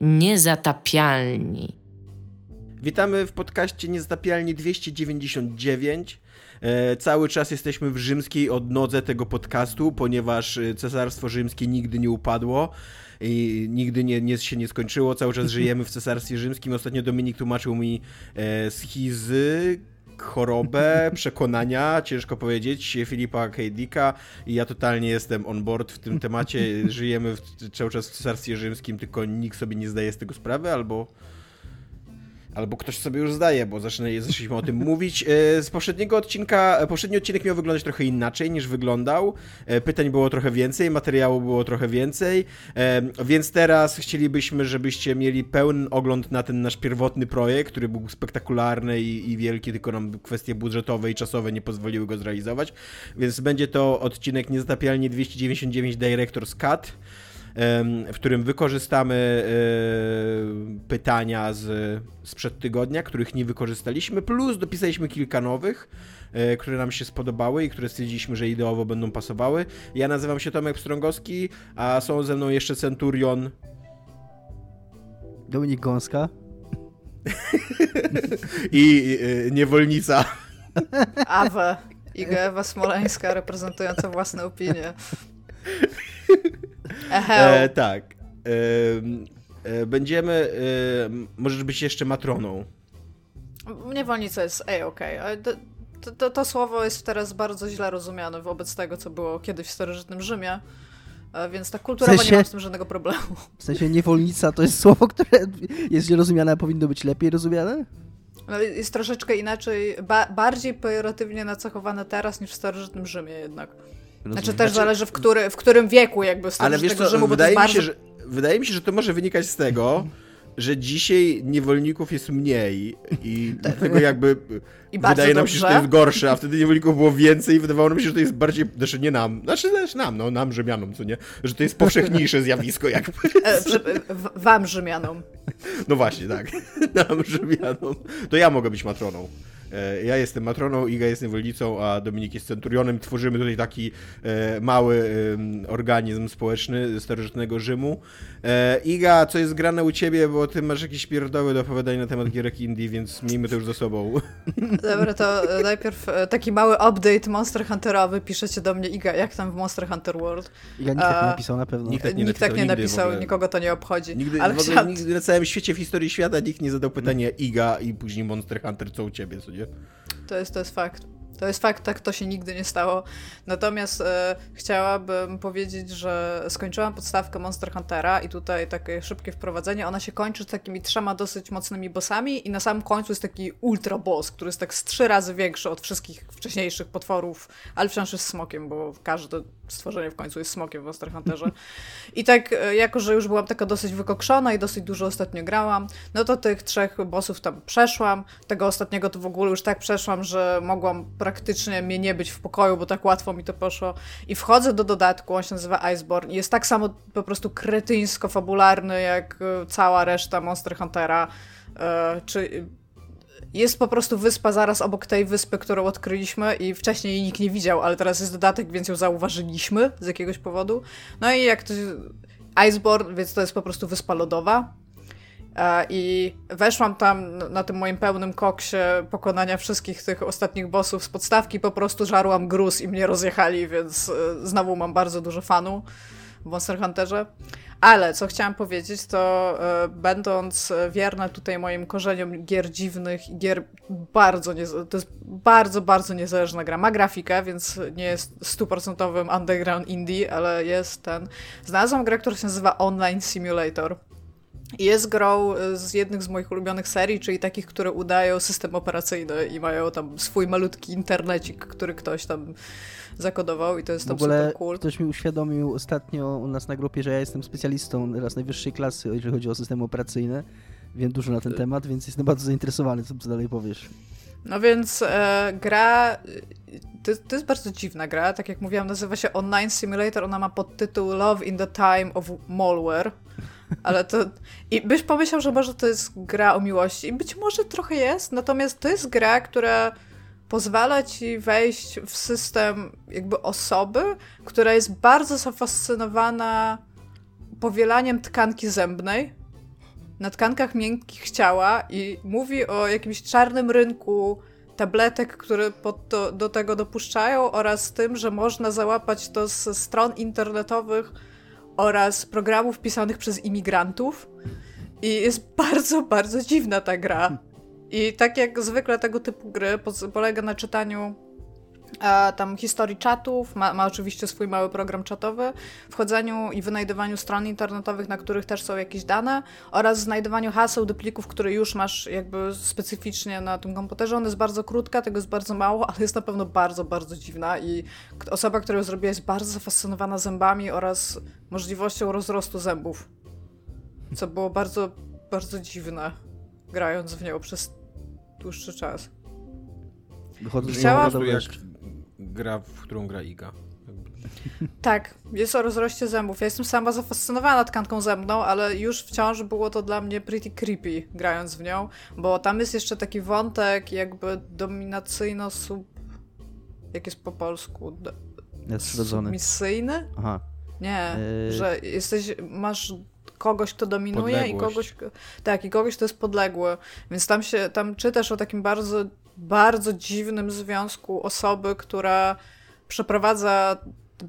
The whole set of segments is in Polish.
Niezatapialni. Witamy w podcaście Niezatapialni 299. E, cały czas jesteśmy w rzymskiej odnodze tego podcastu, ponieważ e, Cesarstwo Rzymskie nigdy nie upadło i nigdy nie, nie, się nie skończyło. Cały czas żyjemy w Cesarstwie Rzymskim. Ostatnio Dominik tłumaczył mi e, schizy, chorobę, przekonania, ciężko powiedzieć, Filipa K. Dicka i ja totalnie jestem on board w tym temacie. Żyjemy w, cały czas w Cesarstwie Rzymskim, tylko nikt sobie nie zdaje z tego sprawy, albo Albo ktoś sobie już zdaje, bo zaczęliśmy o tym mówić. E, z poprzedniego odcinka, poprzedni odcinek miał wyglądać trochę inaczej niż wyglądał. E, pytań było trochę więcej, materiału było trochę więcej, e, więc teraz chcielibyśmy, żebyście mieli pełny ogląd na ten nasz pierwotny projekt, który był spektakularny i, i wielki, tylko nam kwestie budżetowe i czasowe nie pozwoliły go zrealizować. Więc będzie to odcinek niezatapialnie 299 Director's Cut w którym wykorzystamy e, pytania z, sprzed tygodnia, których nie wykorzystaliśmy, plus dopisaliśmy kilka nowych, e, które nam się spodobały i które stwierdziliśmy, że ideowo będą pasowały. Ja nazywam się Tomek Strągowski, a są ze mną jeszcze Centurion. Dominik Gąska. I y, niewolnica. Awa. Iga Ewa Smoleńska reprezentująca własne opinie. E, tak. E, będziemy. E, możesz być jeszcze matroną. Niewolnica jest ej, okej. Okay. To, to, to, słowo jest teraz bardzo źle rozumiane wobec tego, co było kiedyś w starożytnym Rzymie. E, więc tak kulturowo w sensie, nie mam z tym żadnego problemu. W sensie niewolnica to jest słowo, które jest źle rozumiane, a powinno być lepiej rozumiane? No, jest troszeczkę inaczej, ba bardziej pejoratywnie nacechowane teraz niż w starożytnym Rzymie jednak. Rozumiem. Znaczy też znaczy, zależy w, który, w którym wieku jakby Ale wiesz co, Rzymu, wydaje, mi bardzo... się, że, wydaje mi się, że to może wynikać z tego, że dzisiaj niewolników jest mniej i tak. dlatego jakby I wydaje nam się, że to jest gorsze, a wtedy niewolników było więcej i wydawało nam się, że to jest bardziej, znaczy nie nam, znaczy też nam, no nam Rzymianom, co nie, że to jest powszechniejsze zjawisko jakby. E, wam Rzymianom. No właśnie, tak, nam Rzymianom. To ja mogę być matroną. E, ja jestem matroną, Iga jest niewolnicą, a Dominik jest centurionem. Tworzymy tutaj taki e, mały organizm społeczny starożytnego Rzymu. E, Iga, co jest grane u ciebie, bo ty masz jakieś pierdoły do opowiadania na temat gierek indie, więc miejmy to już za sobą. Dobra, to najpierw taki mały update Monster Hunterowy. Piszecie do mnie, Iga, jak tam w Monster Hunter World? Iga nikt tak nie napisał na pewno. Nikt tak nie nikt napisał, tak nie napisał nikogo to nie obchodzi. Nigdy, Ale w ogóle, nigdy na całym świecie, w historii świata nikt nie zadał pytania Iga i później Monster Hunter, co u ciebie, co nie? To jest, to jest fakt. To jest fakt, tak to się nigdy nie stało. Natomiast e, chciałabym powiedzieć, że skończyłam podstawkę Monster Huntera i tutaj takie szybkie wprowadzenie. Ona się kończy z takimi trzema dosyć mocnymi bossami i na samym końcu jest taki ultra boss, który jest tak z trzy razy większy od wszystkich wcześniejszych potworów, ale wciąż jest smokiem, bo każde stworzenie w końcu jest smokiem w Monster Hunterze. I tak, e, jako że już byłam taka dosyć wykokszona i dosyć dużo ostatnio grałam, no to tych trzech bossów tam przeszłam. Tego ostatniego to w ogóle już tak przeszłam, że mogłam praktycznie mnie nie być w pokoju, bo tak łatwo mi to poszło. I wchodzę do dodatku, on się nazywa Iceborne jest tak samo po prostu kretyńsko-fabularny jak e, cała reszta Monster Huntera. E, czy jest po prostu wyspa zaraz obok tej wyspy, którą odkryliśmy i wcześniej jej nikt nie widział, ale teraz jest dodatek, więc ją zauważyliśmy z jakiegoś powodu. No i jak to... Iceborne, więc to jest po prostu wyspa lodowa. E, I weszłam tam na tym moim pełnym koksie pokonania wszystkich tych ostatnich bossów z podstawki, po prostu żarłam gruz i mnie rozjechali, więc e, znowu mam bardzo dużo fanu w Monster Hunterze. Ale co chciałam powiedzieć, to e, będąc wierna tutaj moim korzeniom gier dziwnych i gier bardzo, nie, to jest bardzo, bardzo niezależna gra. Ma grafikę, więc nie jest stuprocentowym underground indie, ale jest ten. Znalazłam grę, która się nazywa Online Simulator. Jest grą e, z jednych z moich ulubionych serii, czyli takich, które udają system operacyjny i mają tam swój malutki internecik, który ktoś tam zakodował i to jest tam w ogóle super cool. Ktoś mi uświadomił ostatnio u nas na grupie, że ja jestem specjalistą raz najwyższej klasy, jeżeli chodzi o systemy operacyjne. Wiem dużo na ten temat, więc jestem bardzo zainteresowany, co, co dalej powiesz. No więc e, gra. To, to, jest bardzo dziwna gra. Tak jak mówiłam, nazywa się Online Simulator. Ona ma podtytuł Love in the Time of Malware. Ale to. I byś pomyślał, że może to jest gra o miłości. I być może trochę jest, natomiast to jest gra, która pozwala ci wejść w system jakby osoby, która jest bardzo zafascynowana powielaniem tkanki zębnej. na tkankach miękkich ciała i mówi o jakimś czarnym rynku tabletek, które to, do tego dopuszczają oraz tym, że można załapać to z stron internetowych oraz programów pisanych przez imigrantów. I jest bardzo, bardzo dziwna ta gra. I tak jak zwykle tego typu gry polega na czytaniu e, tam historii czatów, ma, ma, oczywiście swój mały program czatowy, wchodzeniu i wynajdywaniu stron internetowych, na których też są jakieś dane oraz znajdowaniu haseł do plików, które już masz jakby specyficznie na tym komputerze. Ona jest bardzo krótka, tego jest bardzo mało, ale jest na pewno bardzo, bardzo dziwna i osoba, która ją zrobiła jest bardzo zafascynowana zębami oraz możliwością rozrostu zębów, co było bardzo, bardzo dziwne, grając w nią przez dłuższy czas. Wychodzę Chciałam... jak gra, w którą gra Iga. Tak, jest o rozroście zębów. Ja jestem sama zafascynowana tkanką zębną, ale już wciąż było to dla mnie pretty creepy grając w nią, bo tam jest jeszcze taki wątek jakby dominacyjno-sub... Jak jest po polsku? Jest Misyjny? Aha. Nie, yy... że jesteś, masz kogoś, kto dominuje i kogoś, tak, i kogoś, kto jest podległy. Więc tam się, tam czytasz o takim bardzo, bardzo dziwnym związku osoby, która przeprowadza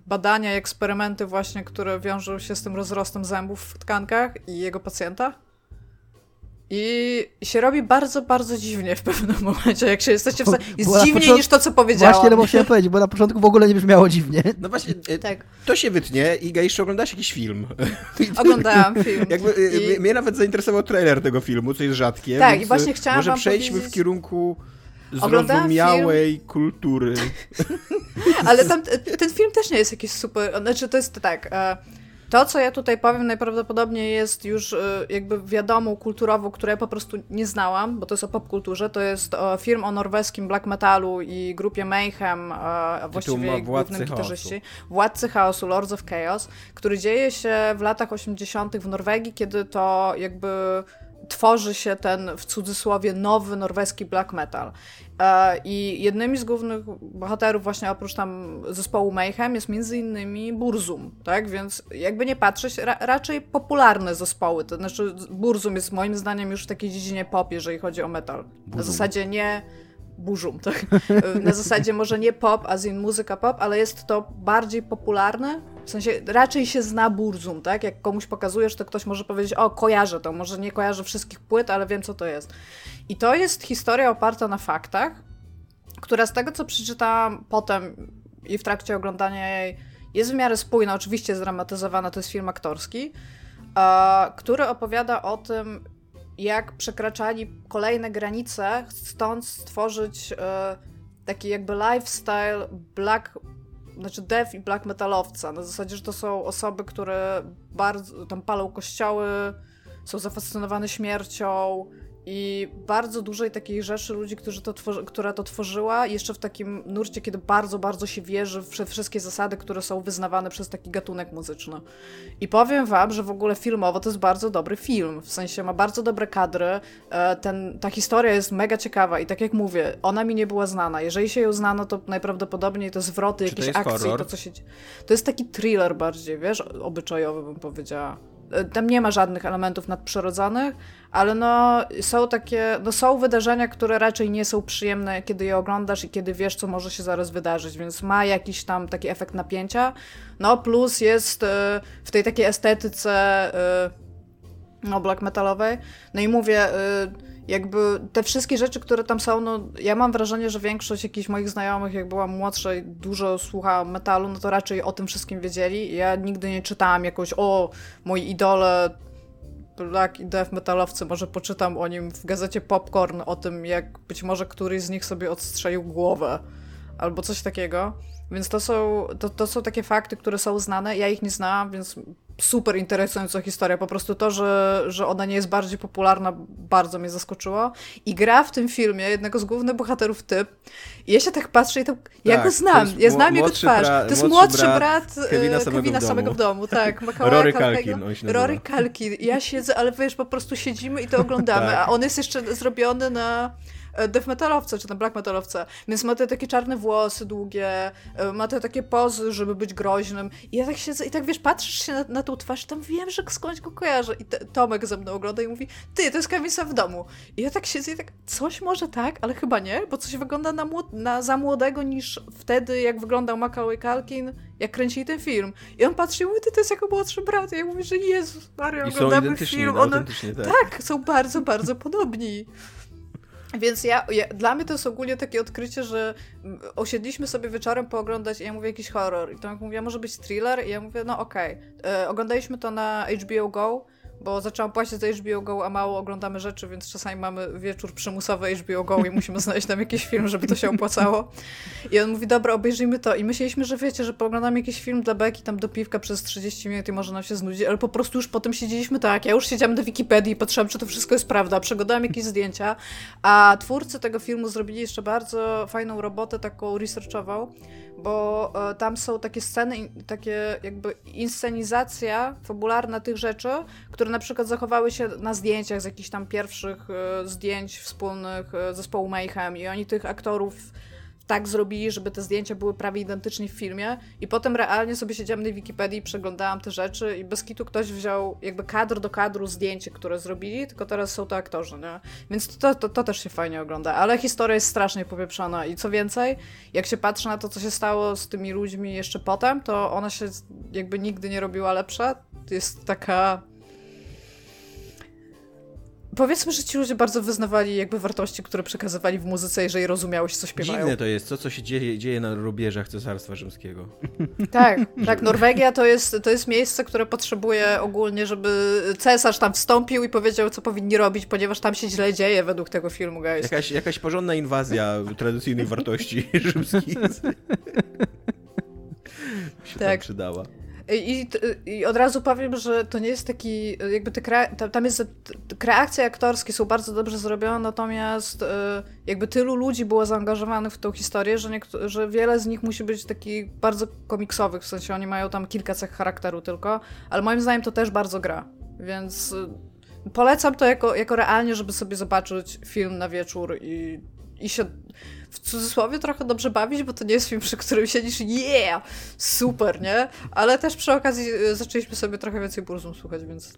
badania i eksperymenty właśnie, które wiążą się z tym rozrostem zębów w tkankach i jego pacjenta. I się robi bardzo, bardzo dziwnie w pewnym momencie, jak się jesteście w stanie. Jest dziwniej początku... niż to, co powiedziałam. Właśnie, no bo chciałem powiedzieć, bo na początku w ogóle nie brzmiało dziwnie. No właśnie, e, tak. to się wytnie. Iga, jeszcze oglądasz jakiś film. Oglądałam film. Jakby, e, I... Mnie nawet zainteresował trailer tego filmu, co jest rzadkie. Tak, i właśnie chciałam Może przejdźmy powiedzieć... w kierunku zrozumiałej kultury. Ale tam, ten film też nie jest jakiś super. Znaczy, to jest tak. E, to, co ja tutaj powiem, najprawdopodobniej jest już e, jakby wiadomą kulturową, której ja po prostu nie znałam, bo to jest o popkulturze. To jest film o norweskim black metalu i grupie Mayhem, a właściwie głównym gitarzyści. Władcy Chaosu, Lords of Chaos, który dzieje się w latach 80. w Norwegii, kiedy to jakby tworzy się ten w cudzysłowie nowy norweski black metal. E, I jednymi z głównych bohaterów właśnie oprócz tam zespołu Mayhem jest między innymi Burzum, tak? Więc jakby nie patrzeć, ra raczej popularne zespoły. To znaczy Burzum jest moim zdaniem już w takiej dziedzinie pop, jeżeli chodzi o metal. Burzum. Na zasadzie nie burzum, tak? Na zasadzie może nie pop, a in muzyka pop, ale jest to bardziej popularne. W sensie raczej się zna burzum, tak? Jak komuś pokazujesz, to ktoś może powiedzieć, o, kojarzę to, może nie kojarzę wszystkich płyt, ale wiem, co to jest. I to jest historia oparta na faktach, która z tego, co przeczytałam potem i w trakcie oglądania jej, jest w miarę spójna, oczywiście zdramatyzowana, to jest film aktorski, który opowiada o tym, jak przekraczali kolejne granice, stąd stworzyć e, taki jakby lifestyle black, znaczy dev i black metalowca. Na zasadzie, że to są osoby, które bardzo tam palą kościoły, są zafascynowane śmiercią, i bardzo dużej takiej rzeszy ludzi, którzy to tworzy, która to tworzyła, jeszcze w takim nurcie, kiedy bardzo, bardzo się wierzy w wszystkie zasady, które są wyznawane przez taki gatunek muzyczny. I powiem wam, że w ogóle filmowo to jest bardzo dobry film, w sensie ma bardzo dobre kadry, e, ten, ta historia jest mega ciekawa i tak jak mówię, ona mi nie była znana. Jeżeli się ją znano, to najprawdopodobniej te zwroty, Czy jakieś akcje, horror? to co się... To jest taki thriller bardziej, wiesz, obyczajowy bym powiedziała. Tam nie ma żadnych elementów nadprzyrodzonych, ale no są takie, no są wydarzenia, które raczej nie są przyjemne, kiedy je oglądasz i kiedy wiesz, co może się zaraz wydarzyć, więc ma jakiś tam taki efekt napięcia. No plus jest e, w tej takiej estetyce e, no black metalowej. No i mówię, jakby te wszystkie rzeczy, które tam są, no ja mam wrażenie, że większość jakichś moich znajomych, jak byłam młodsza i dużo słuchałam metalu, no to raczej o tym wszystkim wiedzieli. Ja nigdy nie czytałam jakoś, o, moi idole black i death metalowcy, może poczytam o nim w gazecie Popcorn, o tym jak być może któryś z nich sobie odstrzelił głowę, albo coś takiego. Więc to są, to, to są takie fakty, które są znane. Ja ich nie znałam, więc super interesująca historia. Po prostu to, że, że ona nie jest bardziej popularna, bardzo mnie zaskoczyło. I gra w tym filmie jednego z głównych bohaterów typ. I ja się tak patrzę i to, ja tak, go znam. Ja znam jego twarz. to jest młodszy brat, brat Kevina, samego, Kevina w samego w domu. Tak, Rory Kalkin. Rory Kalkin. Ja siedzę, ale wiesz, po prostu siedzimy i to oglądamy. tak. A on jest jeszcze zrobiony na e, death metalowca, czy tam black metalowca, więc ma te takie czarne włosy długie, e, ma te takie pozy, żeby być groźnym i ja tak siedzę i tak, wiesz, patrzysz się na, na tą twarz tam wiem, że skądś go kojarzę i te, Tomek ze mną ogląda i mówi, ty, to jest Kevin w domu. I ja tak siedzę i tak, coś może tak, ale chyba nie, bo coś wygląda na, młod- na za młodego niż wtedy, jak wyglądał Macaulay Culkin, jak kręcili ten film. I on patrzy i mówi, ty, to jest jako młodszy brat. I ja mówię, że Jezus Maria, oglądamy film. no, One... tak. Tak, są bardzo, bardzo podobni. Więc ja, ja, dla mnie to jest ogólnie takie odkrycie, że mm, osiedliśmy sobie wieczorem pooglądać i ja mówię jakiś horror. I to mówi, a może być thriller? I ja mówię, no okej. Okay. Oglądaliśmy to na HBO Go bo zaczęłam płacić za HBO Go, a mało oglądamy rzeczy, więc czasami mamy wieczór przymusowy HBO Go i musimy znaleźć tam jakiś film, żeby to się opłacało. I on mówi, dobra, obejrzyjmy to. I myśleliśmy, że wiecie, że pooglądamy jakiś film dla Beki tam do piwka przez 30 minut i może nam się znudzić, ale po prostu już potem siedzieliśmy tak. Ja już siedziałam do Wikipedii i patrzyłam, czy to wszystko jest prawda. Przeglądałam jakieś zdjęcia, a twórcy tego filmu zrobili jeszcze bardzo fajną robotę, taką researchową, bo e, tam są takie sceny, takie jakby inscenizacja fabularna tych rzeczy, które na przykład zachowały się na zdjęciach z jakichś tam pierwszych e, zdjęć wspólnych e, zespołu Mayhem i oni tych aktorów tak zrobili, żeby te zdjęcia były prawie identyczne w filmie i potem realnie sobie siedziałam na Wikipedii i przeglądałam te rzeczy i bez kitu ktoś wziął jakby kadr do kadru zdjęcie, które zrobili, tylko teraz są to aktorzy, nie? Więc to, to, to też się fajnie ogląda, ale historia jest strasznie popieprzona i co więcej, jak się patrzy na to, co się stało z tymi ludźmi jeszcze potem, to ona się jakby nigdy nie robiła lepsza. Jest taka Powiedzmy, że ci ludzie bardzo wyznawali jakby wartości, które przekazywali w muzyce, jeżeli rozumiałeś, co śpiewają. Dziwne to jest, co, co się dzieje, dzieje na rubieżach Cesarstwa Rzymskiego. Tak, tak. Norwegia to jest, to jest miejsce, które potrzebuje ogólnie, żeby cesarz tam wstąpił i powiedział, co powinni robić, ponieważ tam się źle dzieje według tego filmu, guys. Jakaś, jakaś porządna inwazja tradycyjnych wartości rzymskich. się tak. tam przydała. I, I, od razu powiem, że to nie jest taki, jakby te kre, tam jest, kreacje aktorskie są bardzo dobrze zrobione, natomiast e, jakby tylu ludzi było zaangażowanych w tą historię, że, że wiele z nich musi być takich bardzo komiksowych, w sensie oni mają tam kilka cech charakteru tylko, ale moim zdaniem to też bardzo gra, więc e, polecam to jako, jako realnie, żeby sobie zobaczyć film na wieczór i, i się w cudzysłowie trochę dobrze bawić, bo to nie jest film, przy którym siedzisz yeah, super, nie? Ale też przy okazji e, zaczęliśmy sobie trochę więcej burzum słuchać, więc...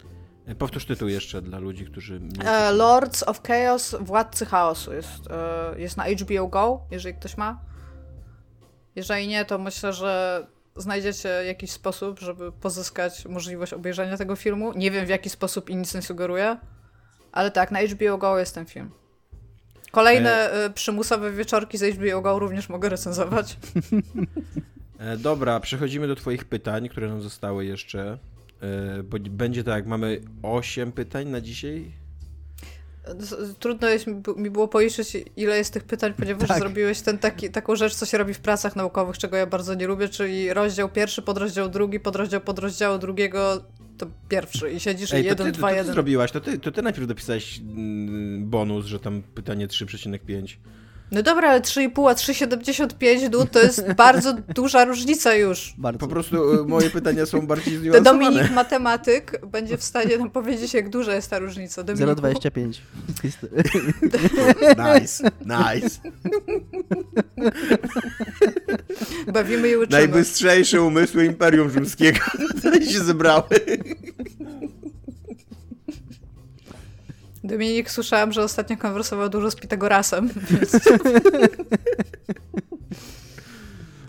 E, powtórz tytuł jeszcze dla ludzi, którzy... E, Lords of Chaos, Władcy Chaosu jest, e, jest na HBO Go, jeżeli ktoś ma. Jeżeli nie, to myślę, że znajdziecie jakiś sposób, żeby pozyskać możliwość obejrzenia tego filmu. Nie wiem w jaki sposób i nic nie sugeruję, ale tak, na HBO Go jest ten film. Kolejne e... przymusowe wieczorki z HBO Go również mogę recenzować. E, dobra, przechodzimy do twoich pytań, które nam zostały jeszcze. E, bo będzie tak, mamy 8 pytań na dzisiaj. Trudno jest mi było policzyć, ile jest tych pytań, ponieważ tak. zrobiłeś ten taki, taką rzecz, co się robi w pracach naukowych, czego ja bardzo nie lubię, czyli rozdział pierwszy, podrozdział drugi, podrozdział podrozdziału drugiego, to pierwszy i siedzisz Ej, i 1, 2, 1. To ty zrobiłaś, to ty, to ty najpierw dopisałeś mm, bonus, że tam pytanie 3,5. No dobra, ale 3,5 a 3,75 dół to jest bardzo duża różnica już. Bardzo. Po prostu e, moje pytania są bardziej zniuansowane. Dominik, matematyk, będzie w stanie nam powiedzieć, jak duża jest ta różnica. 0,25. nice, nice. Bawimy i uczymy. Najbystrzejsze umysły Imperium Rzymskiego tutaj się zebrały. Dominik, słyszałam, że ostatnio konwersował dużo z Pitagorasem.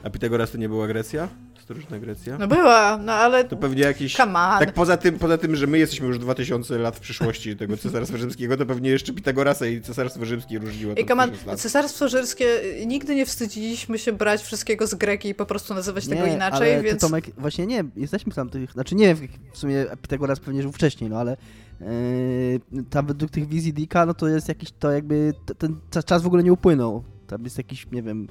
A Pitagoras to nie była Grecja? Starożytna Grecja? No była, no ale... To pewnie jakiś... Tak poza tym, poza tym, że my jesteśmy już 2000 lat w przyszłości tego Cesarstwa Rzymskiego, to pewnie jeszcze Pitagorasa i Cesarstwo Rzymskie różniło I kaman, Cesarstwo Rzymskie, nigdy nie wstydziliśmy się brać wszystkiego z Greki i po prostu nazywać nie, tego inaczej, ale więc... Tomek, właśnie nie, jesteśmy tam tych... Znaczy nie wiem, w sumie Pitagoras pewnie żył wcześniej, no ale Yy, tam według tych wizji Dicka, no to jest jakiś, to jakby, ten czas w ogóle nie upłynął. Tam jest jakiś, nie wiem...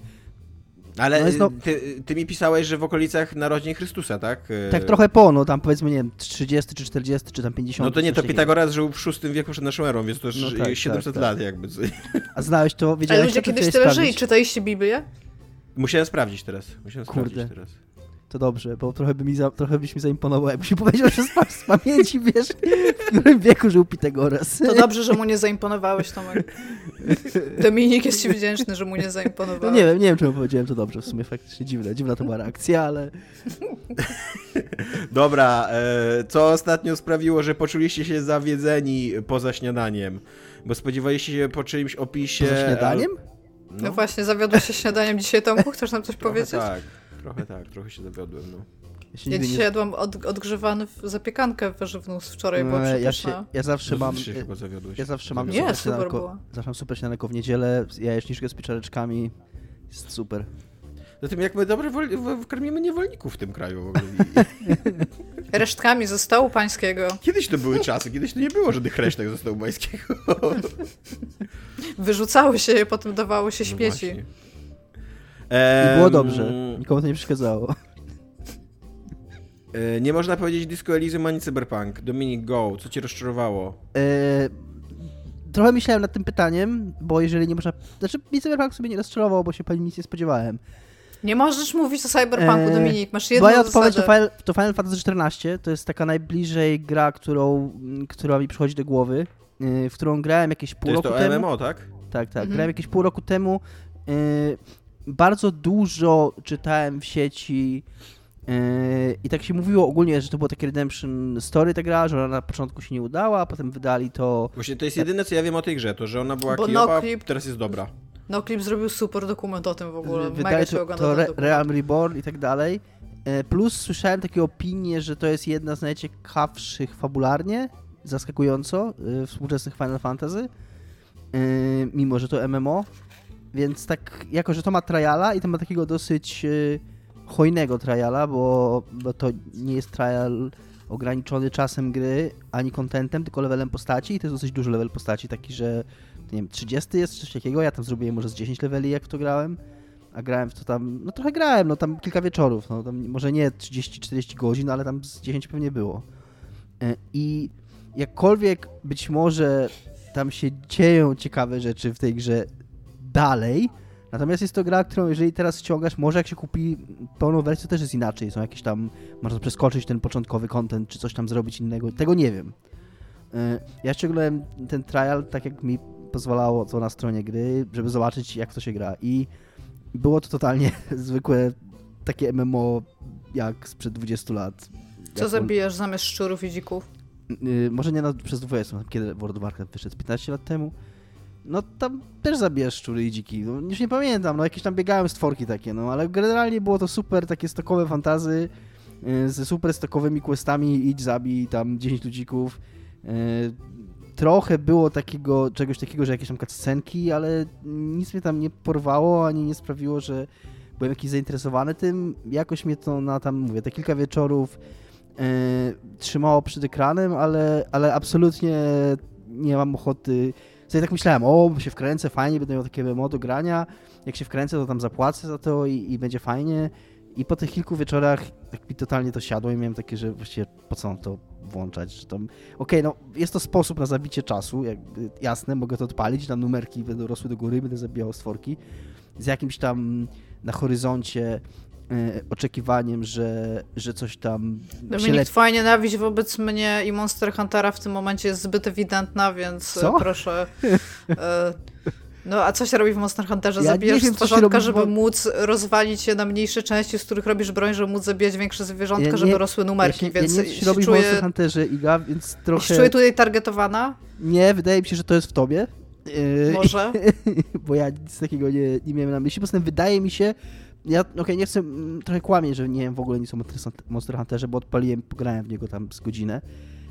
Ale no jest, no... Ty, ty, mi pisałeś, że w okolicach narodzin Chrystusa, tak? Tak trochę po, no tam powiedzmy, nie wiem, 30 czy 40 czy tam 50. No to nie, to Pitagoras żył w VI wieku przed naszą erą, więc to już no tak, 700 tak, tak. lat jakby. A znałeś to, wiedziałeś Ale ludzie kiedyś tyle żyli, czytaliście Biblię? Musiałem sprawdzić teraz, musiałem Kurde. sprawdzić teraz. To dobrze, bo trochę, by mi za, trochę byś mi zaimponował, jakbyś mi powiedział, że z, z pamięci wiesz, w którym wieku żył Pitagoras. To dobrze, że mu nie zaimponowałeś, Tomek. Dominik jest ci wdzięczny, że mu nie No zaimponowałeś. nie wiem, nie wiem, czemu powiedziałem to dobrze, w sumie faktycznie dziwne, dziwna to była reakcja, ale Dobra, e, co ostatnio sprawiło, że poczuliście się zawiedzeni poza śniadaniem? Bo spodziewaliście się po czyimś opisie... poza śniadaniem? al- No właśnie, zawiodłeś się śniadaniem dzisiaj, Tomku? Chcesz nam coś trochę powiedzieć? tak, trochę tak, trochę się zawiodłem, no. Ja, się Ja dzisiaj jadłam od, odgrzewany w zapiekankę warzywną z wczoraj, była No, ja, przepyszna. się, ja zawsze mam... Się chyba zawiodłeś. Ja zawsze mam Nie, super było. zawsze mam super śniadanko w niedzielę, jajeczniczkę z pieczareczkami, jest super. Zatem jak my dobrze karmimy niewolników w tym kraju w ogóle. Resztkami ze stołu pańskiego. Kiedyś to były czasy, kiedyś to nie było żadnych resztek ze stołu majskiego. Wyrzucały się je, potem dawało się No śmieci. właśnie. I było dobrze, nikomu to nie przeszkadzało. e, Nie można powiedzieć Disco Elysium ani Cyberpunk. Dominik, go, co cię rozczarowało? E, trochę myślałem nad tym pytaniem, bo jeżeli nie można... Znaczy, mi Cyberpunk sobie nie rozczarował, bo się pani nic nie spodziewałem. Nie możesz mówić o Cyberpunku, Eee, Dominik. Masz jedną Moja odpowiedź to. Final, to Final Fantasy XIV, to jest taka najbliżej gra, którą, która mi przychodzi do głowy, y, w którą grałem jakieś To pół jest roku to temu. MMO, tak? Tak, tak. Mhm. Grałem jakieś pół roku temu. y, bardzo dużo czytałem w sieci y, i tak się mówiło ogólnie, że to było takie redemption story ta gra, że ona na początku się nie udała, a potem wydali to... Właśnie to jest jedyne, co ja wiem o tej grze, to że ona była kijowa, Noclip- teraz jest dobra. No, klip zrobił super dokument o tym w ogóle. Mega Wydali się to, to Re. Realm Reborn i tak dalej. E, Plus słyszałem takie opinie, że to jest jedna z najciekawszych fabularnie, zaskakująco, y, współczesnych Final Fantasy, y, mimo że to MMO. Więc tak, jako że to ma triala i to ma takiego dosyć y, hojnego triala, bo, bo to nie jest trial ograniczony czasem gry, ani contentem, tylko levelem postaci i to jest dosyć duży level postaci, taki, że nie wiem, 30 jest coś takiego, ja tam zrobiłem może z 10 leveli, jak w to grałem, a grałem w to tam, no trochę grałem, no tam kilka wieczorów, no tam może nie 30-40 godzin, ale tam z 10 pewnie było. E, I jakkolwiek być może tam się dzieją ciekawe rzeczy w tej grze dalej, natomiast jest to gra, którą jeżeli teraz ściągasz, może jak się kupi pełną wersję, też jest inaczej, są jakieś tam, można przeskoczyć ten początkowy content, czy coś tam zrobić innego, tego nie wiem. E, Ja ściągnąłem ten trial tak jak mi pozwalało to na stronie gry, żeby zobaczyć jak to się gra i było to totalnie zwykłe takie MMO jak sprzed 20 lat. Co zabijasz zamiast szczurów i dzików? on- y, może nie na, przez 20, kiedy World of Warcraft wyszedł 15 lat temu. No tam też zabijasz szczury i dziki. No, już nie pamiętam, no jakieś tam biegałem stworki takie, no ale generalnie było to super, takie stokowe fantazy y, ze super stokowymi questami, idź zabij tam 10 ludzików. Y, Trochę było takiego, czegoś takiego, że jakieś tam cutscenki, ale nic mnie tam nie porwało, ani nie sprawiło, że byłem jakiś zainteresowany tym. Jakoś mnie to na tam, mówię, te kilka wieczorów e, trzymało przed ekranem, ale, ale absolutnie nie mam ochoty. Sobie tak myślałem, o, się wkręcę, fajnie, będę miał takie MMO do grania. Jak się wkręcę, to tam zapłacę za to i, i będzie fajnie. I po tych kilku wieczorach tak mi totalnie to siadło i miałem takie, że właściwie po co mam to włączać, że tam... Okej, no jest to sposób na zabicie czasu, jakby, jasne, mogę to odpalić, tam numerki będą rosły do góry, będę zabijał stworki z jakimś tam na horyzoncie oczekiwaniem, że, że coś tam się Dominik, lepiej... twoja nienawiść wobec mnie i Monster Huntera w tym momencie jest zbyt ewidentna, więc e, Co? proszę. E, no a co się robi w Monster Hunterze? Ja Zabijasz wiem, się stworzonka, robi w żeby Mon- móc rozwalić je na mniejsze części, z których robisz broń, żeby móc zabijać większe zwierzątka, Ja nie- żeby rosły numerki, ja się, więc ja nie się się robi w czuję, Monster Hunterze, Iga, więc się trochę... czuję tutaj targetowana. Nie, wydaje mi się, że to jest w tobie. Może. bo ja nic takiego nie, nie miałem na myśli. Poza tym wydaje mi się, ja okej, nie chcę mm, trochę kłamieć, że nie wiem w ogóle nic o Monster- Hunterze, bo odpaliłem, pograłem w niego tam z godzinę.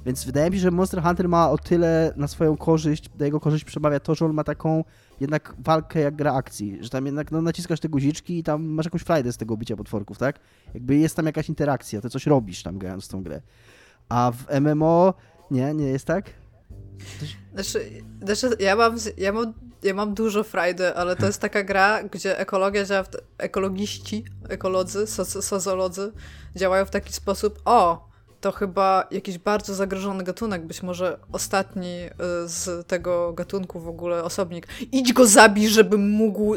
Więc wydaje mi się, że Monster Hunter ma o tyle na swoją korzyść, na jego korzyść przemawia to, że on ma taką jednak walkę jak gra akcji, że tam jednak no, naciskasz te guziczki i tam masz jakąś frajdę z tego bicia potworków, tak? Jakby jest tam jakaś interakcja, ty coś robisz tam grając w tą grę. A w MMO nie, nie jest tak? Znaczy, znaczy ja, mam, ja, mam, ja mam dużo frajdy, ale to jest taka gra, gdzie ekologia działa, ekologiści, ekolodzy, soc- sozolodzy działają w taki sposób, o, to chyba jakiś bardzo zagrożony gatunek, być może ostatni y, z tego gatunku w ogóle osobnik. Idź go zabij, żeby mógł,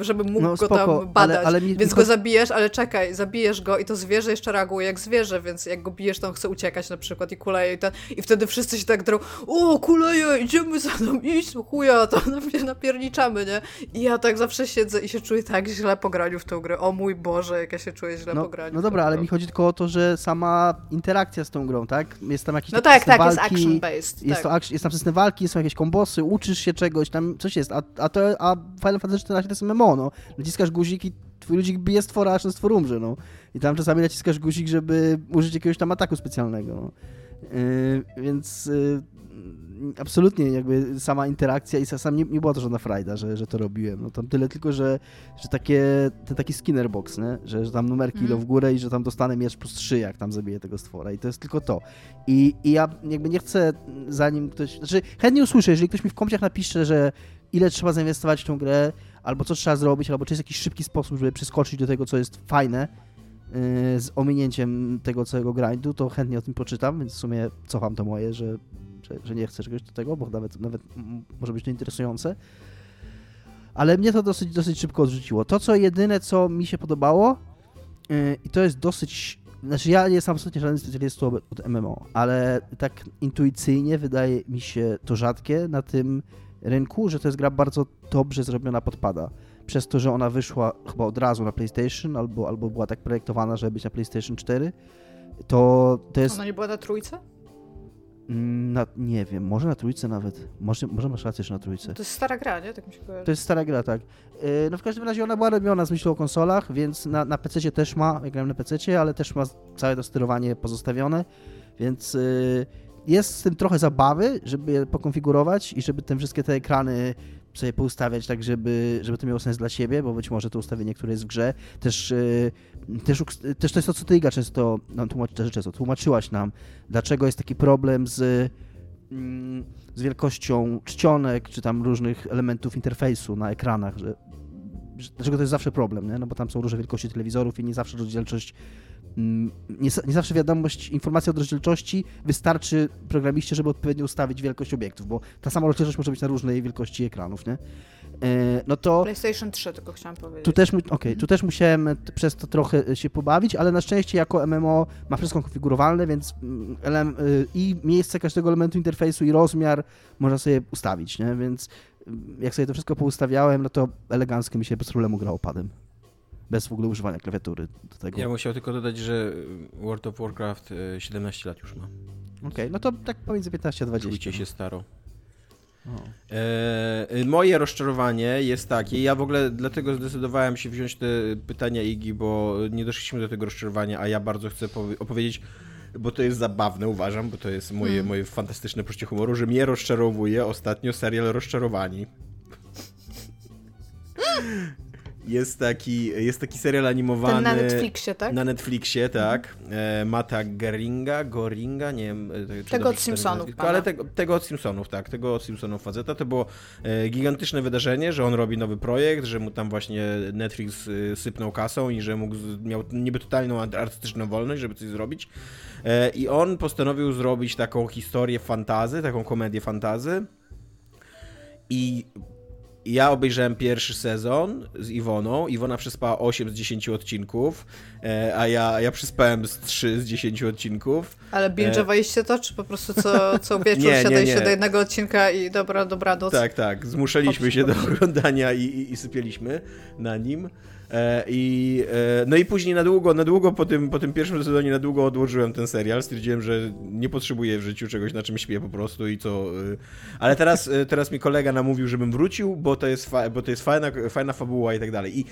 żeby mógł no, go spoko, tam badać. Ale, ale mi, więc mi... go zabijesz, ale czekaj, zabijesz go i to zwierzę jeszcze reaguje jak zwierzę, więc jak go bijesz, to on chce uciekać na przykład i kuleje i, ten, i wtedy wszyscy się tak drą, o kuleje, idziemy za mną, iść, chuja, to napierniczamy, nie? I ja tak zawsze siedzę i się czuję tak źle po graniu w tę grę. O mój Boże, jak ja się czuję źle no, po graniu. No dobra, ale mi chodzi tylko o to, że sama interakcja z tą grą, tak? Jest tam jakiś No tak, tak, walki, jest action-based. Jest, tak. to, jest tam system walki, są jakieś kombosy, uczysz się czegoś, tam coś jest, a, a, to, a Final Fantasy XIV to jest MMO, no. Naciskasz guzik i twój ludzik bije stwora, aż ten stwór umrze, no. I tam czasami naciskasz guzik, żeby użyć jakiegoś tam ataku specjalnego, no. Yy, więc yy, absolutnie jakby sama interakcja i sam nie, nie była to żadna frajda, że, że to robiłem. No tam tyle tylko, że, że takie, ten taki skinner box, nie? Że, że tam numerki mm. idą w górę i że tam dostanę miecz plus 3, jak tam zabiję tego stwora i to jest tylko to. I, I ja jakby nie chcę, zanim ktoś, znaczy chętnie usłyszę, jeżeli ktoś mi w komciach napisze, że ile trzeba zainwestować w tą grę, albo co trzeba zrobić, albo czy jest jakiś szybki sposób, żeby przeskoczyć do tego, co jest fajne, yy, z ominięciem tego całego grindu, to chętnie o tym poczytam, więc w sumie cofam to moje, że że, że nie chcę czegoś do tego, bo nawet, nawet może być to interesujące. Ale mnie to dosyć, dosyć szybko odrzuciło. To, co jedyne, co mi się podobało, yy, i to jest dosyć. Znaczy, ja nie jestem absolutnie żaden specjalistą od MMO, ale tak intuicyjnie wydaje mi się to rzadkie na tym rynku, że to jest gra bardzo dobrze zrobiona podpada. Przez to, że ona wyszła chyba od razu na PlayStation, albo, albo była tak projektowana, żeby być na PlayStation 4, to, to jest... Ona nie była na trójce? Mm, na, nie wiem, może na trójce nawet. Może, może masz rację, że na trójce. To jest stara gra, nie? Tak mi się kojarzy. To jest stara gra, tak. Yy, no w każdym razie ona była robiona z myślą o konsolach, więc na, na PC też ma, ja grałem na PC, ale też ma całe to sterowanie pozostawione, więc yy, jest z tym trochę zabawy, żeby je pokonfigurować i żeby te wszystkie te ekrany sobie poustawiać tak, żeby, żeby to miało sens dla siebie, bo być może to ustawienie, które jest w grze, też, yy, też, też to jest to, co ty, Iga, często, no, tłumaczy, często tłumaczyłaś nam, dlaczego jest taki problem z, mm, z wielkością czcionek, czy tam różnych elementów interfejsu na ekranach, że, że, dlaczego to jest zawsze problem, nie? no bo tam są różne wielkości telewizorów i nie zawsze rozdzielczość nie, nie, zawsze wiadomość, informacja o rozdzielczości wystarczy programiście, żeby odpowiednio ustawić wielkość obiektów, bo ta sama rozdzielczość może być na różnej wielkości ekranów, nie? E, no to... PlayStation 3 tylko chciałam powiedzieć. Tu też, okay, tu też musiałem przez to trochę się pobawić, ale na szczęście jako MMO ma wszystko konfigurowalne, więc mm, y, i miejsce każdego elementu interfejsu i rozmiar można sobie ustawić, nie? Więc mm, jak sobie to wszystko poustawiałem, no to elegancko mi się bez problemu grało padem bez w ogóle używania klawiatury do tego. Ja musiał tylko dodać, że World of Warcraft 17 e, lat już ma. Okej, okay, no to tak pomiędzy 15 a 20. Czujcie się staro. E, moje rozczarowanie jest takie, ja w ogóle dlatego zdecydowałem się wziąć te pytania Igi, bo nie doszliśmy do tego rozczarowania, a ja bardzo chcę opowiedzieć, bo to jest zabawne, uważam, bo to jest moje, mm. moje fantastyczne poczucie humoru, że mnie rozczarowuje ostatnio serial Rozczarowani. Jest taki, jest taki serial animowany. Ten na Netflixie, tak? Na Netflixie, tak. E, Mata Geringa, Goringa, nie wiem. E, tego od Simpsonów. ale tego, tego od Simpsonów, tak. Tego od Simpsonów faceta. To było e, gigantyczne wydarzenie, że on robi nowy projekt, że mu tam właśnie Netflix sypnął kasą i że mógł, miał niby totalną artystyczną wolność, żeby coś zrobić. I on postanowił zrobić taką historię fantazy, taką komedię fantazy. I ja obejrzałem pierwszy sezon z Iwoną. Iwona przespała 8 z 10 odcinków, e, a ja, ja przespałem z 3 z 10 odcinków. Ale binge'owaliście to, czy po prostu co, co wieczór nie, siadaliście do jednego odcinka i dobra, dobra noc? Tak, tak. Zmuszaliśmy się do oglądania i, i, i sypieliśmy na nim. E, I, e, no i później na długo, na długo po tym, po tym pierwszym sezonie na długo odłożyłem ten serial. Stwierdziłem, że nie potrzebuję w życiu czegoś, na czym śpię po prostu i co. E, ale teraz, teraz mi kolega namówił, żebym wrócił, bo to jest, fa- bo to jest fajna, fajna fabuła i tak dalej. I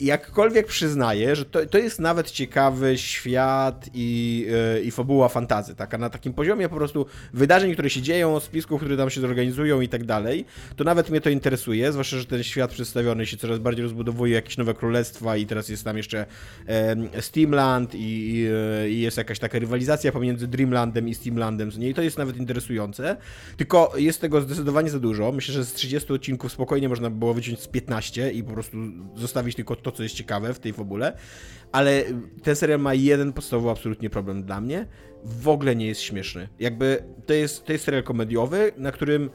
jakkolwiek przyznaję, że to, to jest nawet ciekawy świat i, yy, i fabuła fantazy, taka na takim poziomie po prostu wydarzeń, które się dzieją, spisków, które tam się zorganizują i tak dalej, to nawet mnie to interesuje, zwłaszcza, że ten świat przedstawiony się coraz bardziej rozbudowuje, jakieś nowe królestwa i teraz jest tam jeszcze e, Steamland i, i, jest jakaś taka rywalizacja pomiędzy Dreamlandem i Steamlandem, i to jest nawet interesujące, tylko jest tego zdecydowanie za dużo, myślę, że z 30 odcinków spokojnie można było wyciąć z 15 i po prostu zostawić tylko to co jest ciekawe w tej fabule, ale ten serial ma jeden podstawowy absolutnie problem dla mnie. W ogóle nie jest śmieszny. Jakby to jest, to jest serial komediowy, na którym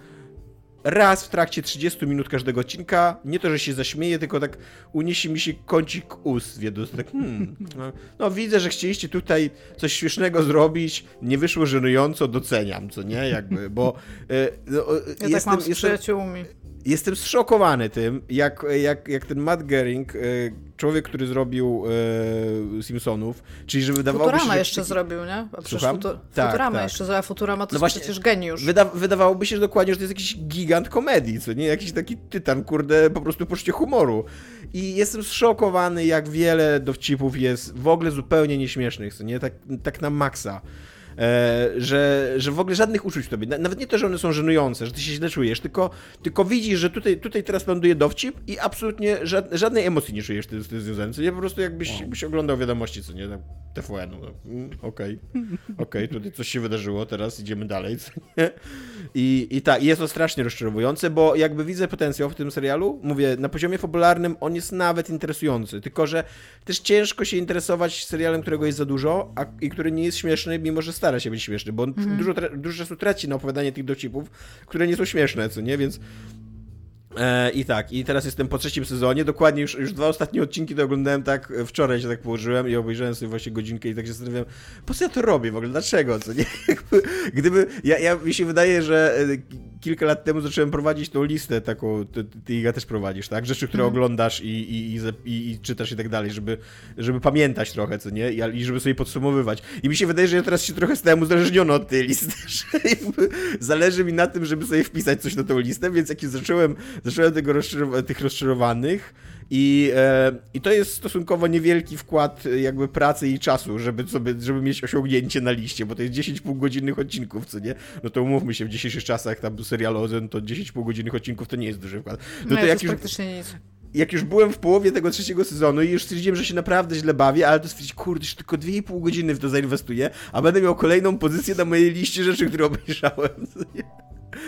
raz w trakcie 30 minut każdego odcinka, nie to, że się zaśmieje, tylko tak uniesie mi się kącik ust w jedno, tak hmm, no, no, widzę, że chcieliście tutaj coś śmiesznego zrobić, nie wyszło żenująco, doceniam, co nie, jakby, bo e, no, ja jestem, tak mam z jestem, przyjaciółmi jestem zszokowany tym, jak, jak, jak ten Matt Gering, e, człowiek, który zrobił e, Simpsonów, czyli że wydawało Futurama się... Że jeszcze zrobił, nie? A Słucham? Futu... Tak, Futurama tak. jeszcze zrobił, Futurama to no właśnie, przecież geniusz. Wyda wydawałoby się że dokładnie, że to jest jakiś gigant komedii, co nie? Jakiś taki tytan, kurde, po prostu poczucie humoru. I jestem zszokowany, jak wiele dowcipów jest w ogóle zupełnie nieśmiesznych, co nie? Tak, tak na maksa. E, że, że w ogóle żadnych uczuć w tobie, nawet nie to, że one są żenujące, że ty się źle czujesz, tylko, tylko widzisz, że tutaj, tutaj teraz ląduje dowcip i absolutnie żadnej emocji nie czujesz z tym związanym, nie po prostu jakbyś, jakbyś oglądał wiadomości, co nie, TVN, no, mm, okej, okay. okej, okay, tutaj coś się wydarzyło, teraz idziemy dalej? I, i tak, jest to strasznie rozczarowujące, bo jakby widzę potencjał w tym serialu, mówię, na poziomie fabularnym on jest nawet interesujący, tylko, że też ciężko się interesować serialem, którego jest za dużo, a, i który nie jest śmieszny, mimo że stara się być śmieszny, bo on mhm. dużo, dużo czasu traci na opowiadanie tych dowcipów, które nie są śmieszne, co nie, więc E, I tak, i teraz jestem po trzecim sezonie, dokładnie już, już dwa ostatnie odcinki to oglądałem tak, wczoraj się tak położyłem i obejrzałem sobie właśnie godzinkę i tak się zastanawiałem, po co ja to robię w ogóle, dlaczego, co nie? Gdyby, ja, ja mi się wydaje, że e, kilka lat temu zacząłem prowadzić tą listę taką, ty, ty Iga też prowadzisz, tak? Rzeczy, które mm. oglądasz i, i, i, i, czytasz i tak dalej, żeby, żeby pamiętać trochę, co nie? I, żeby sobie podsumowywać. I mi się wydaje, że ja teraz się trochę stałem uzależniony od tej listy, że zależy mi na tym, żeby sobie wpisać coś na tą listę, więc jak zacząłem zacząłem tego rozczarow tych rozczarowanych i, e, i to jest stosunkowo niewielki wkład e, jakby pracy i czasu, żeby, sobie, żeby mieć osiągnięcie na liście, bo to jest 10 półgodzinnych odcinków, co nie? No to umówmy się, w dzisiejszych czasach tam serial Ozen to 10 półgodzinnych odcinków to nie jest duży wkład. No, no to, jak już, praktycznie nic jak już byłem w połowie tego trzeciego sezonu i już stwierdziłem, że się naprawdę źle bawię, ale to stwierdziłem, kurde, że tylko 2,5 godziny w to zainwestuję, a będę miał kolejną pozycję na mojej liście rzeczy, które obejrzałem.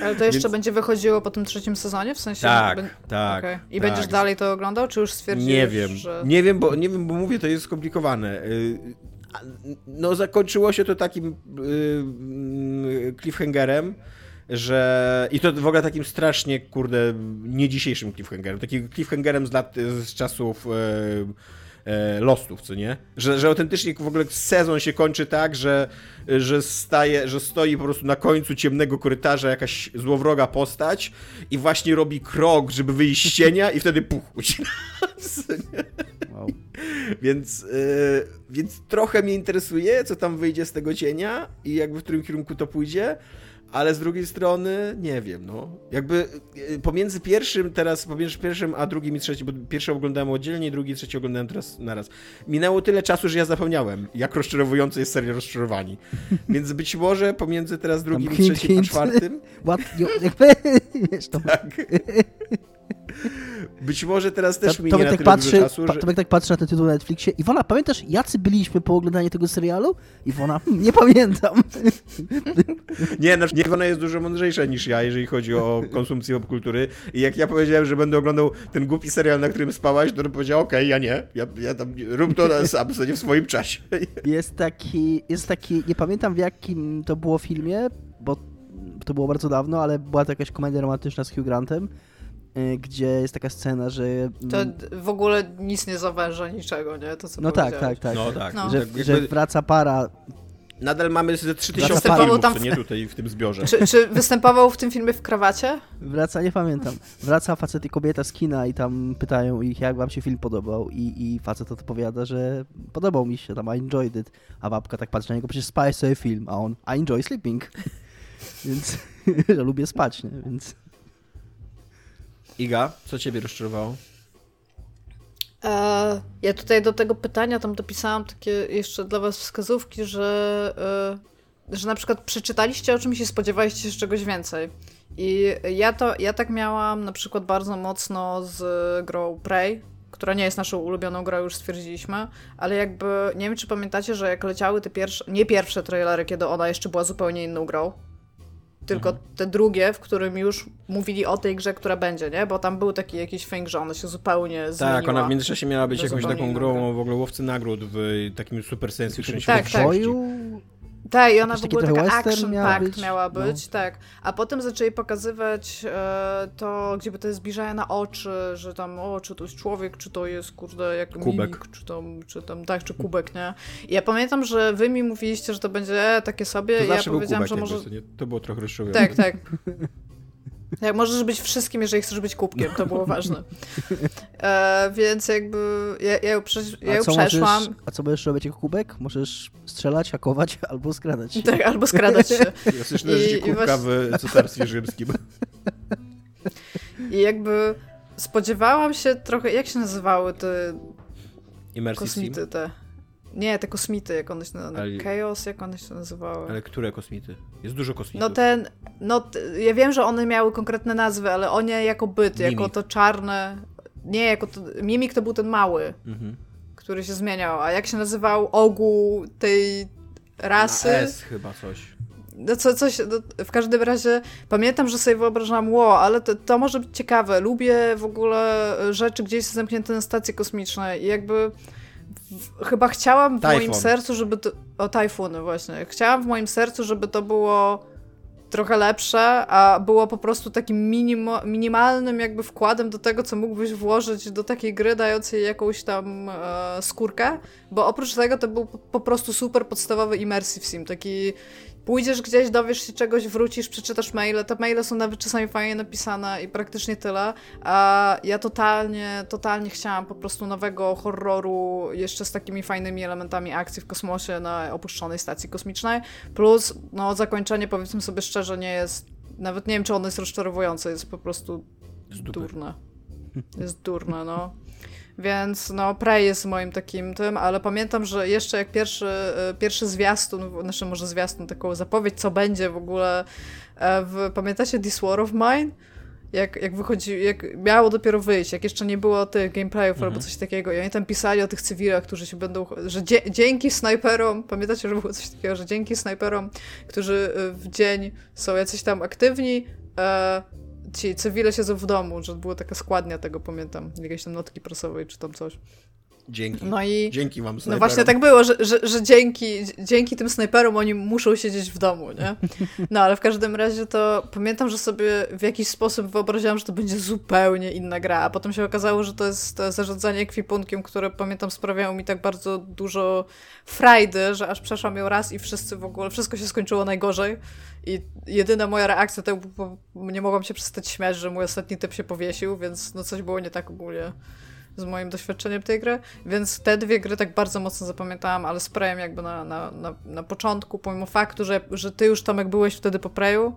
Ale to jeszcze Więc... będzie wychodziło po tym trzecim sezonie? W sensie... Tak, tak. Okay. I tak. będziesz dalej to oglądał, czy już stwierdziłeś, Nie wiem, że... nie wiem, bo, nie wiem, bo mówię, to jest skomplikowane. Y, no zakończyło się to takim y, cliffhangerem, że... I to w ogóle takim strasznie, kurde, nie dzisiejszym cliffhangerem. Takim cliffhangerem z lat, z czasów... Yy, Lostów, co nie? Że, że autentycznie w ogóle sezon się kończy tak, że, że, staje, że stoi po prostu na końcu ciemnego korytarza jakaś złowroga postać i właśnie robi krok, żeby wyjść z cienia i wtedy puch, ucina. Wow. Więc, e, więc trochę mnie interesuje, co tam wyjdzie z tego cienia i jakby w którym kierunku to pójdzie ale z drugiej strony nie wiem, no. Jakby y, pomiędzy pierwszym teraz, pomiędzy pierwszym a drugim i trzecim, bo pierwszy oglądałem oddzielnie, drugi i trzeci oglądałem teraz naraz. Minęło tyle czasu, że ja zapomniałem, jak rozczarowujący jest seria Rozczarowani. Więc być może pomiędzy teraz drugim i trzecim a czwartym... What? Jakby... tak. Być może teraz też to, minie na tak patrzy, czasu, że... Tomek tak patrzy na ten tytuł na Netflixie. Iwona, pamiętasz, jacy byliśmy po oglądaniu tego serialu? Iwona, nie pamiętam. nie, no, Iwona jest dużo mądrzejsza niż ja, jeżeli chodzi o konsumpcję popkultury. I jak ja powiedziałem, że będę oglądał ten głupi serial, na którym spałaś, to on powiedział, okej, okay, ja nie. Ja, ja tam, rób to na sam, nie w swoim czasie. jest taki, jest taki, nie pamiętam w jakim to było filmie, bo to było bardzo dawno, ale była to jakaś komedia romantyczna z Hugh Grantem gdzie jest taka scena, że... To w ogóle nic nie zawęża niczego, nie? To, co no tak, tak, tak. No tak. No. Że, tak, że wraca para Nadal mamy ze 3000 filmów, tam w... nie tutaj w tym zbiorze. Czy, czy, występował w tym filmie w krawacie? Wraca, nie pamiętam. Wraca facet i kobieta z kina i tam pytają ich, jak wam się film podobał i, i facet odpowiada, że podobał mi się, tam I enjoyed it. A babka tak patrzy na niego, przecież spałeś sobie film, a on I enjoy sleeping. Więc, że lubię spać, nie? Więc... Iga, co ciebie rozczarowało? E, ja tutaj do tego pytania tam dopisałam takie jeszcze dla was wskazówki, że, e, że na przykład przeczytaliście o czym się spodziewaliście się czegoś więcej. I ja, to, ja tak miałam na przykład bardzo mocno z grą Prey, która nie jest naszą ulubioną grą, już stwierdziliśmy, ale jakby, nie wiem czy pamiętacie, że jak leciały te pierwsze, nie pierwsze trailery, kiedy ona jeszcze była zupełnie inną grą, tylko Mhm. te drugie, w którym już mówili o tej grze, która będzie, nie? Bo tam był taki jakiś fęk, że ona się zupełnie zmieniła. Tak, ona w międzyczasie miała być jakąś taką grą w ogóle łowcy nagród w takim super fiction Tak, tak. Boju? Tak, i ona w ogóle taka action miała packed być, miała no. być, tak. A potem zaczęli pokazywać e, to, gdzie by to jest zbliżanie na oczy, że tam, o, czy to jest człowiek, czy to jest, kurde, jak Kubek. mimik, czy tam, czy tam, tak, czy kubek, nie? I ja pamiętam, że wy mi mówiliście, że to będzie e, takie sobie, To i ja powiedziałam, kubek, że może... to, nie, to było trochę rozczłowione. Tak, tak. Tak, możesz być wszystkim, jeżeli chcesz być kubkiem, to było ważne. E, więc jakby ja, ja ją, prze, ja ją a, co przeszłam. możesz, a co będziesz robić jako kubek? Możesz strzelać, hakować albo skradać się. Tak, albo skradać się. Klasyczne I- życie i kubka w cesarstwie rzymskim. I jakby spodziewałam się trochę, jak się nazywały te Immersive Sim? kosmity te? Nie, te kosmity, jak one się nazywały. Ale- Chaos, jak one się nazywały. Ale które kosmity? Jest dużo kosmitów. No ten, no ja wiem, że one miały konkretne nazwy, ale one jako byt, jako Mimik. to czarne, nie, jako to, Mimik to był ten mały, Mhm. który się zmieniał, a jak się nazywał ogół tej rasy? Na S chyba coś. No co, coś, no, w każdym razie pamiętam, że sobie wyobrażam, ło, ale to, to może być ciekawe. Lubię w ogóle rzeczy gdzieś zamknięte na stacji kosmicznej i jakby chyba chciałam w moim Tajfun. sercu, żeby to... O, tajfuny właśnie. Chciałam w moim sercu, żeby to było trochę lepsze, a było po prostu takim minimo, minimalnym jakby wkładem do tego, co mógłbyś włożyć do takiej gry, dającej jakąś tam e, skórkę, bo oprócz tego to był po, po prostu super podstawowy immersive sim, taki pójdziesz gdzieś, dowiesz się czegoś, wrócisz, przeczytasz maile, te maile są nawet czasami fajnie napisane i praktycznie tyle, a ja totalnie, totalnie chciałam po prostu nowego horroru, jeszcze z takimi fajnymi elementami akcji w kosmosie na opuszczonej stacji kosmicznej, plus no zakończenie powiedzmy sobie szczerze nie jest, nawet nie wiem czy ono jest rozczarowujące, jest po prostu durne. Jest durne, no. Więc no, Prey jest moim takim tym, ale pamiętam, że jeszcze jak pierwszy, e, pierwszy zwiastun, znaczy może zwiastun, taką zapowiedź, co będzie w ogóle e, w, pamiętacie This War of Mine? Jak, jak wychodzi, jak miało dopiero wyjść, jak jeszcze nie było tych gameplayów albo coś takiego i oni tam pisali o tych cywilach, którzy się będą, że dzie, dzięki snajperom, pamiętacie, że było coś takiego, że dzięki snajperom, którzy e, w dzień są jacyś tam aktywni, e, ci cywile siedzą w domu, że była taka składnia tego, pamiętam, jakiejś tam notki prasowej czy tam coś. Dzięki. No i Dzięki wam, no snajperom. właśnie tak było, że, że, że dzięki, dzięki tym snajperom oni muszą siedzieć w domu, nie? No ale w każdym razie to pamiętam, że sobie w jakiś sposób wyobraziłam, że to będzie zupełnie inna gra, a potem się okazało, że to jest to zarządzanie ekwipunkiem, które pamiętam sprawiało mi tak bardzo dużo frajdy, że aż przeszłam ją raz i wszyscy w ogóle, wszystko się skończyło najgorzej i jedyna moja reakcja to nie mogłam się przestać śmiać, że mój ostatni typ się powiesił, więc no coś było nie tak ogólnie z moim doświadczeniem tej gry, więc te dwie gry tak bardzo mocno zapamiętałam, ale z Preyem jakby na, na, na, na początku, pomimo faktu, że, że ty już Tomek byłeś wtedy po Preju,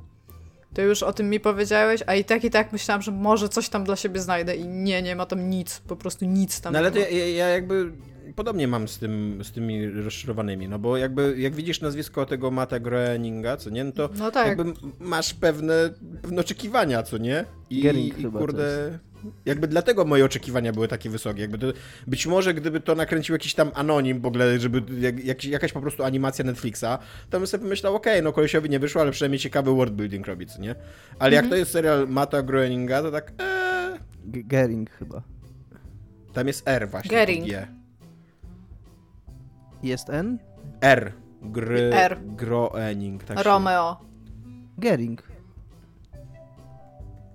ty już o tym mi powiedziałeś, a i tak i tak myślałam, że może coś tam dla siebie znajdę i nie, nie ma tam nic, po prostu nic tam No ale nie to ma. ja, ja jakby podobnie mam z, tym, z tymi rozczarowanymi, no bo jakby jak widzisz nazwisko tego Mata Groeninga, co nie, no to No tak. jakby masz pewne, pewne oczekiwania, co nie? I, Gering i chyba kurde, jakby dlatego moje oczekiwania były takie wysokie. Jakby to, być może gdyby to nakręcił jakiś tam anonim w ogóle, żeby jak, jak, jakaś po prostu animacja Netflixa, to bym sobie pomyślał, okej, no kolesiowi nie wyszło, ale przynajmniej ciekawy world building robi, nie? Ale jak to jest serial Mata Groeninga, to tak G- Gering chyba. tam jest R właśnie. Gering. G. Jest N? R. Gry, R. Groening. Tak się- Romeo. Gering.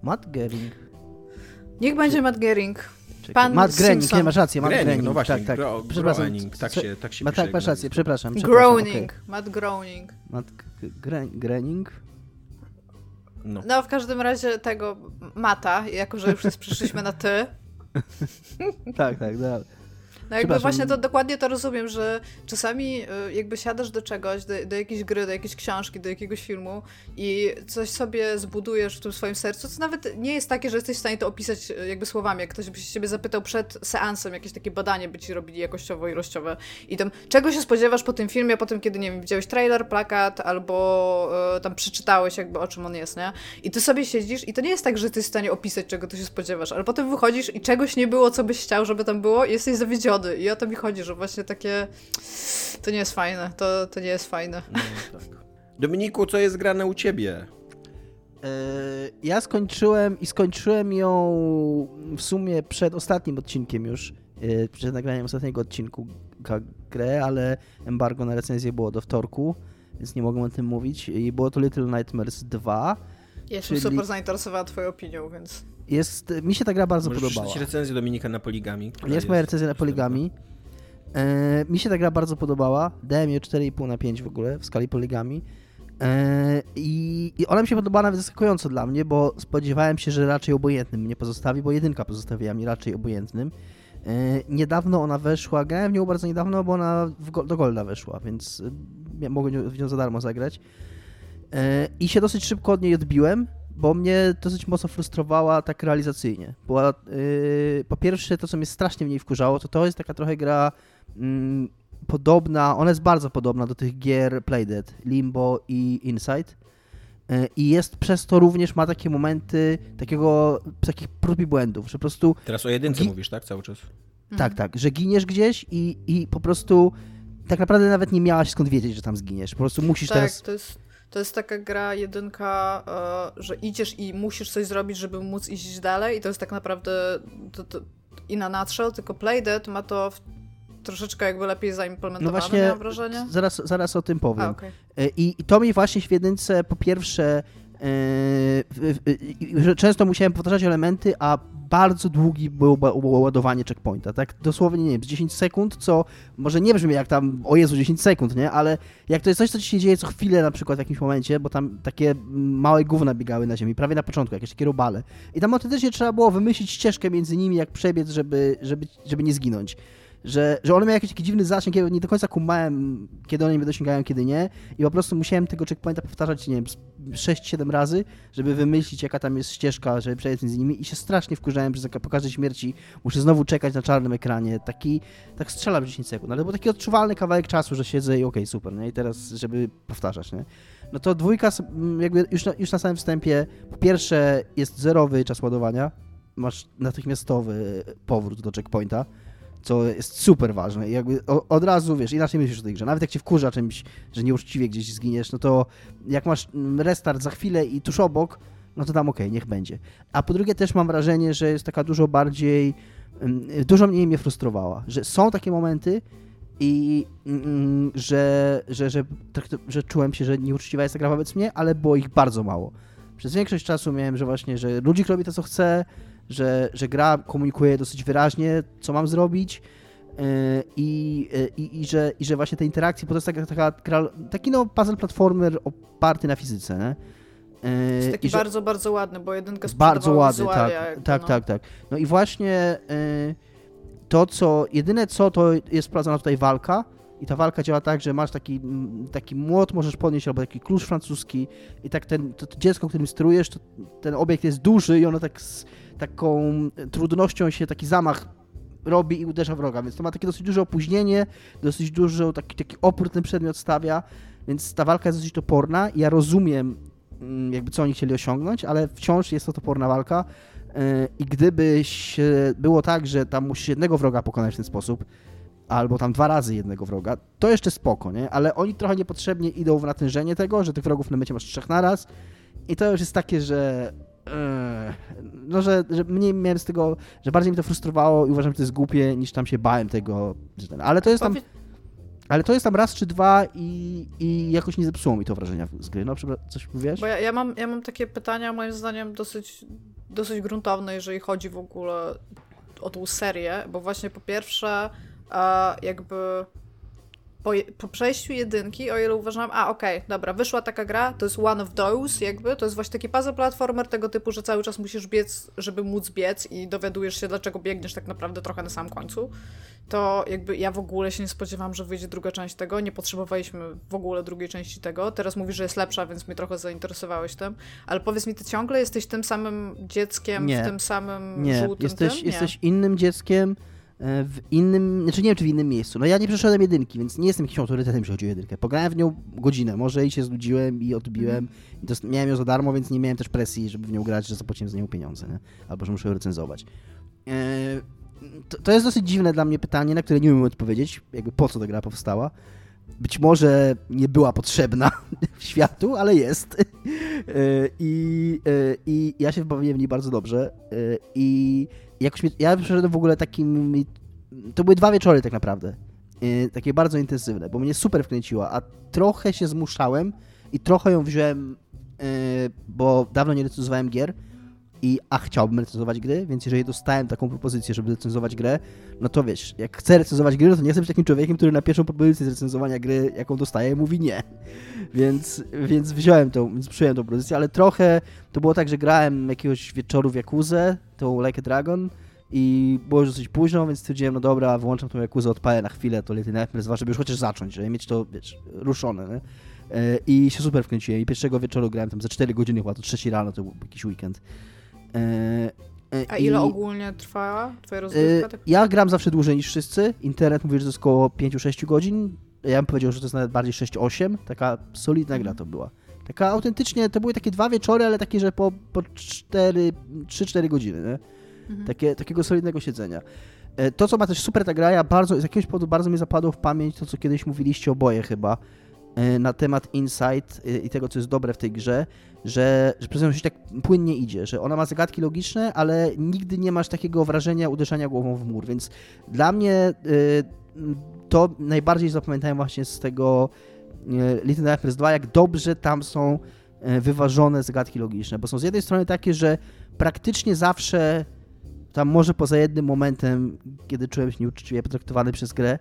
Matt Gering. Niech będzie Matt Gering. Pan Matt Groening, nie masz racji, Matt Groening, Groening. no właśnie, tak, tak. Gro, Przepraszam, Groening, tak się, tak się Ma, tak, masz rację, przepraszam. przepraszam Groening. okej. Matt Groening. Matt Groening? No. No, w każdym razie tego Mata, jako że już jest, przyszliśmy na ty, Tak, tak, dobra. No jakby Przepraszam. właśnie to dokładnie to rozumiem, że czasami y, jakby siadasz do czegoś, do, do jakiejś gry, do jakiejś książki, do jakiegoś filmu i coś sobie zbudujesz w tym swoim sercu, co nawet nie jest takie, że jesteś w stanie to opisać y, jakby słowami. Jak ktoś by się ciebie zapytał przed seansem, jakieś takie badanie by ci robili jakościowo ilościowe i tam czego się spodziewasz po tym filmie, po tym kiedy, nie wiem, widziałeś trailer, plakat albo y, tam przeczytałeś jakby o czym on jest, nie? I ty sobie siedzisz i to nie jest tak, że ty jesteś w stanie opisać, czego ty się spodziewasz, ale potem wychodzisz i czegoś nie było, co byś chciał, żeby tam było i jesteś zawiedziony. I o to mi chodzi, że właśnie takie... To nie jest fajne, to, to nie jest fajne. No, tak. Dominiku, co jest grane u ciebie? ja skończyłem i skończyłem ją w sumie przed ostatnim odcinkiem już, e, przed nagraniem ostatniego odcinku grę, ale embargo na recenzję było do wtorku, więc nie mogę o tym mówić. I było to Little Nightmares 2. Jestem czyli... super zainteresowana twoją opinią, więc... Jest, mi się ta gra bardzo Możesz podobała. Możesz recenzję Dominika na poligami. Jest, jest moja recenzja na poligami. E, mi się ta gra bardzo podobała. Dałem jej 4,5 na 5 w ogóle w skali poligami. E, i, I ona mi się podobała nawet zaskakująco dla mnie, bo spodziewałem się, że raczej obojętnym mnie pozostawi, bo jedynka pozostawiła mi raczej obojętnym. E, niedawno ona weszła, grałem w nią bardzo niedawno, bo ona do Golda weszła, więc e, mogłem w nią za darmo zagrać. E, I się dosyć szybko od niej odbiłem, bo mnie dosyć mocno frustrowała tak realizacyjnie. Była, yy, po pierwsze, to co mnie strasznie w niej wkurzało, to to jest taka trochę gra mm, podobna, ona jest bardzo podobna do tych gier Playdead, Limbo i Inside. Yy, I jest przez to również ma takie momenty takiego, takich prób i błędów, że po prostu... Teraz o jedynce mówisz, tak? Cały czas. Tak, tak, że giniesz gdzieś i, i po prostu tak naprawdę nawet nie miałaś skąd wiedzieć, że tam zginiesz. Po prostu musisz tak, teraz... To jest to jest taka gra jedynka, e, że idziesz i musisz coś zrobić, żeby móc iść dalej i to jest tak naprawdę to, to, i na nutshell, tylko Playdead ma to w, troszeczkę jakby lepiej zaimplementowane, no właśnie, mam wrażenie. Zaraz, zaraz o tym powiem. A, okay. E, I, I to mi właśnie w jedynce po pierwsze Yy, często musiałem powtarzać elementy, a bardzo długi było ładowanie checkpointa, tak? Dosłownie, nie wiem, z 10 sekund, co może nie brzmi jak tam, o Jezu, 10 sekund, nie? Ale jak to jest coś, co ci się dzieje co chwilę na przykład w jakimś momencie, bo tam takie małe gówna biegały na ziemi, prawie na początku, jakieś takie robale. I tam autentycznie trzeba było wymyślić ścieżkę między nimi, jak przebiec, żeby, żeby, żeby nie zginąć że, że one miały jakiś taki dziwny zasięg, ja nie do końca kumałem, kiedy one mnie dosięgają, kiedy nie. I po prostu musiałem tego checkpointa powtarzać, nie wiem, 6-7 razy, żeby wymyślić, jaka tam jest ścieżka, żeby przejść z nimi. I się strasznie wkurzałem, że po każdej śmierci muszę znowu czekać na czarnym ekranie, taki, tak strzelam 10 sekund, ale był taki odczuwalny kawałek czasu, że siedzę i okej, okay, super, nie? I teraz, żeby powtarzać, nie? No to dwójka, jakby już na, już na samym wstępie, po pierwsze jest zerowy czas ładowania, masz natychmiastowy powrót do checkpointa, co jest super ważne. I jakby od razu, wiesz, inaczej myślisz o tej grze. Nawet jak cię wkurza czymś, że nieuczciwie gdzieś zginiesz, no to jak masz restart za chwilę i tuż obok, no to tam okej, okay, niech będzie. A po drugie też mam wrażenie, że jest taka dużo bardziej, dużo mniej mnie frustrowała, że są takie momenty i mm, że, że, że, tak, że czułem się, że nieuczciwa jest ta gra wobec mnie, ale było ich bardzo mało. Przez większość czasu miałem, że właśnie, że ludzik robi to, co chce, że, że gra komunikuje dosyć wyraźnie, co mam zrobić. E, I, e, i, i, że, I że właśnie te interakcje, bo to jest taka, taka taki no puzzle platformer oparty na fizyce, nie? E, jest taki że, bardzo, bardzo ładny, bo jedynka Bardzo ładny, tak, tak, no. tak, tak. No i właśnie to, co, jedyne co, to jest wprowadzona tutaj walka, i ta walka działa tak, że masz taki, taki młot, możesz podnieść, albo taki klucz francuski i tak ten, to, to dziecko, którym sterujesz, to ten obiekt jest duży i ono tak z taką trudnością się taki zamach robi i uderza wroga, więc to ma takie dosyć duże opóźnienie, dosyć dużo taki, taki opór ten przedmiot stawia, więc ta walka jest dosyć toporna. Ja rozumiem jakby co oni chcieli osiągnąć, ale wciąż jest to toporna walka e, i gdybyś było tak, że tam musisz jednego wroga pokonać w ten sposób, albo tam dwa razy jednego wroga, to jeszcze spoko, nie? Ale oni trochę niepotrzebnie idą w natężenie tego, że tych wrogów na mycie masz trzech naraz i to już jest takie, że no, że, że mniej miałem z tego, że bardziej mi to frustrowało i uważam, że to jest głupie, niż tam się bałem tego. Ale to jest tam. Ale to jest tam raz czy dwa i, i jakoś nie zepsuło mi to wrażenia z gry. No, coś mówisz? Bo ja, ja, mam, ja mam takie pytania, moim zdaniem, dosyć, dosyć gruntowne, jeżeli chodzi w ogóle o tą serię, bo właśnie po pierwsze, jakby po, po, przejściu jedynki, o ile uważam, a okej, okay, dobra, wyszła taka gra, to jest one of those, jakby, to jest właśnie taki puzzle platformer tego typu, że cały czas musisz biec, żeby móc biec i dowiadujesz się, dlaczego biegniesz tak naprawdę trochę na samym końcu, to jakby ja w ogóle się nie spodziewałam, że wyjdzie druga część tego, nie potrzebowaliśmy w ogóle drugiej części tego, teraz mówisz, że jest lepsza, więc mnie trochę zainteresowałeś tym, ale powiedz mi, ty ciągle jesteś tym samym dzieckiem nie. w tym samym nie. żółtym jesteś, tym? Nie, jesteś innym dzieckiem, w innym, znaczy nie wiem czy w innym miejscu. No ja nie przeszedłem jedynki, więc nie jestem jakimś autorytetem, jeśli chodzi o jedynkę. Pograłem w nią godzinę, może i się znudziłem i odbiłem. Mm. I miałem ją za darmo, więc nie miałem też presji, żeby w nią grać, że zapłaciłem za nią pieniądze, nie? albo że muszę ją recenzować. E, to, to, jest dosyć dziwne dla mnie pytanie, na które nie umiem odpowiedzieć, jakby po co ta gra powstała. być może nie była potrzebna światu, ale jest. I, I ja się bawiłem w niej bardzo dobrze. I jakoś mnie, ja przeszedłem w ogóle takim. To były dwa wieczory tak naprawdę. Takie bardzo intensywne, bo mnie super wkręciła, a trochę się zmuszałem i trochę ją wziąłem, bo dawno nie recenzowałem gier i a chciałbym recenzować gry, więc jeżeli dostałem taką propozycję, żeby recenzować grę, no to wiesz, jak chcę recenzować gry, no to nie być takim człowiekiem, który na pierwszą propozycję recenzowania gry, jaką dostaje, mówi nie. Więc, więc wziąłem tą, więc przyjąłem tą propozycję, ale trochę to było tak, że grałem jakiegoś wieczoru w Jakuzę, tą Like a Dragon i było już dosyć późno, więc stwierdziłem, no dobra, wyłączam tą Jakuzę, odpalę na chwilę to Little Nightmares żeby już chociaż zacząć, żeby mieć to, wiesz, ruszone, nie? E, I się super wkręciłem. I pierwszego wieczoru grałem tam za 4 godziny, chyba to trzeci rano, to był jakiś weekend. E, e, A ile I, ogólnie trwała twoja rozgrywka? Tak? Ja gram zawsze dłużej niż wszyscy. Internet mówi, że to jest około 5-6 godzin. Ja bym powiedział, że to jest nawet bardziej 6-8. Taka solidna gra to była. Taka autentycznie, to były takie dwa wieczory, ale takie, że po, po 3-4 godziny, nie? Mhm. Takie, takiego solidnego siedzenia. E, to, co ma też super ta gra, ja bardzo, z jakiegoś powodu bardzo mi zapadło w pamięć to, co kiedyś mówiliście oboje chyba, na temat insight i tego, co jest dobre w tej grze, że, że przez nią się tak płynnie idzie, że ona ma zagadki logiczne, ale nigdy nie masz takiego wrażenia uderzenia głową w mur, więc dla mnie to najbardziej zapamiętałem właśnie z tego Little Nightmares 2, jak dobrze tam są y, wyważone zagadki logiczne, bo są z jednej strony takie, że praktycznie zawsze tam może poza jednym momentem, kiedy czułem się nieuczciwie potraktowany przez grę,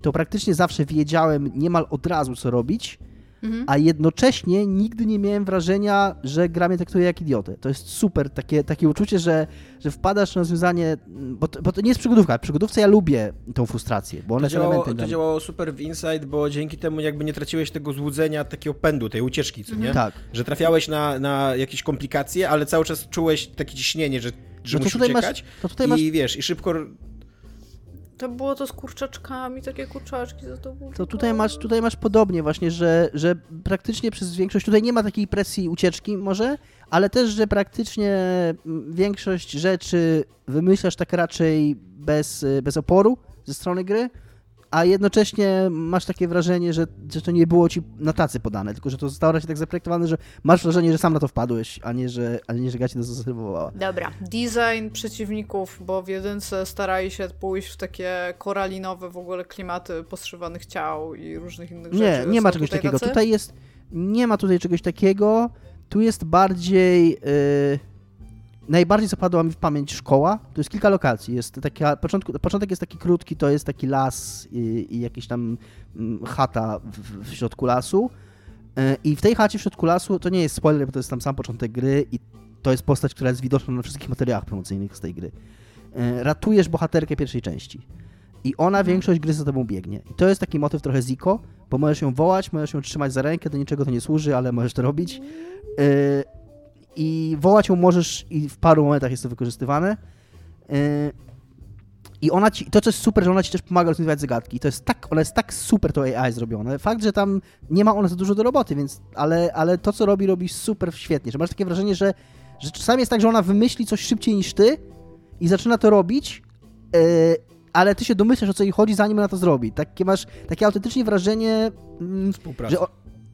to praktycznie zawsze wiedziałem niemal od razu, co robić, mhm. a jednocześnie nigdy nie miałem wrażenia, że gra mnie traktuje jak idiotę. To jest super, takie, takie uczucie, że, że wpadasz na rozwiązanie, bo to, bo to nie jest przygodówka. W przygodówce ja lubię tą frustrację, bo ona jest działało, To działało super w Inside, bo dzięki temu jakby nie traciłeś tego złudzenia, takiego pędu, tej ucieczki, co nie? Mhm. Tak. Że trafiałeś na, na jakieś komplikacje, ale cały czas czułeś takie ciśnienie, że, że no musisz uciekać masz, i masz... wiesz, i szybko to było to z kurczaczkami, takie kurczaczki za to To tutaj masz, tutaj masz podobnie właśnie, że, że praktycznie przez większość, tutaj nie ma takiej presji ucieczki może, ale też, że praktycznie większość rzeczy wymyślasz tak raczej bez, bez oporu ze strony gry a jednocześnie masz takie wrażenie, że, że to nie było ci na tacy podane, tylko że to zostało raczej tak zaprojektowane, że masz wrażenie, że sam na to wpadłeś, a nie, że, a nie, że gra ci to zaserwowała. Dobra. Design przeciwników, bo w jedynce starali się pójść w takie koralinowe w ogóle klimaty postrzywanych ciał i różnych innych nie, rzeczy. Nie, nie ma czegoś takiego. Tacy? Tutaj jest, nie ma tutaj czegoś takiego. Tu jest bardziej... Yy najbardziej zapadła mi w pamięć szkoła. To jest kilka lokacji. Jest taka, początku, początek jest taki krótki, to jest taki las i, i jakieś tam mm, chata w, w, środku lasu. E, I w tej chacie w środku lasu, to nie jest spoiler, bo to jest tam sam początek gry i to jest postać, która jest widoczna na wszystkich materiałach promocyjnych z tej gry. E, ratujesz bohaterkę pierwszej części. I ona mhm. większość gry za tobą biegnie. I to jest taki motyw trochę Ziko, bo możesz ją wołać, możesz ją trzymać za rękę, do niczego to nie służy, ale możesz to robić. I wołać ją możesz i w paru momentach jest to wykorzystywane. Yy, I ona ci, to co jest super, że ona ci też pomaga rozwiązywać zagadki. To jest tak, ona jest tak super to AI zrobione. Fakt, że tam nie ma ona za dużo do roboty, więc, ale, ale to co robi, robi super świetnie, że masz takie wrażenie, że, że czasami jest tak, że ona wymyśli coś szybciej niż ty i zaczyna to robić, yy, ale ty się domyślasz o co jej chodzi, zanim ona to zrobi. Takie masz, takie autentycznie wrażenie, mm, że,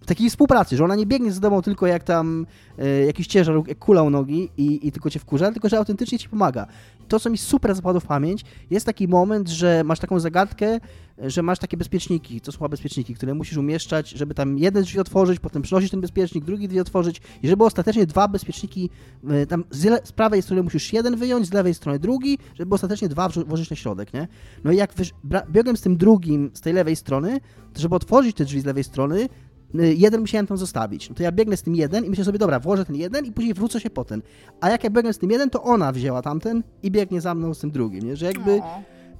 takiej współpracy, że ona nie biegnie z tobą tylko jak tam e, jakiś ciężar, jak kula u nogi i, i tylko cię wkurza, tylko że autentycznie ci pomaga. To, co mi super zapadło w pamięć, jest taki moment, że masz taką zagadkę, że masz takie bezpieczniki, to są bezpieczniki, które musisz umieszczać, żeby tam jeden drzwi otworzyć, potem przynosisz ten bezpiecznik, drugi drzwi otworzyć i żeby ostatecznie dwa bezpieczniki, e, tam z, z prawej strony musisz jeden wyjąć, z lewej strony drugi, żeby ostatecznie dwa włożyć na środek, nie? No i jak biegłem z tym drugim, z tej lewej strony, to żeby otworzyć te drzwi z lewej strony, jeden musiałem tam zostawić. No to ja biegnę z tym jeden i myślę sobie, dobra, włożę ten jeden i później wrócę się po ten. A jak ja biegnę z tym jeden, to ona wzięła tamten i biegnie za mną z tym drugim, nie? Że jakby...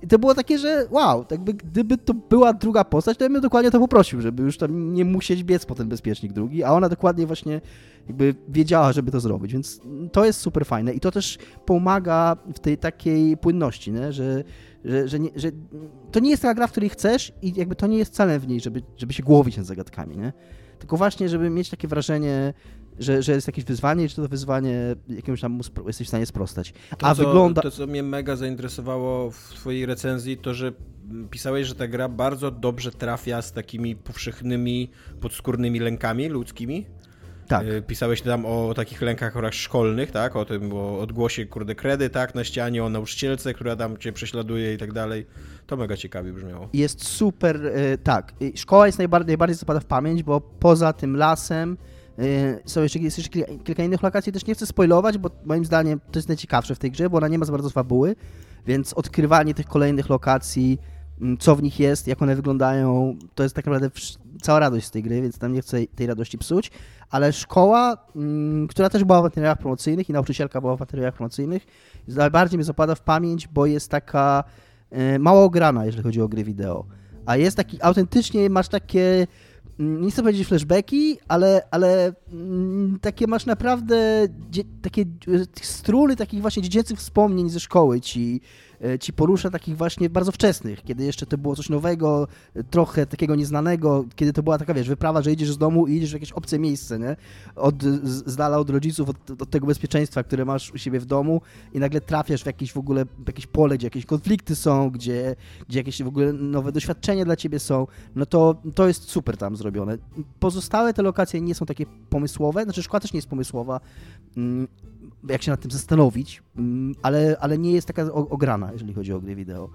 I to było takie, że wow, jakby gdyby to była druga postać, to ja bym dokładnie to poprosił, żeby już tam nie musieć biec po ten bezpiecznik drugi, a ona dokładnie właśnie jakby wiedziała, żeby to zrobić, więc to jest super fajne i to też pomaga w tej takiej płynności, nie? Że, że, że, nie, że to nie jest taka gra, w której chcesz i jakby to nie jest celem w niej, żeby, żeby się głowić nad zagadkami, nie? Tylko właśnie, żeby mieć takie wrażenie, że, że jest jakieś wyzwanie i że to wyzwanie jakimś tam jesteś w stanie sprostać. A to, wygląda... To, co mnie mega zainteresowało w twojej recenzji, to, że pisałeś, że ta gra bardzo dobrze trafia z takimi powszechnymi, podskórnymi lękami ludzkimi. Tak. Y, Pisałeś tam o takich lękach chorach szkolnych, tak? O tym, o odgłosie, kurde, kredy, tak? Na ścianie, o nauczycielce, która tam cię prześladuje i tak dalej. To mega ciekawie brzmiało. Jest super, e, tak. E, Szkoła jest najbardziej, najbardziej zapada w pamięć, bo poza tym lasem są jeszcze, jest jeszcze kilka, innych lokacji. Też nie chcę spoilować, bo moim zdaniem to jest najciekawsze w tej grze, bo ona nie ma za bardzo fabuły, więc odkrywanie tych kolejnych lokacji, m, co w nich jest, jak one wyglądają, to jest tak naprawdę cała radość z tej gry, więc tam nie chcę tej radości psuć. Ale szkoła, m, która też była w materiałach promocyjnych i nauczycielka była w materiałach promocyjnych, najbardziej mi zapada w pamięć, bo jest taka e, mało ograna, jeżeli chodzi o gry wideo. A jest taki, autentycznie masz takie, mm, nie chcę powiedzieć flashbacki, ale, ale mm, takie masz naprawdę takie e, struny takich właśnie dziecięcych wspomnień ze szkoły ci, ci porusza takich właśnie bardzo wczesnych, kiedy jeszcze to było coś nowego, e, trochę takiego nieznanego, kiedy to była taka, wiesz, wyprawa, że idziesz z domu i idziesz w jakieś obce miejsce, nie? Od, z, z dala od rodziców, od, od tego bezpieczeństwa, które masz u siebie w domu i nagle trafiasz w jakieś w ogóle, w jakieś pole, gdzie jakieś konflikty są, gdzie, gdzie jakieś w ogóle nowe doświadczenia dla ciebie są, no to, to jest super tam zrobione. Pozostałe te lokacje nie są takie pomysłowe, znaczy szkoła też nie jest pomysłowa, mm, jak się nad tym zastanowić, mm, ale, ale nie jest taka ograna, jeżeli chodzi o gry wideo.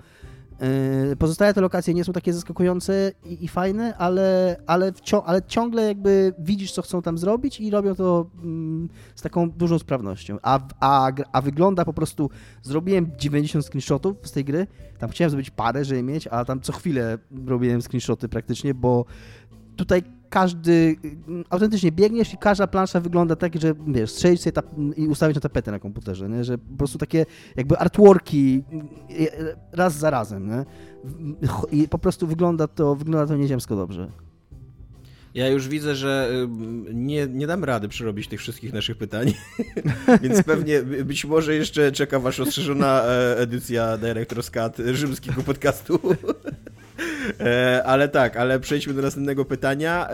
Yy, Pozostałe te lokacje nie są takie zaskakujące i, i fajne, ale, ale, ale ciągle jakby widzisz, co chcą tam zrobić i robią to mm, z taką dużą sprawnością. A, a, a wygląda po prostu. Zrobiłem 90 screenshotów z tej gry. Tam chciałem zrobić parę, żeby mieć, a tam co chwilę robiłem screenshoty praktycznie, bo tutaj każdy. mm, Autentycznie biegniesz i każda plansza wygląda tak, że wiesz, strzelić sobie i ustawić na tapetę na komputerze, nie? że po prostu takie jakby artworki mm, e, raz za razem. Nie? I po prostu wygląda to, wygląda to nieziemsko dobrze. Ja już widzę, że nie, nie dam rady przerobić tych wszystkich naszych pytań, więc pewnie by- być może jeszcze czeka was rozszerzona e, edycja Director's Cut rzymskiego podcastu. E, Ale tak, ale przejdźmy do następnego pytania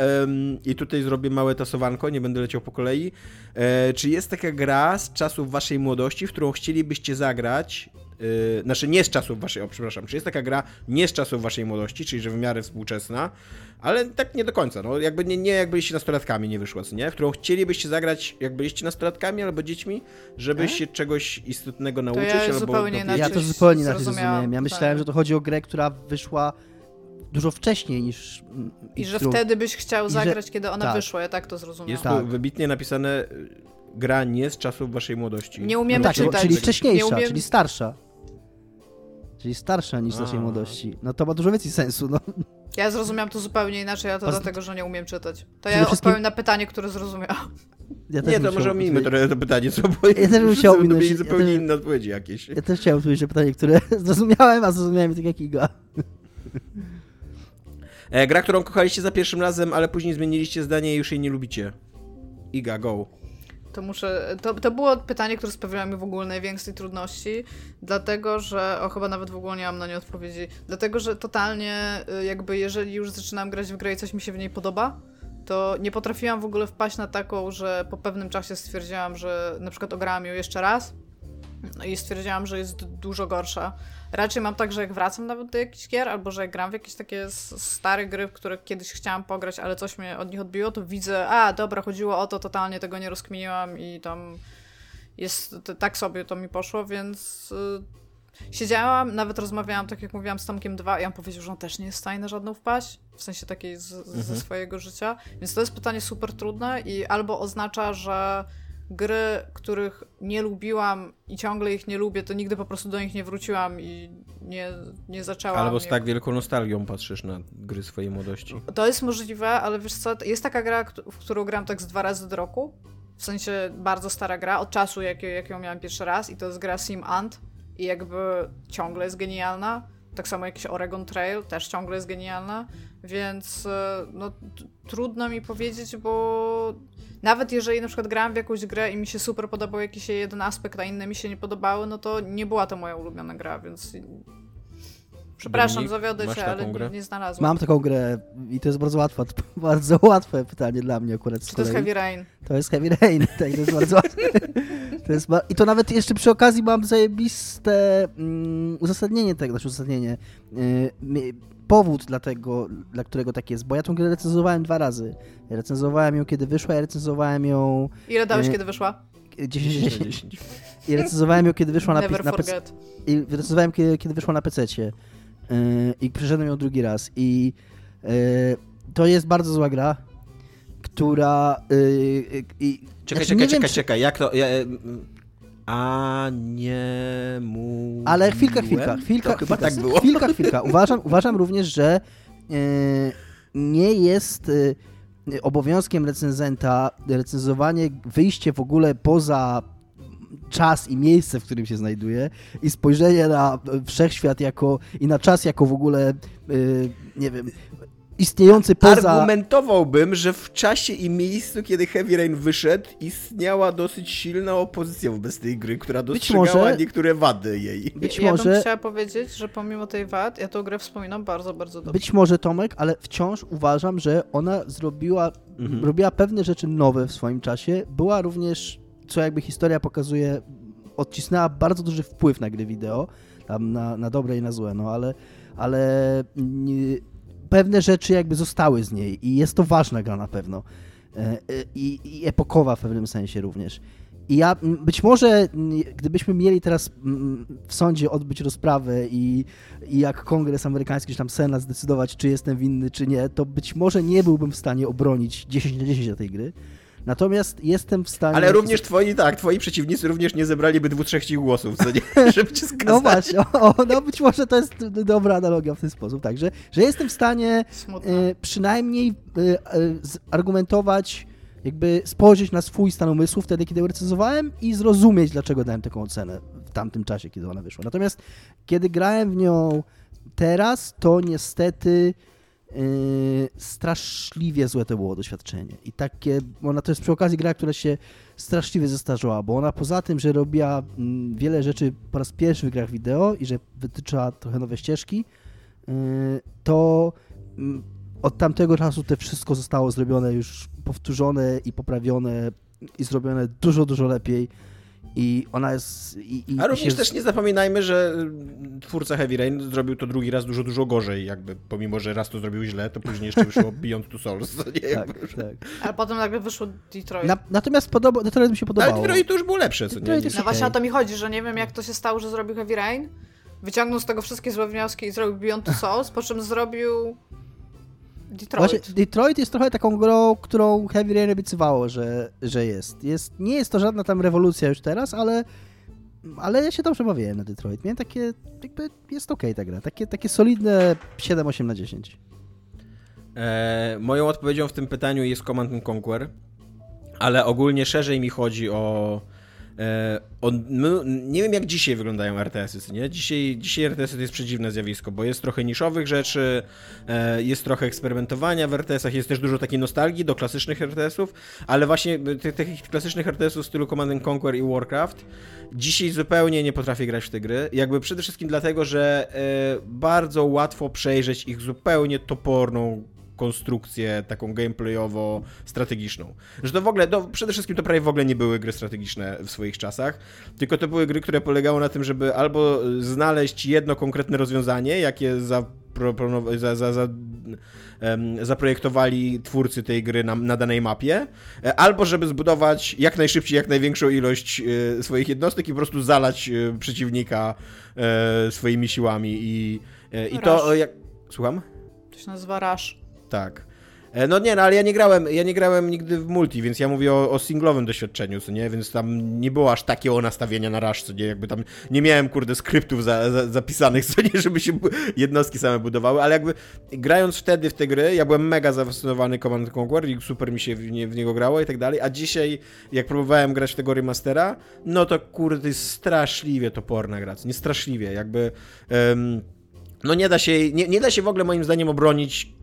i tutaj zrobię małe tasowanko, nie będę leciał po kolei. E, Czy jest taka gra z czasów waszej młodości, w którą chcielibyście zagrać Yy, znaczy nie z czasów waszej, o przepraszam, czy jest taka gra nie z czasów waszej młodości, czyli że w miarę współczesna, ale tak nie do końca, no jakby nie, nie jak byliście nastolatkami nie wyszła, co nie? W którą chcielibyście zagrać jak byliście nastolatkami albo dziećmi, żeby się czegoś istotnego nauczyć ja albo... zupełnie dowiedzieć. Ja to Inaczej zupełnie inaczej zrozumiałem. Ja myślałem, pytanie. że to chodzi o grę, która wyszła dużo wcześniej niż. I że którą- wtedy byś chciał i że- zagrać, kiedy ona tak. wyszła, ja tak to zrozumiałam. Jest Tak. tu wybitnie napisane y, gra nie z czasów waszej młodości. Nie umiemy tak, czytać. czyli Nie wcześniejsza, umiem- czyli starsza. Czyli starsza niż z naszej młodości. No to ma dużo więcej sensu. No. Ja zrozumiałam to zupełnie inaczej, a to Poza- dlatego, że nie umiem czytać. To Przede ja wszystkim- odpowiem na pytanie, które zrozumiałam. Ja Nie, to może odpowiedzieć- trochę to pytanie, co? Bo Ja też bym chciał ominąć- ja zupełnie też- inne odpowiedzi jakieś. Ja też chciałem odpowiedzieć na pytanie, które zrozumiałem, a zrozumiałem tak jak Iga. E, gra, którą kochaliście za pierwszym razem, ale później zmieniliście zdanie i już jej nie lubicie. Iga, go. To muszę. To, to było pytanie, które sprawiło mi w ogóle największej trudności, dlatego że. O, chyba nawet w ogóle nie mam na nie odpowiedzi. Dlatego, że totalnie, y, jakby, jeżeli już zaczynam grać w grę i coś mi się w niej podoba, to nie potrafiłam w ogóle wpaść na taką, że po pewnym czasie stwierdziłam, że na przykład ograłam ją jeszcze raz no i stwierdziłam, że jest dużo gorsza. Raczej mam tak, że jak wracam nawet do jakichś gier, albo że jak gram w jakieś takie stare gry, w które kiedyś chciałam pograć, ale coś mnie od nich odbiło, to widzę, a dobra, chodziło o to, totalnie tego nie rozkminiłam i tam jest, tak sobie to mi poszło, więc y, siedziałam, nawet rozmawiałam, tak jak mówiłam z Tomkiem 2 i on powiedział, że on też nie jest w stanie na żadną wpaść, w sensie takiej z, z, ze Mhm. swojego życia, więc to jest pytanie super trudne i albo oznacza, że gry, których nie lubiłam i ciągle ich nie lubię, to nigdy po prostu do nich nie wróciłam i nie, nie zaczęłam. Albo z tak wielką nostalgią patrzysz na gry swojej młodości. To jest możliwe, ale wiesz co, jest taka gra, w którą gram tak z dwa razy do roku. W sensie bardzo stara gra, od czasu jak, jak ją miałam pierwszy raz i to jest gra Sim Ant i jakby ciągle jest genialna. Tak samo jakiś Oregon Trail też ciągle jest genialna, więc e, no, trudno mi powiedzieć, bo nawet jeżeli na przykład grałam w jakąś grę i mi się super podobał jakiś jeden aspekt, a inne mi się nie podobały, no to nie była to moja ulubiona gra, więc Przepraszam, Dominik, zawiodę cię, ale grę? nie, znalazłam. Mam taką grę i to jest bardzo łatwe, bardzo łatwe pytanie dla mnie akurat Czy to jest. Heavy Rain? To jest Heavy Rain, tak, to jest bardzo łatwe. To jest I to nawet jeszcze przy okazji mam zajebiste mm, uzasadnienie tego, znaczy uzasadnienie, yy, mi- powód dla tego, dla którego tak jest, bo ja tą grę recenzowałem dwa razy. Recenzowałem ją kiedy wyszła, ja recenzowałem ją Ile dałeś, Nie. kiedy wyszła? 10 10 10 na 10. i recenzowałem ją kiedy wyszła na, Never na PC. I recenzowałem kiedy, kiedy wyszła na PC-cie. Yy, I przeszedłem ją drugi raz. I yy, to jest bardzo zła gra, która. Yy, Czekaj, znaczy, czekaj, nie wiem, czekaj, czekaj, jak to... Ja, a nie mu. Ale chwilka, chwilka, chwilka, To chwilka, tak było. Chwilka, chwilka. Uważam, uważam również, że nie jest obowiązkiem recenzenta recenzowanie, wyjście w ogóle poza czas i miejsce, w którym się znajduje i spojrzenie na wszechświat jako i na czas jako w ogóle, e, nie wiem, istniejący poza... Argumentowałbym, że w czasie i miejscu, kiedy Heavy Rain wyszedł, istniała dosyć silna opozycja wobec tej gry, która dostrzegała może- niektóre wady jej. Być ja, ja może- bym chciała powiedzieć, że pomimo tej wad, ja tą grę wspominam bardzo, bardzo dobrze. Być może Tomek, ale wciąż uważam, że ona zrobiła, Mhm. robiła pewne rzeczy nowe w swoim czasie. Była również, co jakby historia pokazuje, odcisnęła bardzo duży wpływ na gry wideo, tam na, na dobre i na złe, no ale, ale nie, pewne rzeczy jakby zostały z niej i jest to ważna gra na pewno. E, I, i epokowa w pewnym sensie również. I ja być może, gdybyśmy mieli teraz w sądzie odbyć rozprawę i, i jak kongres amerykański, czy tam senat zdecydować, czy jestem winny, czy nie, to być może nie byłbym w stanie obronić 10 na 10 tej gry. Natomiast jestem w stanie. Ale również twoi, tak, twoi przeciwnicy również nie zebraliby dwóch, trzech głosów, co nie? Żeby cię skazać. No właśnie, o, no być może to jest dobra analogia w ten sposób, także, że jestem w stanie e, przynajmniej e, e, argumentować, jakby spojrzeć na swój stan umysłu wtedy, kiedy ją recenzowałem i zrozumieć, dlaczego dałem taką ocenę w tamtym czasie, kiedy ona wyszła. Natomiast kiedy grałem w nią teraz, to niestety e, straszliwie złe to było doświadczenie. I takie, ona to jest przy okazji gra, która się straszliwie zestarzała, bo ona poza tym, że robiła mm, wiele rzeczy po raz pierwszy w grach wideo i że wytyczała trochę nowe ścieżki, yy, to mm, od tamtego czasu to wszystko zostało zrobione już powtórzone i poprawione i zrobione dużo, dużo lepiej. I ona jest. I, i, A również się- też nie zapominajmy, że y, twórca Heavy Rain zrobił to drugi raz dużo, dużo gorzej, jakby pomimo, że raz to zrobił źle, to później jeszcze wyszło Beyond Two Souls. Nie, Tak, jakby. tak. Ale potem nagle wyszło Detroit. Na, natomiast podoba, Detroit mi się Ale podobało. Detroit to już było lepsze, co nie? Detroit nie? No właśnie okej. o to mi chodzi, że nie wiem jak to się stało, że zrobił Heavy Rain, wyciągnął z tego wszystkie złe wnioski i zrobił Beyond Two Souls, po czym zrobił Detroit. Właśnie Detroit jest trochę taką grą, którą Heavy Rain obiecywało, że, że jest. jest. Nie jest to żadna tam rewolucja już teraz, ale, ale ja się dobrze bawiłem na Detroit. Miałem takie, jakby jest okej ta gra. Takie, takie solidne 7-8 na 10. E, moją odpowiedzią w tym pytaniu jest Command and Conquer, ale ogólnie szerzej mi chodzi o. E, o no, nie wiem, jak dzisiaj wyglądają RTS-y, nie? Dzisiaj, dzisiaj RTS-y to jest przedziwne zjawisko, bo jest trochę niszowych rzeczy, e, jest trochę eksperymentowania w RTS-ach, jest też dużo takiej nostalgii do klasycznych RTS-ów, ale właśnie tych, tych klasycznych RTS-ów w stylu Command and Conquer i Warcraft dzisiaj zupełnie nie potrafię grać w te gry. Jakby przede wszystkim dlatego, że e, bardzo łatwo przejrzeć ich zupełnie toporną konstrukcję taką gameplayowo-strategiczną. Że to w ogóle, no, przede wszystkim to prawie w ogóle nie były gry strategiczne w swoich czasach, tylko to były gry, które polegały na tym, żeby albo znaleźć jedno konkretne rozwiązanie, jakie zaproponowa- za, za, za, em, zaprojektowali twórcy tej gry na, na danej mapie, e, albo żeby zbudować jak najszybciej, jak największą ilość e, swoich jednostek i po prostu zalać e, przeciwnika e, swoimi siłami i, i to jak... Słucham? To się nazywa Rush. Tak. E, No nie, no ale ja nie grałem, ja nie grałem nigdy w multi, więc ja mówię o, o singlowym doświadczeniu, co nie, więc tam nie było aż takiego nastawienia na rush, co nie, jakby tam nie miałem, kurde, skryptów za, za, zapisanych, co nie, żeby się jednostki same budowały, ale jakby grając wtedy w te gry, ja byłem mega zafascynowany Command Conquer i super mi się w, nie, w niego grało i tak dalej, a dzisiaj, jak próbowałem grać w tego remastera, no to kurde, to jest straszliwie toporna gra, nie, straszliwie, jakby... em, no nie da się, nie, nie da się w ogóle moim zdaniem obronić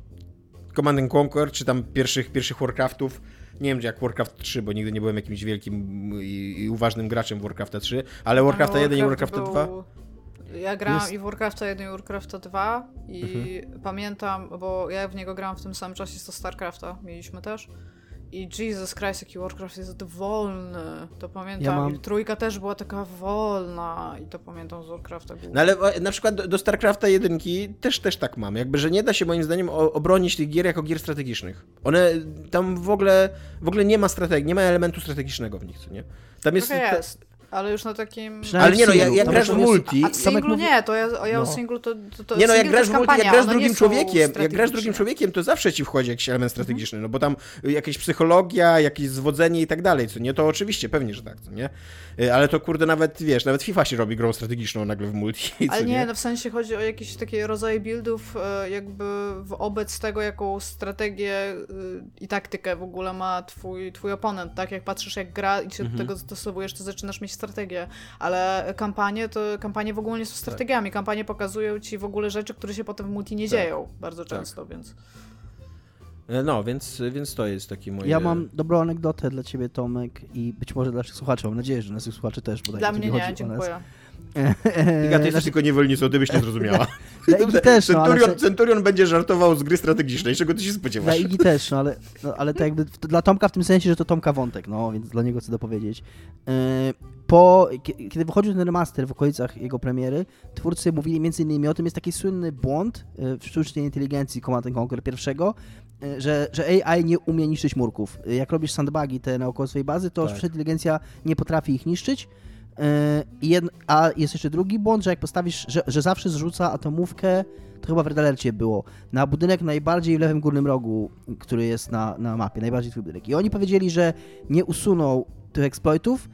Command and Conquer, czy tam pierwszych, pierwszych Warcraftów. Nie wiem, czy jak Warcraft 3, bo nigdy nie byłem jakimś wielkim i, i uważnym graczem Warcrafta 3, ale Warcrafta 1 i Warcrafta 2. był Ja grałam Jest- i w Warcrafta 1 i Warcrafta 2 i Mhm. pamiętam, bo ja w niego grałam w tym samym czasie co Starcrafta, mieliśmy też. I Jesus Christ, jaki Warcraft jest wolny. To pamiętam. Ja mam- trójka też była taka wolna. I to pamiętam z Warcrafta. głównie. No ale na przykład do, do StarCrafta 1 też, też tak mam. Jakby, że nie da się moim zdaniem obronić tych gier jako gier strategicznych. One tam w ogóle, w ogóle nie ma strategii, nie ma elementu strategicznego w nich, co nie? Tam jest. Ta- jest. Ale już na takim... Ale nie no, jak, jak grasz w multi. A w Tomek singlu nie, to ja, ja o No. singlu to, to, to Nie no, jak grasz, multi, jak grasz nie drugim człowiekiem, jak grasz z drugim człowiekiem, to zawsze ci wchodzi jakiś element Mhm. strategiczny, no bo tam y, jakieś psychologia, jakieś zwodzenie i tak dalej, co nie? To oczywiście, pewnie, że tak, co nie? Y, Ale to kurde nawet, wiesz, nawet FIFA się robi grą strategiczną nagle w multi, co Ale nie, nie? no w sensie chodzi o jakieś takie rodzaje buildów, e, jakby wobec tego, jaką strategię e, i taktykę w ogóle ma twój, twój oponent, tak? Jak patrzysz jak gra i się Mhm. do tego dostosowujesz, to zaczynasz mieć strategię. Ale kampanie, to kampanie w ogóle nie są strategiami. Kampanie pokazują ci w ogóle rzeczy, które się potem w multi nie Tak. dzieją bardzo często, więc... E, No, więc, więc to jest taki mój... Ja mam dobrą anegdotę dla ciebie, Tomek, i być może dla naszych słuchaczy. Mam nadzieję, że dla naszych słuchaczy też. Bo tak Dla mnie chodzi nie, o nas. dziękuję. Iga, ty jesteś Znaczy, tylko niewolnicą, ty byś nie zrozumiała. Dla Igi też, no, ale Centurion, se- Centurion będzie żartował z gry strategicznej, czego ty się Dla spodziewasz? Igi też, no ale, no, ale to jakby dla Tomka w tym sensie, że to Tomka wątek, no więc dla niego chcę dopowiedzieć. Yy, Po, kie- kiedy wychodził ten remaster w okolicach jego premiery, twórcy mówili między innymi o tym, jest taki słynny błąd yy, w sztucznej inteligencji Command and Conquer pierwszego, yy, że, że AI nie umie niszczyć murków. Yy, Jak robisz sandbagi te naokoło swojej bazy, to Tak. sztuczna inteligencja nie potrafi ich niszczyć. Yy, a jest jeszcze drugi błąd, że jak postawisz, że, że zawsze zrzuca atomówkę, to chyba w Red Alercie było, na budynek najbardziej w lewym górnym rogu, który jest na, na mapie, najbardziej twój budynek. I oni powiedzieli, że nie usuną tych exploitów,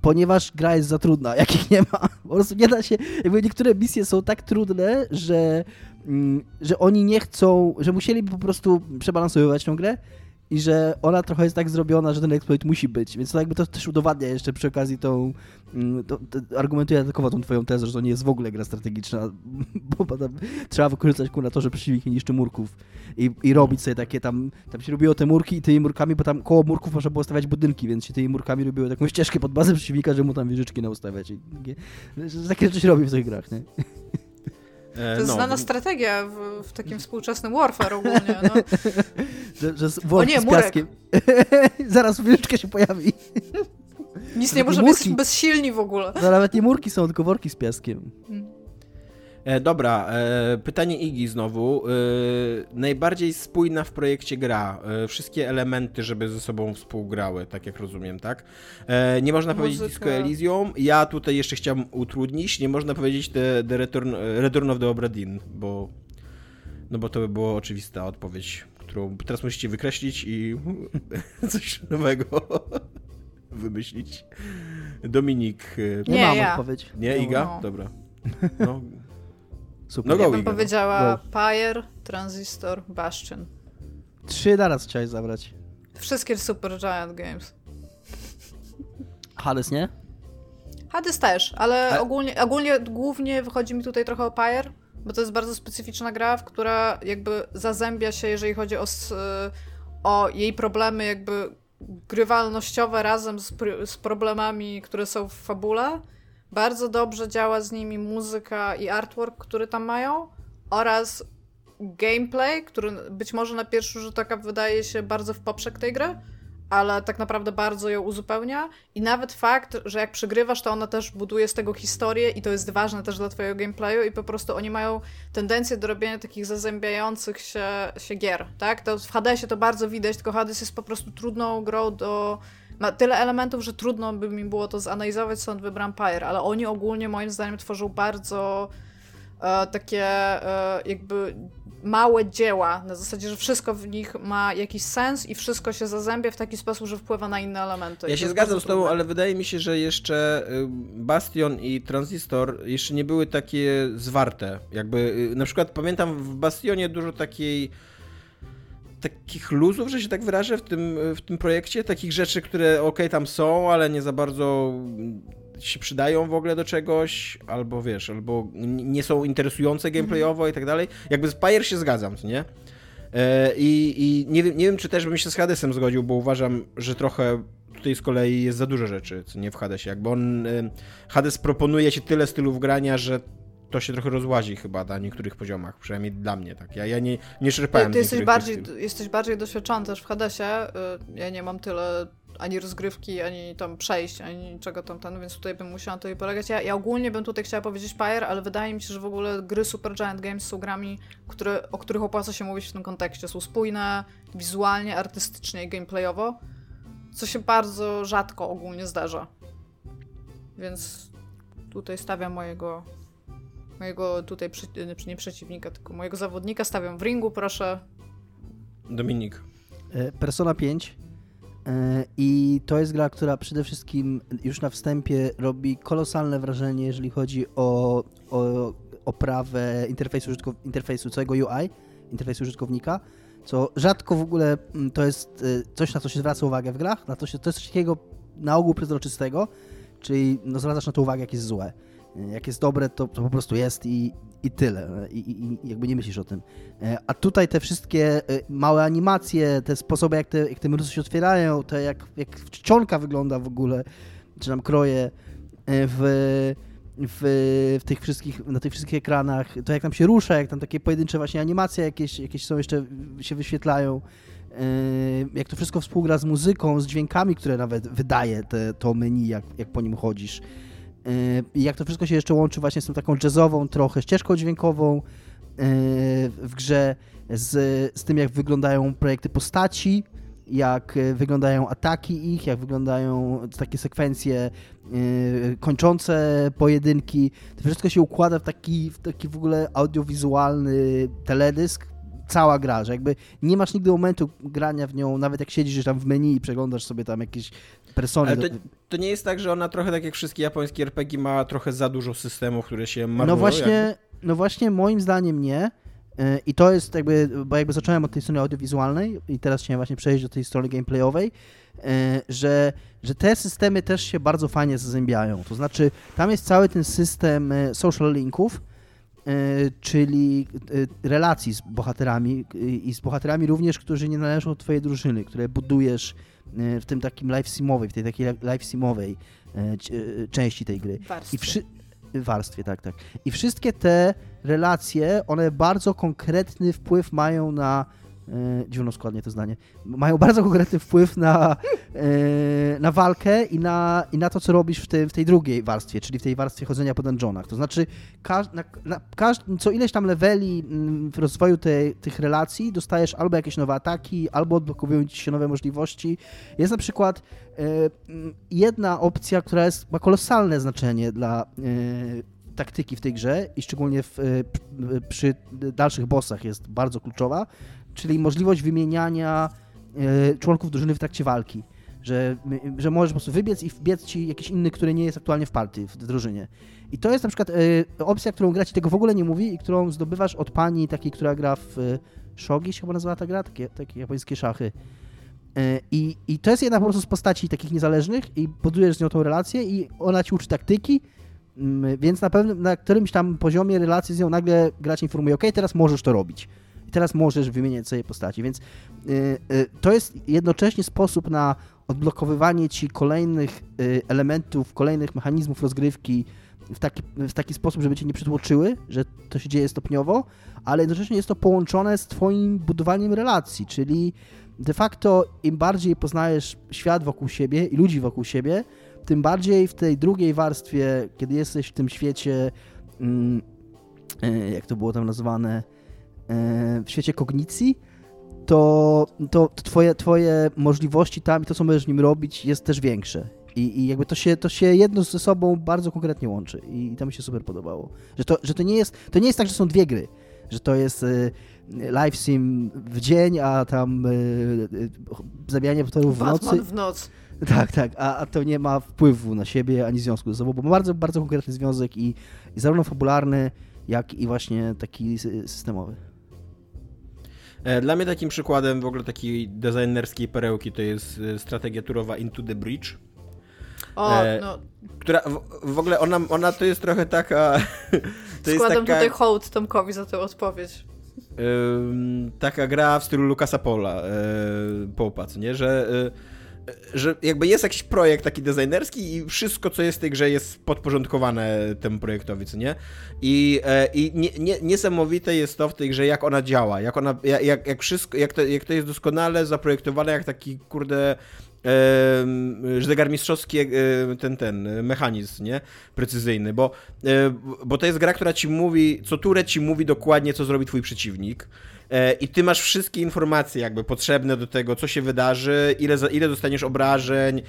ponieważ gra jest za trudna, jakich nie ma. Po prostu nie da się, jakby niektóre misje są tak trudne, że, mm, że oni nie chcą, że musieliby po prostu przebalansowywać tą grę i że ona trochę jest tak zrobiona, że ten exploit musi być, więc to jakby to też udowadnia jeszcze przy okazji tą, mm, to, to argumentuje dodatkowo tą twoją tezę, że to nie jest w ogóle gra strategiczna, bo potem trzeba wykorzystać ku na to, że przeciwnik nie niszczy murków i, i robić sobie takie tam, tam się robiło te murki i tymi murkami, bo tam koło murków można było stawiać budynki, więc się tymi murkami robiło taką ścieżkę pod bazę przeciwnika, że mu tam wieżyczki naustawiać i takie, takie rzeczy się robi w tych grach, nie? E, To jest no, znana strategia w, w takim współczesnym warfare ogólnie, no. Że, że z, worki nie, z piaskiem. Zaraz wieżyczka się pojawi. Nic nie możemy, jesteśmy bezsilni w ogóle. To nawet nie murki są, tylko worki z piaskiem. E, dobra, e, pytanie Igi znowu. E, najbardziej spójna w projekcie gra. E, wszystkie elementy, żeby ze sobą współgrały, tak jak rozumiem, tak? E, nie można powiedzieć Muzyka. Disco Elysium. Ja tutaj jeszcze chciałem utrudnić. Nie można powiedzieć The, the Return, Return of the Obra Dinn, bo, no bo to by była oczywista odpowiedź, którą teraz musicie wykreślić i coś nowego wymyślić. Dominik. e, Nie, Nie, mam ja. odpowiedź. Nie, Iga? No. Dobra. No, Super. No Ja bym no. powiedziała Go. Pyre, Transistor, Bastion. Trzy naraz chciałeś zabrać. Wszystkie Super Giant Games. Hades, nie? Hades też, ale Ale- ogólnie, ogólnie głównie wychodzi mi tutaj trochę o Pyre, bo to jest bardzo specyficzna gra, w która jakby zazębia się, jeżeli chodzi o, s- o jej problemy jakby grywalnościowe razem z, z problemami, które są w fabule. Bardzo dobrze działa z nimi muzyka i artwork, który tam mają oraz gameplay, który być może na pierwszy rzut oka wydaje się bardzo w poprzek tej gry, ale tak naprawdę bardzo ją uzupełnia i nawet fakt, że jak przegrywasz, to ona też buduje z tego historię i to jest ważne też dla twojego gameplayu i po prostu oni mają tendencję do robienia takich zazębiających się, się gier, tak? To w Hadesie to bardzo widać, tylko Hades jest po prostu trudną grą do... Ma tyle elementów, że trudno by mi było to zanalizować, stąd wybrałem Pyre, ale oni ogólnie moim zdaniem tworzą bardzo e, takie e, jakby małe dzieła, na zasadzie, że wszystko w nich ma jakiś sens i wszystko się zazębia w taki sposób, że wpływa na inne elementy. Ja się zgadzam z tobą, ale wydaje mi się, że jeszcze y, Bastion i Transistor jeszcze nie były takie zwarte. Jakby y, na przykład pamiętam w Bastionie dużo takiej takich luzów, że się tak wyrażę w tym, w tym projekcie, takich rzeczy, które ok, tam są, ale nie za bardzo się przydają w ogóle do czegoś, albo wiesz, albo nie są interesujące gameplayowo i tak dalej. Jakby z Pyre się zgadzam, co nie? E, I, i nie, wiem, nie wiem, czy też bym się z Hadesem zgodził, bo uważam, że trochę tutaj z kolei jest za dużo rzeczy, co nie w Hadesie. Jakby on, Hades proponuje ci tyle stylów grania, że to się trochę rozłazi chyba na niektórych poziomach, przynajmniej dla mnie tak. Ja, ja nie, nie czerpałem ty, ty jesteś bardziej, jesteś bardziej doświadczony też w Hadesie. Y, ja nie mam tyle ani rozgrywki, ani tam przejść, ani czego tam ten, więc tutaj bym musiała tutaj polegać. Ja, ja ogólnie bym tutaj chciała powiedzieć Pyre, ale wydaje mi się, że w ogóle gry Super Giant Games są grami, które, o których opłaca się mówić w tym kontekście. Są spójne wizualnie, artystycznie i gameplayowo, co się bardzo rzadko ogólnie zdarza. Więc tutaj stawiam mojego mojego tutaj, znaczy nie przeciwnika, tylko mojego zawodnika stawiam w ringu, proszę. Dominik. E, Persona 5 e, i to jest gra, która przede wszystkim już na wstępie robi kolosalne wrażenie, jeżeli chodzi o, o oprawę interfejsu, interfejsu całego UI, interfejsu użytkownika, co rzadko w ogóle mm, to jest e, coś, na co się zwraca uwagę w grach, na to, się, to jest coś takiego na ogół przezroczystego, czyli no, zwracasz na to uwagę, jak jest złe. Jak jest dobre, to, to po prostu jest i, i tyle. I, i, I, jakby nie myślisz o tym. E, a tutaj te wszystkie e, małe animacje, te sposoby, jak te, jak te się otwierają, to jak, jak czcionka wygląda w ogóle, czy nam kroje e, w, w, w tych wszystkich, na tych wszystkich ekranach, to jak tam się rusza, jak tam takie pojedyncze właśnie animacje jakieś, jakieś są jeszcze, się wyświetlają, jak to wszystko współgra z muzyką, z dźwiękami, które nawet wydaje te, to menu, jak, jak po nim chodzisz. I jak to wszystko się jeszcze łączy właśnie z tą taką jazzową trochę ścieżką dźwiękową w grze, z, z tym jak wyglądają projekty postaci, jak wyglądają ataki ich, jak wyglądają takie sekwencje kończące pojedynki. To wszystko się układa w taki, w taki w ogóle audiowizualny teledysk, cała gra, że jakby nie masz nigdy momentu grania w nią, nawet jak siedzisz tam w menu i przeglądasz sobie tam jakieś persony. Ale to, to nie jest tak, że ona trochę tak jak wszystkie japońskie RPG ma trochę za dużo systemów, które się marnują? No właśnie, no właśnie moim zdaniem nie. E, I to jest jakby, bo jakby zacząłem od tej strony audiowizualnej i teraz chciałem właśnie przejść do tej strony gameplayowej, e, że, że te systemy też się bardzo fajnie zazębiają. To znaczy, tam jest cały ten system e, social linków, czyli relacji z bohaterami i z bohaterami również, którzy nie należą do twojej drużyny, które budujesz w tym takim live simowej, w tej takiej live simowej e, e, części tej gry. Warstwie. I wszy... warstwie, tak, tak. I wszystkie te relacje, one bardzo konkretny wpływ mają na e, dziwno składnie to zdanie, mają bardzo konkretny wpływ na, e, na walkę i na, i na to, co robisz w, te, w tej drugiej warstwie, czyli w tej warstwie chodzenia po dungeonach. To znaczy, każ, na, na, każ, co ileś tam leveli mm, w rozwoju tych relacji dostajesz albo jakieś nowe ataki, albo odblokowują ci się nowe możliwości. Jest na przykład e, jedna opcja, która jest, ma kolosalne znaczenie dla e, taktyki w tej grze i szczególnie w, przy dalszych bossach jest bardzo kluczowa, czyli możliwość wymieniania e, członków drużyny w trakcie walki. Że, że możesz po prostu wybiec i wbiec ci jakiś inny, który nie jest aktualnie w partii, w drużynie. I to jest na przykład e, opcja, którą gra ci tego w ogóle nie mówi i którą zdobywasz od pani takiej, która gra w e, Shogi, się chyba nazywa ta gra, takie, takie japońskie szachy. I, I to jest jedna po prostu z postaci takich niezależnych i budujesz z nią tą relację i ona ci uczy taktyki, mm, więc na pewnym, na którymś tam poziomie relacji z nią nagle gracz informuje, ok, teraz możesz to robić teraz możesz wymieniać sobie postaci, więc y, y, to jest jednocześnie sposób na odblokowywanie ci kolejnych y, elementów, kolejnych mechanizmów rozgrywki w taki, w taki sposób, żeby cię nie przytłoczyły, że to się dzieje stopniowo, ale jednocześnie jest to połączone z twoim budowaniem relacji, czyli de facto im bardziej poznajesz świat wokół siebie i ludzi wokół siebie, tym bardziej w tej drugiej warstwie, kiedy jesteś w tym świecie, mm, jak to było tam nazwane, w świecie kognicji, to, to twoje, twoje możliwości tam i to, co możesz nim robić, jest też większe. I, I, jakby to się, to się jedno ze sobą bardzo konkretnie łączy. I, I to mi się super podobało. Że to, że to nie jest, to nie jest tak, że są dwie gry. Że to jest y, live sim w dzień, a tam y, y, zabijanie potworów w nocy. w noc. Tak, tak, a, a to nie ma wpływu na siebie ani związku ze sobą, bo ma bardzo, bardzo konkretny związek i, i zarówno fabularny, jak i właśnie taki systemowy. E, dla mnie takim przykładem w ogóle takiej designerskiej perełki to jest e, strategia turowa Into the Bridge. O, e, no. Która w, w, ogóle ona, ona to jest trochę taka. To Składam taka, tutaj hołd Tomkowi za tę odpowiedź. taka gra w stylu Lucasa Pola, yy, Popa, nie? Że że jakby jest jakiś projekt taki designerski i wszystko, co jest w tej grze jest podporządkowane temu projektowi, co nie? I, e, i nie, nie, niesamowite jest to w tej grze, jak ona działa, jak ona, jak, jak wszystko, jak to, jak to jest doskonale zaprojektowane, jak taki, kurde, że zegar mistrzowski, ten, ten mechanizm, nie? Precyzyjny, bo, bo to jest gra, która ci mówi, co turę ci mówi dokładnie, co zrobi twój przeciwnik. E, I ty masz wszystkie informacje jakby potrzebne do tego, co się wydarzy, ile, ile dostaniesz obrażeń,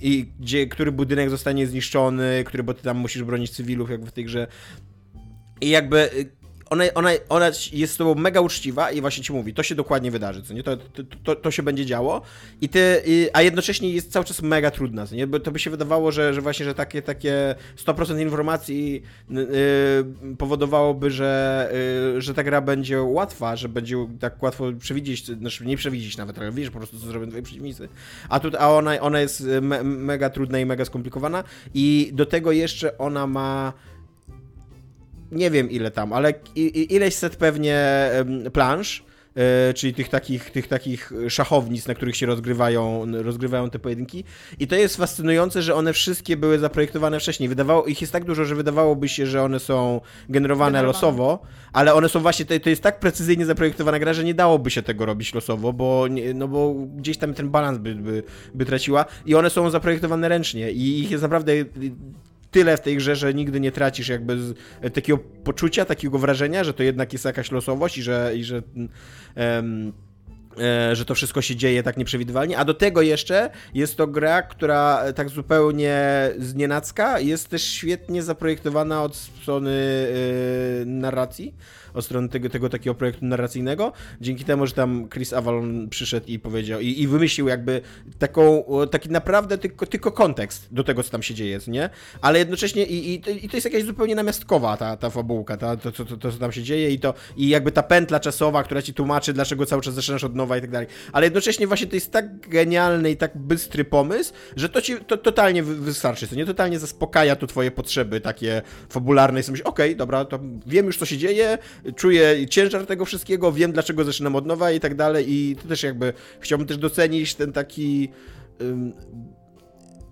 i gdzie, który budynek zostanie zniszczony, który, bo ty tam musisz bronić cywilów jakby w tej grze. I jakby ona, ona, ona jest z tobą mega uczciwa i właśnie ci mówi, to się dokładnie wydarzy, co nie? To, to, to, to się będzie działo, i ty, i, a jednocześnie jest cały czas mega trudna, co nie? Bo to by się wydawało, że, że właśnie, że takie, takie 100% informacji yy, powodowałoby, że, yy, że ta gra będzie łatwa, że będzie tak łatwo przewidzieć, znaczy nie przewidzieć nawet, ale wiesz po prostu, co zrobią twoi przeciwnicy. A, tu, a ona, ona jest me, mega trudna i mega skomplikowana i do tego jeszcze ona ma nie wiem ile tam, ale ileś set pewnie plansz, e, czyli tych takich, tych takich szachownic, na których się rozgrywają, rozgrywają te pojedynki. I to jest fascynujące, że one wszystkie były zaprojektowane wcześniej. Wydawało, ich jest tak dużo, że wydawałoby się, że one są generowane, generowane. losowo, ale one są właśnie, to, to, jest tak precyzyjnie zaprojektowana gra, że nie dałoby się tego robić losowo, bo, no bo gdzieś tam ten balans by, by, by traciła. I one są zaprojektowane ręcznie i ich jest naprawdę tyle w tej grze, że nigdy nie tracisz jakby takiego poczucia, takiego wrażenia, że to jednak jest jakaś losowość i że, i że um, że to wszystko się dzieje tak nieprzewidywalnie, a do tego jeszcze jest to gra, która tak zupełnie znienacka jest też świetnie zaprojektowana od strony narracji, od strony tego, tego takiego projektu narracyjnego, dzięki temu, że tam Chris Avalon przyszedł i powiedział, i, i wymyślił jakby taką, taki naprawdę tylko, tylko kontekst do tego, co tam się dzieje, nie? Ale jednocześnie i, i, i to jest jakaś zupełnie namiastkowa ta, ta fabułka, ta, to, to, to, to, co tam się dzieje i to, i jakby ta pętla czasowa, która ci tłumaczy, dlaczego cały czas zaczynasz od nowa i tak dalej. Ale jednocześnie właśnie to jest tak genialny i tak bystry pomysł, że to ci to, totalnie wystarczy, to nie totalnie zaspokaja tu twoje potrzeby takie fabularne i sobie myślisz, okej, okay, dobra, to wiem już, co się dzieje, czuję ciężar tego wszystkiego, wiem dlaczego zaczynam od nowa i tak dalej i to też jakby chciałbym też docenić ten taki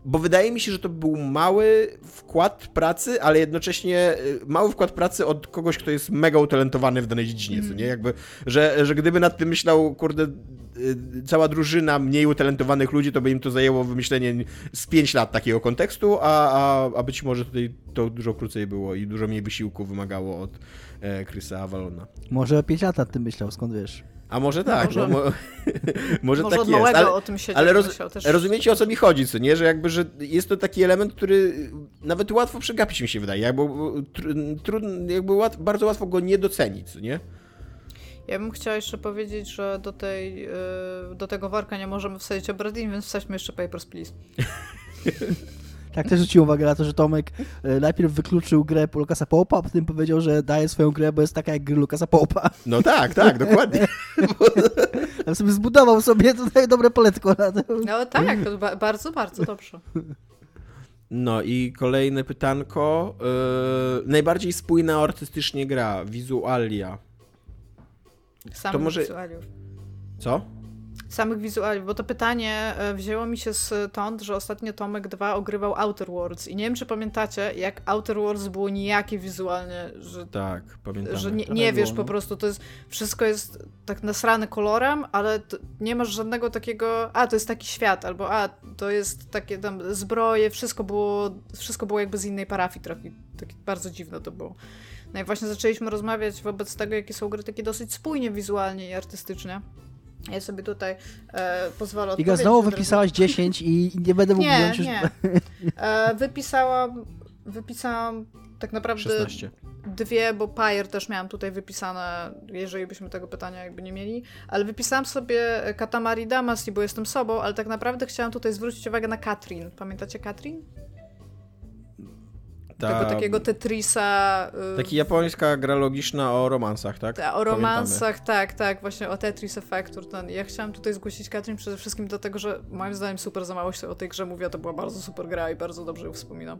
bo wydaje mi się, że to był mały wkład pracy, ale jednocześnie y, mały wkład pracy od kogoś, kto jest mega utalentowany w danej dziedzinie, mm. nie? Jakby, że, że gdyby nad tym myślał, kurde, y, cała drużyna mniej utalentowanych ludzi, to by im to zajęło wymyślenie z 5 lat takiego kontekstu, a, a, a być może tutaj to dużo krócej było i dużo mniej wysiłku wymagało od Chrisa Avalona. Może 5 lat nad tym myślał, skąd wiesz? A może tak, może, no, mo, może, może tak jest. Ale, o tym ale roz, rozumiecie o co mi chodzi, co nie? Że jakby, że jest to taki element, który nawet łatwo przegapić mi się wydaje. Jakby, trud, jakby łat, bardzo łatwo go nie docenić, co nie? Ja bym chciała jeszcze powiedzieć, że do, tej, y, do tego worka nie możemy wsadzić Obradin, więc wsadźmy jeszcze Papers, Please. Tak, też zwróciłem uwagę na to, że Tomek e, najpierw wykluczył grę Lukasa Popa, a potem powiedział, że daje swoją grę, bo jest taka jak gry Lukasa Popa. No tak, tak, dokładnie. Tam sobie zbudował sobie tutaj dobre poletko na to. No tak, to bardzo, bardzo dobrze. No i kolejne pytanko. Yy, najbardziej spójna artystycznie gra, wizualia. Sam to może... Wizualiów. Co? Samych wizualiów, bo to pytanie e, wzięło mi się stąd, że ostatnio Tomek 2 ogrywał Outer Worlds i nie wiem, czy pamiętacie, jak Outer Worlds było nijakie wizualnie, że, tak, pamiętam. że nie, nie wiesz po prostu, to jest, wszystko jest tak nasrane kolorem, ale nie masz żadnego takiego, a to jest taki świat, albo a to jest takie tam zbroje, wszystko było, wszystko było jakby z innej parafii trochę, takie bardzo dziwne to było. No i właśnie zaczęliśmy rozmawiać wobec tego, jakie są gry takie dosyć spójnie wizualnie i artystycznie. Ja sobie tutaj e, pozwolę Iga, znowu wypisałaś 10 i nie będę mógł nie, wziąć już... Nie, e, wypisałam, wypisałam tak naprawdę 16. dwie, bo Pyre też miałam tutaj wypisane, jeżeli byśmy tego pytania jakby nie mieli, ale wypisałam sobie Katamari Damacy, bo jestem sobą, ale tak naprawdę chciałam tutaj zwrócić uwagę na Katrin. Pamiętacie Katrin? Ta, tego takiego Tetrisa. Y, taki japońska gra logiczna o romansach, tak? Ta, o romansach, Pamiętamy. tak, tak, właśnie o Tetris Effect. Ten. Ja chciałam tutaj zgłosić Katrin przede wszystkim dlatego, że moim zdaniem super za mało się o tej grze mówi, a to była bardzo super gra i bardzo dobrze ją wspominam.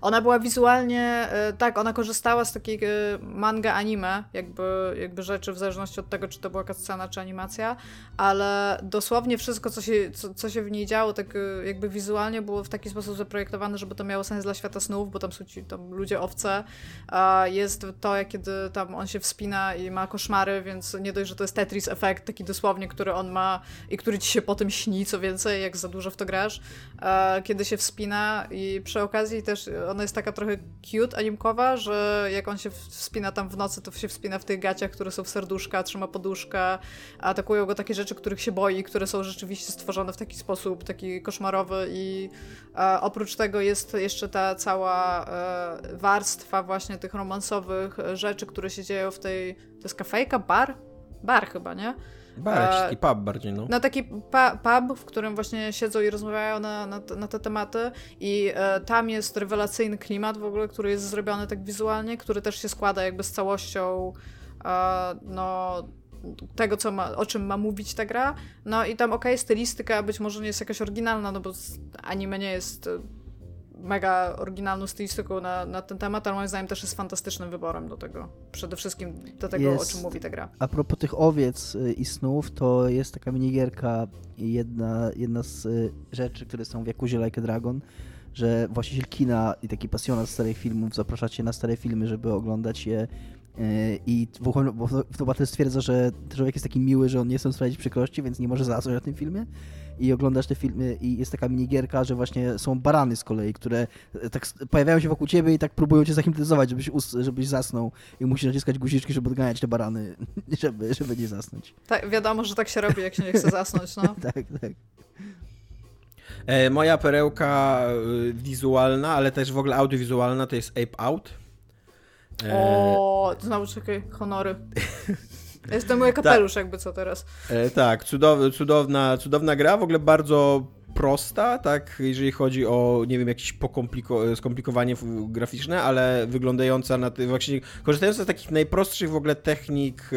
Ona była wizualnie, e, tak, ona korzystała z takiej e, manga anime, jakby, jakby rzeczy, w zależności od tego, czy to była scena, czy animacja, ale dosłownie wszystko, co się, co, co się w niej działo, tak e, jakby wizualnie było w taki sposób zaprojektowane, żeby to miało sens dla świata snów, bo tam są ci tam ludzie owce, jest to, jak kiedy tam on się wspina i ma koszmary, więc nie dość, że to jest Tetris efekt, taki dosłownie, który on ma i który ci się potem śni, co więcej, jak za dużo w to grasz, kiedy się wspina i przy okazji też ona jest taka trochę cute, animkowa, że jak on się wspina tam w nocy, to się wspina w tych gaciach, które są w serduszka, trzyma poduszkę, atakują go takie rzeczy, których się boi, które są rzeczywiście stworzone w taki sposób, taki koszmarowy i oprócz tego jest jeszcze ta cała e, warstwa właśnie tych romansowych rzeczy, które się dzieją w tej, to jest kafejka, bar? Bar chyba, nie? Bar, taki pub bardziej, no. Na taki pub, w którym właśnie siedzą i rozmawiają na, na, na te tematy i e, tam jest rewelacyjny klimat w ogóle, który jest zrobiony tak wizualnie, który też się składa jakby z całością e, no tego, co ma, o czym ma mówić ta gra. No i tam okej, okay, stylistyka być może nie jest jakaś oryginalna, no bo anime nie jest mega oryginalną stylistyką na, na ten temat, ale moim zdaniem też jest fantastycznym wyborem do tego. Przede wszystkim do tego, jest, o czym mówi ta gra. A propos tych owiec y, i snów, to jest taka minigierka, jedna, jedna z y, rzeczy, które są w Jakuzie Like a Dragon, że właściciel kina i taki pasjonat starych filmów zaprasza cię na stare filmy, żeby oglądać je y, i w ogóle stwierdza, że człowiek jest taki miły, że on nie chce sprawić przykrości, więc nie może zasnąć na tym filmie i oglądasz te filmy i jest taka minigierka, że właśnie są barany z kolei, które e, tak pojawiają się wokół ciebie i tak próbują cię zahipnotyzować, żebyś, żebyś zasnął i musisz naciskać guziczki, żeby odganiać te barany, żeby, żeby nie zasnąć. Tak, wiadomo, że tak się robi, jak się nie chce zasnąć, no. tak, tak. E, moja perełka e, wizualna, ale też w ogóle audiowizualna to jest Ape Out. E... O, znowu czekaj, honory. Jest to mój kapelusz, tak. jakby co teraz. E, tak, cudow, cudowna, cudowna gra, w ogóle bardzo prosta, tak, jeżeli chodzi o, nie wiem, jakieś pokompliko- skomplikowanie graficzne, ale wyglądająca na, właśnie korzystająca z takich najprostszych w ogóle technik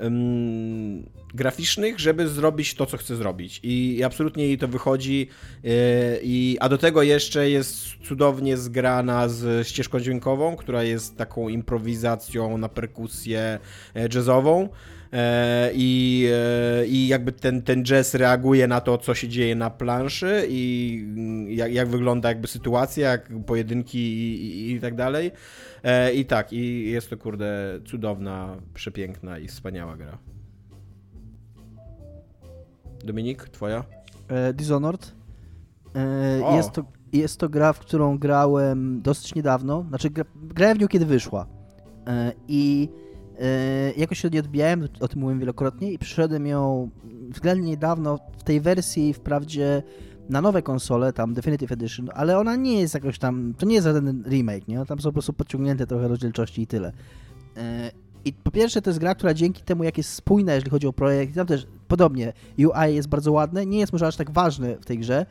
um, graficznych, żeby zrobić to, co chce zrobić. I absolutnie jej to wychodzi. Yy, i, a do tego jeszcze jest cudownie zgrana z ścieżką dźwiękową, która jest taką improwizacją na perkusję e, jazzową. E, I, I jakby ten, ten jazz reaguje na to, co się dzieje na planszy i mm, jak, jak wygląda jakby sytuacja, jak pojedynki i, i, i tak dalej. I tak, i jest to kurde cudowna, przepiękna i wspaniała gra. Dominik, twoja? E, Dishonored. E, jest, to, jest to gra, w którą grałem dosyć niedawno. Znaczy, gra, grałem w nią kiedy wyszła. E, I e, jakoś się nie odbijałem, o tym mówiłem wielokrotnie, i przyszedłem ją względnie niedawno w tej wersji, wprawdzie na nowe konsole, tam Definitive Edition, ale ona nie jest jakoś tam, to nie jest żaden remake, nie? Tam są po prostu podciągnięte trochę rozdzielczości i tyle. E, I po pierwsze to jest gra, która dzięki temu, jak jest spójna, jeżeli chodzi o projekt, tam też podobnie. UI jest bardzo ładne, nie jest może aż tak ważny w tej grze, e,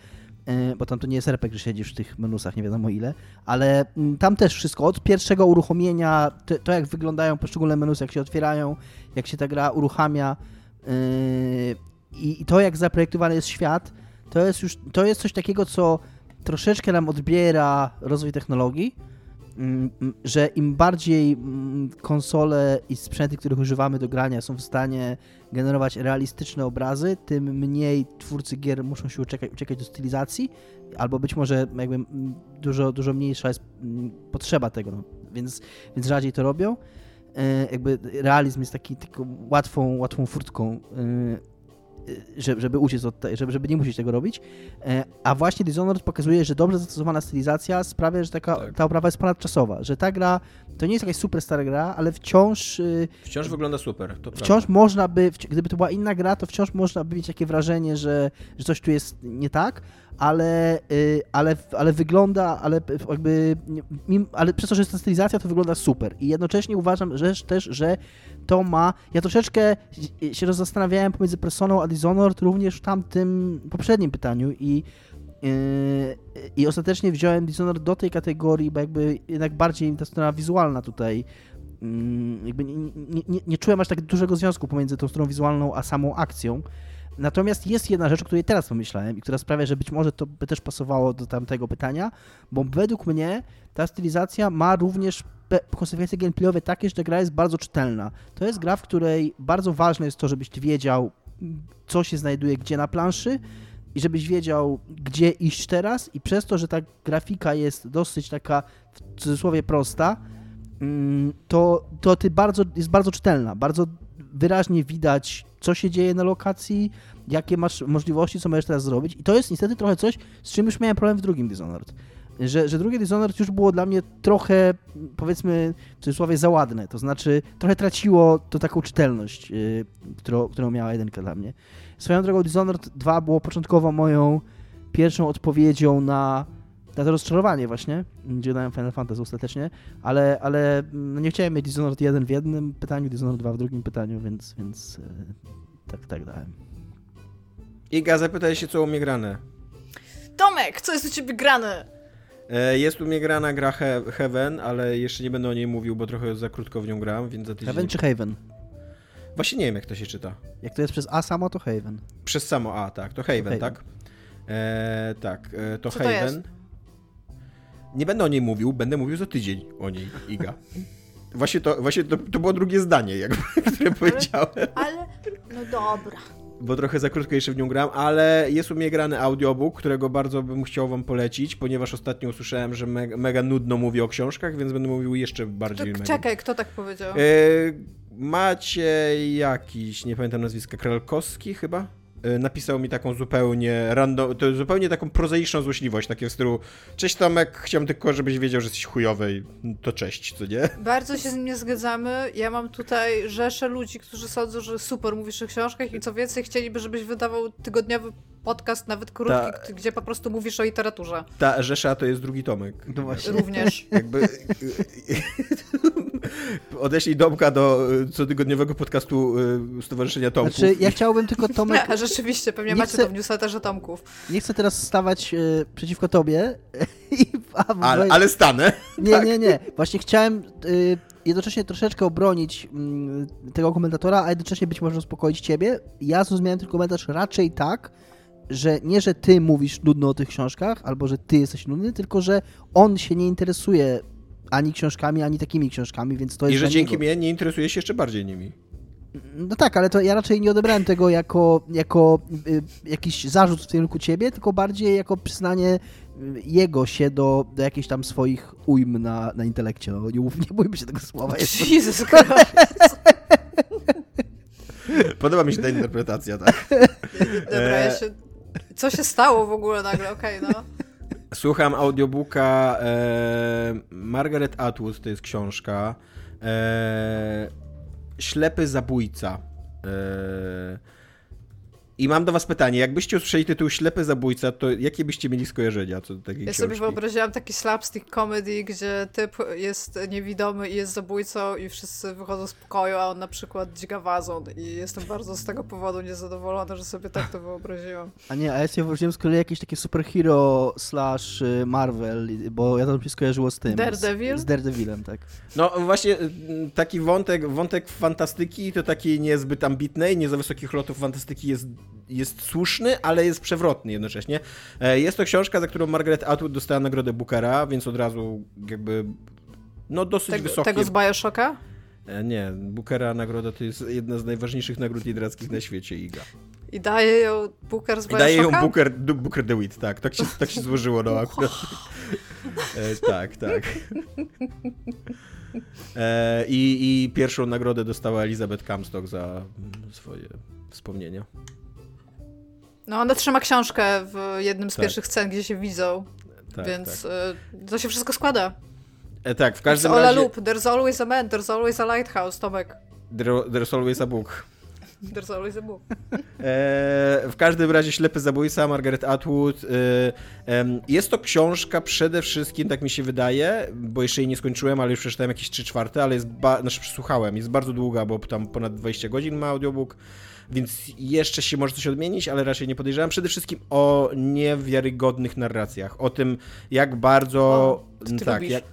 bo tam to nie jest RPG, że siedzisz w tych menusach nie wiadomo ile, ale mm, tam też wszystko, od pierwszego uruchomienia, to, to jak wyglądają poszczególne menusy, jak się otwierają, jak się ta gra uruchamia yy, i to jak zaprojektowany jest świat, to jest już, to jest coś takiego, co troszeczkę nam odbiera rozwój technologii, Mm, mm, że im bardziej konsole i sprzęty, których używamy do grania są w stanie generować realistyczne obrazy, tym mniej twórcy gier muszą się uciekać, uciekać do stylizacji, albo być może jakby dużo, dużo mniejsza jest potrzeba tego, no. więc, więc rzadziej to robią. E, jakby realizm jest taki, taką łatwą, łatwą furtką e, żeby uciec od te, żeby, żeby nie musieć tego robić. E, a właśnie Dishonored pokazuje, że dobrze zastosowana stylizacja sprawia, że taka, tak. ta oprawa jest ponadczasowa, że ta gra to nie jest jakaś super stara gra, ale wciąż... Y, wciąż wygląda super, Wciąż prawda. można by, gdyby to była inna gra, to wciąż można by mieć takie wrażenie, że, że coś tu jest nie tak, ale, y, ale, ale wygląda, ale jakby, ale przez to, że jest ta stylizacja, to wygląda super. I jednocześnie uważam że, też, że to ma, ja troszeczkę się zastanawiałem pomiędzy Personą a Dishonored również w tamtym poprzednim pytaniu i yy, i ostatecznie wziąłem Dishonored do tej kategorii, bo jakby jednak bardziej ta strona wizualna tutaj mm, jakby nie, nie, nie, nie czułem aż tak dużego związku pomiędzy tą stroną wizualną a samą akcją, Natomiast jest jedna rzecz, o której teraz pomyślałem i która sprawia, że być może to by też pasowało do tamtego pytania, bo według mnie ta stylizacja ma również konsekwencje gameplayowe takie, że ta gra jest bardzo czytelna. To jest gra, w której bardzo ważne jest to, żebyś wiedział, co się znajduje gdzie na planszy i żebyś wiedział, gdzie iść teraz i przez to, że ta grafika jest dosyć taka w cudzysłowie prosta, mm, to, to ty bardzo, jest bardzo czytelna, bardzo wyraźnie widać, co się dzieje na lokacji, jakie masz możliwości, co możesz teraz zrobić. I to jest niestety trochę coś, z czym już miałem problem w drugim Dishonored. Że, że drugie Dishonored już było dla mnie trochę, powiedzmy, w cudzysłowie załadne. To znaczy, trochę traciło to taką czytelność, yy, którą, którą miała jedynka dla mnie. Swoją drogą Dishonored 2 było początkowo moją pierwszą odpowiedzią na, na to rozczarowanie właśnie, gdzie dałem Final Fantasy ostatecznie, ale, ale no nie chciałem mieć Dishonored 1 w jednym pytaniu, Dishonored 2 w drugim pytaniu, więc, więc yy, tak, tak dałem. Iga, zapytaj się, co u mnie grane. Tomek, co jest u ciebie grane? E, jest u mnie grana gra He Heaven, ale jeszcze nie będę o niej mówił, bo trochę za krótko w nią gram, więc za tydzień... Heaven czy Haven? Właśnie nie wiem, jak to się czyta. Jak to jest przez A samo, to Haven. Przez samo A, tak. To Haven, Haven. tak? E, tak, e, to Co to Haven. jest? Nie będę o niej mówił, będę mówił za tydzień o niej, Iga. Właśnie to, właśnie to, to było drugie zdanie, jakby, które powiedziałem. Ale, no dobra. bo trochę za krótko jeszcze w nią gram, ale jest u mnie grany audiobook, którego bardzo bym chciał wam polecić, ponieważ ostatnio usłyszałem, że me mega nudno mówię o książkach, więc będę mówił jeszcze To, bardziej mega. czekaj, kto tak powiedział? E, macie jakiś, nie pamiętam nazwiska, Kralkowski chyba? E, napisał mi taką zupełnie random, zupełnie taką prozaiczną złośliwość, takie w stylu Cześć Tomek, chciałem tylko, żebyś wiedział, że jesteś chujowy to cześć, co nie? Bardzo się z nim nie zgadzamy. Ja mam tutaj rzeszę ludzi, którzy sądzą, że super mówisz o książkach i co więcej, chcieliby, żebyś wydawał tygodniowy podcast, nawet krótki, Ta- gdzie po prostu mówisz o literaturze. Ta Rzesza to jest drugi Tomek. No właśnie. Również. Jakby odeślij Domka do y, cotygodniowego podcastu y, Stowarzyszenia Tomków. Znaczy, ja chciałbym tylko Tomek, A rzeczywiście, pewnie Nie macie chcę- to w newsletterze Tomków. nie chcę teraz stawać e, przeciwko tobie, i, a, ale, ale stanę. Nie, tak. nie, nie. Właśnie chciałem y, jednocześnie troszeczkę obronić mm, tego komentatora, a jednocześnie być może uspokoić ciebie. Ja zrozumiałem ten komentarz raczej tak, że nie, że ty mówisz nudno o tych książkach, albo że ty jesteś nudny, tylko że on się nie interesuje ani książkami, ani takimi książkami, więc to jest I że dzięki niego. mnie nie interesuje się jeszcze bardziej nimi. No tak, ale to ja raczej nie odebrałem tego jako, jako y, jakiś zarzut w kierunku ciebie, tylko bardziej jako przyznanie y, jego się do, do jakichś tam swoich ujm na, na intelekcie. No, nie, mów- nie bójmy się tego słowa. Jezus. Podoba mi się ta interpretacja, tak. Dobra, ja się... Co się stało w ogóle nagle? Okej, no. Słucham audiobooka e, Margaret Atwood, to jest książka. E, Ślepy zabójca. E, I mam do was pytanie, jakbyście usłyszeli tytuł Ślepy zabójca, to jakie byście mieli skojarzenia co do takiej Ja książki? sobie wyobraziłam taki slapstick comedy, gdzie typ jest niewidomy i jest zabójcą i wszyscy wychodzą z pokoju, a on na przykład dźga wazon i jestem bardzo z tego powodu niezadowolona, że sobie tak to wyobraziłam. A nie, a ja sobie wyobraziłem z kolei jakieś takie superhero slash y, Marvel, bo ja to mi się skojarzyło z tym. Daredevil? Z, z Daredevilem, tak. No właśnie y, taki wątek, wątek fantastyki to taki niezbyt ambitny, nie za wysokich lotów fantastyki jest, jest słuszny, ale jest przewrotny jednocześnie. E, Jest to książka, za którą Margaret Atwood dostała nagrodę Bookera, więc od razu jakby no dosyć Tego, wysokie. tego z Bioshocka? E, Nie, Bookera nagroda to jest jedna z najważniejszych nagród literackich na świecie, Iga. I daje ją Booker z I Bioshocka? daje ją Booker, Booker DeWitt, tak. Tak się, tak się złożyło, no akurat. E, tak, tak. E, i, I pierwszą nagrodę dostała Elizabeth Comstock za swoje wspomnienia. No ona trzyma książkę w jednym z Tak. pierwszych scen, gdzie się widzą, Tak, więc tak. y, to się wszystko składa. E, tak, w It's każdym a razie... loop. There's always a man, there's always a lighthouse, Tomek. There- There's always a book. There's always a book. E, w każdym razie Ślepy Zabójca, Margaret Atwood. E, jest to książka przede wszystkim, tak mi się wydaje, bo jeszcze jej nie skończyłem, ale już przeczytałem jakieś 3 czwarte, ale jest, ba- znaczy przesłuchałem, jest bardzo długa, bo tam ponad 20 godzin ma audiobook, więc jeszcze się może coś odmienić, ale raczej nie podejrzewam. Przede wszystkim o niewiarygodnych narracjach, o tym jak bardzo... O, tak, jak,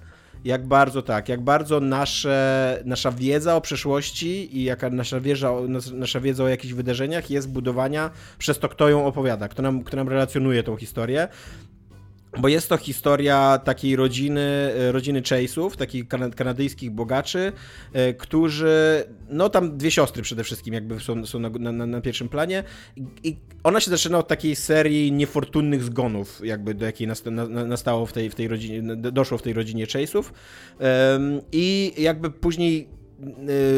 jak bardzo tak, jak bardzo nasze, nasza wiedza o przeszłości i jaka nasza wiedza, nasza wiedza o jakichś wydarzeniach jest budowania przez to, kto ją opowiada, kto nam, kto nam relacjonuje tą historię. Bo jest to historia takiej rodziny, e, rodziny Chase'ów, takich kanadyjskich bogaczy, e, którzy, no tam dwie siostry przede wszystkim jakby są, są na, na, na pierwszym planie. I ona się zaczyna od takiej serii niefortunnych zgonów, jakby do jakiej nasta, na, nastało w tej, w tej rodzinie, doszło w tej rodzinie Chase'ów. I jakby później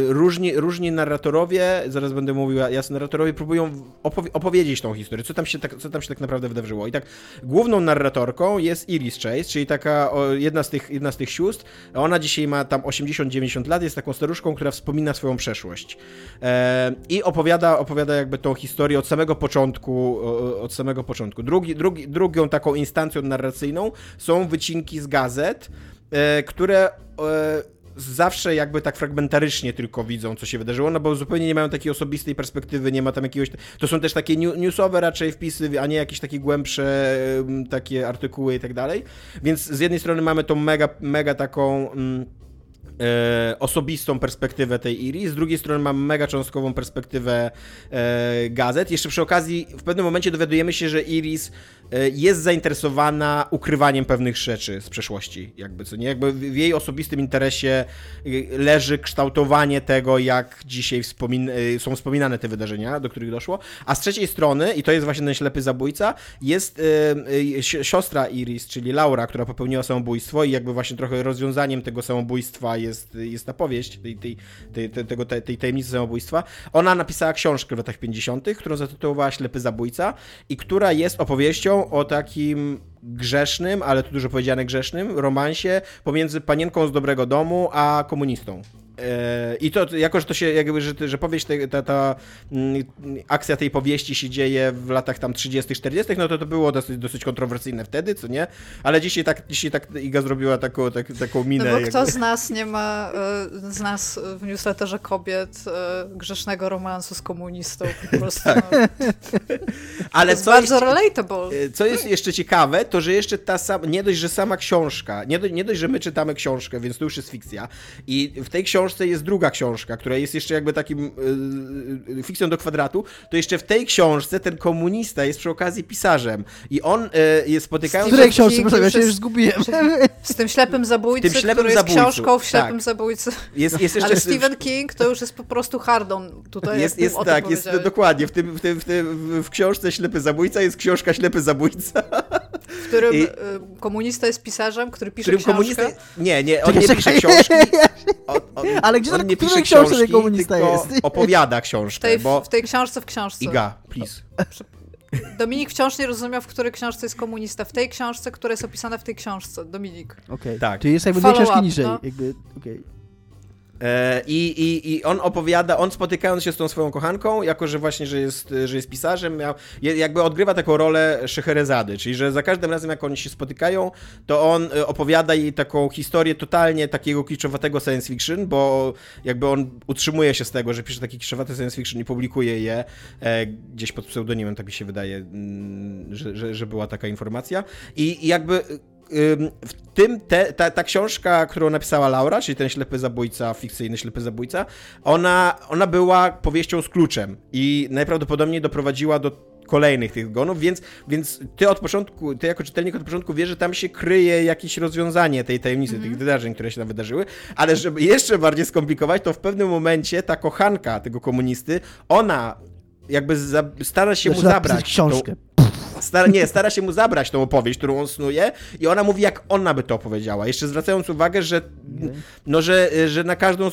różni, różni narratorowie, zaraz będę mówił jasno, narratorowie próbują opowie opowiedzieć tą historię, co tam, się tak, co tam się tak naprawdę wydarzyło. I tak główną narratorką jest Iris Chase, czyli taka o, jedna, z tych, jedna z tych sióstr. Ona dzisiaj ma tam 80-90 lat, jest taką staruszką, która wspomina swoją przeszłość. E, I opowiada, opowiada jakby tą historię od samego początku, od samego początku. Drugi, drugi, drugą taką instancją narracyjną są wycinki z gazet, e, które e, zawsze jakby tak fragmentarycznie tylko widzą, co się wydarzyło, no bo zupełnie nie mają takiej osobistej perspektywy, nie ma tam jakiegoś... To są też takie newsowe raczej wpisy, a nie jakieś takie głębsze takie artykuły i tak dalej. Więc z jednej strony mamy tą mega, mega taką... Mm, e, osobistą perspektywę tej Iris, z drugiej strony mam mega cząstkową perspektywę e, gazet. Jeszcze przy okazji w pewnym momencie dowiadujemy się, że Iris jest zainteresowana ukrywaniem pewnych rzeczy z przeszłości, jakby co nie, jakby w jej osobistym interesie e, leży kształtowanie tego, jak dzisiaj wspomin e, są wspominane te wydarzenia, do których doszło, a z trzeciej strony, i to jest właśnie ten ślepy zabójca, jest siostra Iris, czyli Laura, która popełniła samobójstwo i jakby właśnie trochę rozwiązaniem tego samobójstwa jest, jest ta powieść, tej, tej, tej, tego, tej, tej tajemnicy samobójstwa. Ona napisała książkę w latach 50., którą zatytułowała Ślepy zabójca i która jest opowieścią o takim grzesznym, ale tu dużo powiedziane grzesznym, romansie pomiędzy panienką z dobrego domu a komunistą. E, I to, jako że to się, jakby, że, że powieść, ta, ta mm, akcja tej powieści się dzieje w latach tam 30 40 no to to było dosyć, dosyć kontrowersyjne wtedy, co nie? Ale dzisiaj tak, dzisiaj tak Iga zrobiła taką, tak, taką minę. No bo jakby. kto z nas nie ma, e, z nas w newsletterze kobiet e, grzesznego romansu z komunistą, po prostu. tak. no. Ale to jest bardzo relatable. Co jest jeszcze ciekawe, to że jeszcze ta sama, nie dość, że sama książka, nie, do, nie dość, że my czytamy książkę, więc to już jest fikcja i w tej książce książce jest druga książka, która jest jeszcze jakby takim yy, fikcją do kwadratu, to jeszcze w tej książce ten komunista jest przy okazji pisarzem i on yy, jest spotykając... W której książce? Ja się już zgubiłem. Z tym ślepym zabójcą, tym ślepym który jest książką w ślepym tak. zabójcy. Jest, jest jeszcze... Ale Stephen King to już jest po prostu hardon. Tutaj jest, jest tak, jest dokładnie. W, tym, w, tym, w, tym, w książce Ślepy Zabójca jest książka Ślepy Zabójca. W którym I... Y, komunista jest pisarzem, który pisze książkę. Komunista... Nie, nie, on nie pisze książki. On, on, ale gdzie on nie pisze książki, komunista jest? opowiada książkę, w tej, bo... w tej książce w książce. Iga, please. Dominik wciąż nie rozumiał, w której książce jest komunista. W tej książce, która jest opisana w tej książce. Dominik. Okej, okay. tak. Czyli jest jakby dwie książki niżej. No. Jakby, okay. E, I, i, I on opowiada, on spotykając się z tą swoją kochanką, jako że właśnie, że jest, że jest pisarzem, miał, jakby odgrywa taką rolę Szeherezady, czyli że za każdym razem, jak oni się spotykają, to on e, opowiada jej taką historię totalnie takiego kiczowatego science fiction, bo jakby on utrzymuje się z tego, że pisze takie kiczowate science fiction i publikuje je e, gdzieś pod pseudonimem, tak mi się wydaje, mm, że, że, że była taka informacja. I, i jakby w tym te, ta, ta, książka, którą napisała Laura, czyli ten ślepy zabójca, fikcyjny ślepy zabójca, ona, ona była powieścią z kluczem i najprawdopodobniej doprowadziła do kolejnych tych gonów, więc, więc ty od początku, ty jako czytelnik od początku wiesz, że tam się kryje jakieś rozwiązanie tej tajemnicy, mm -hmm. tych wydarzeń, które się tam wydarzyły, ale żeby jeszcze bardziej skomplikować, to w pewnym momencie ta kochanka tego komunisty, ona jakby za, stara się mu zabrać książkę. Tą, Stara, nie, stara się mu zabrać tą opowieść, którą on snuje i ona mówi, jak ona by to opowiedziała. Jeszcze zwracając uwagę, że, no, że, że na każdą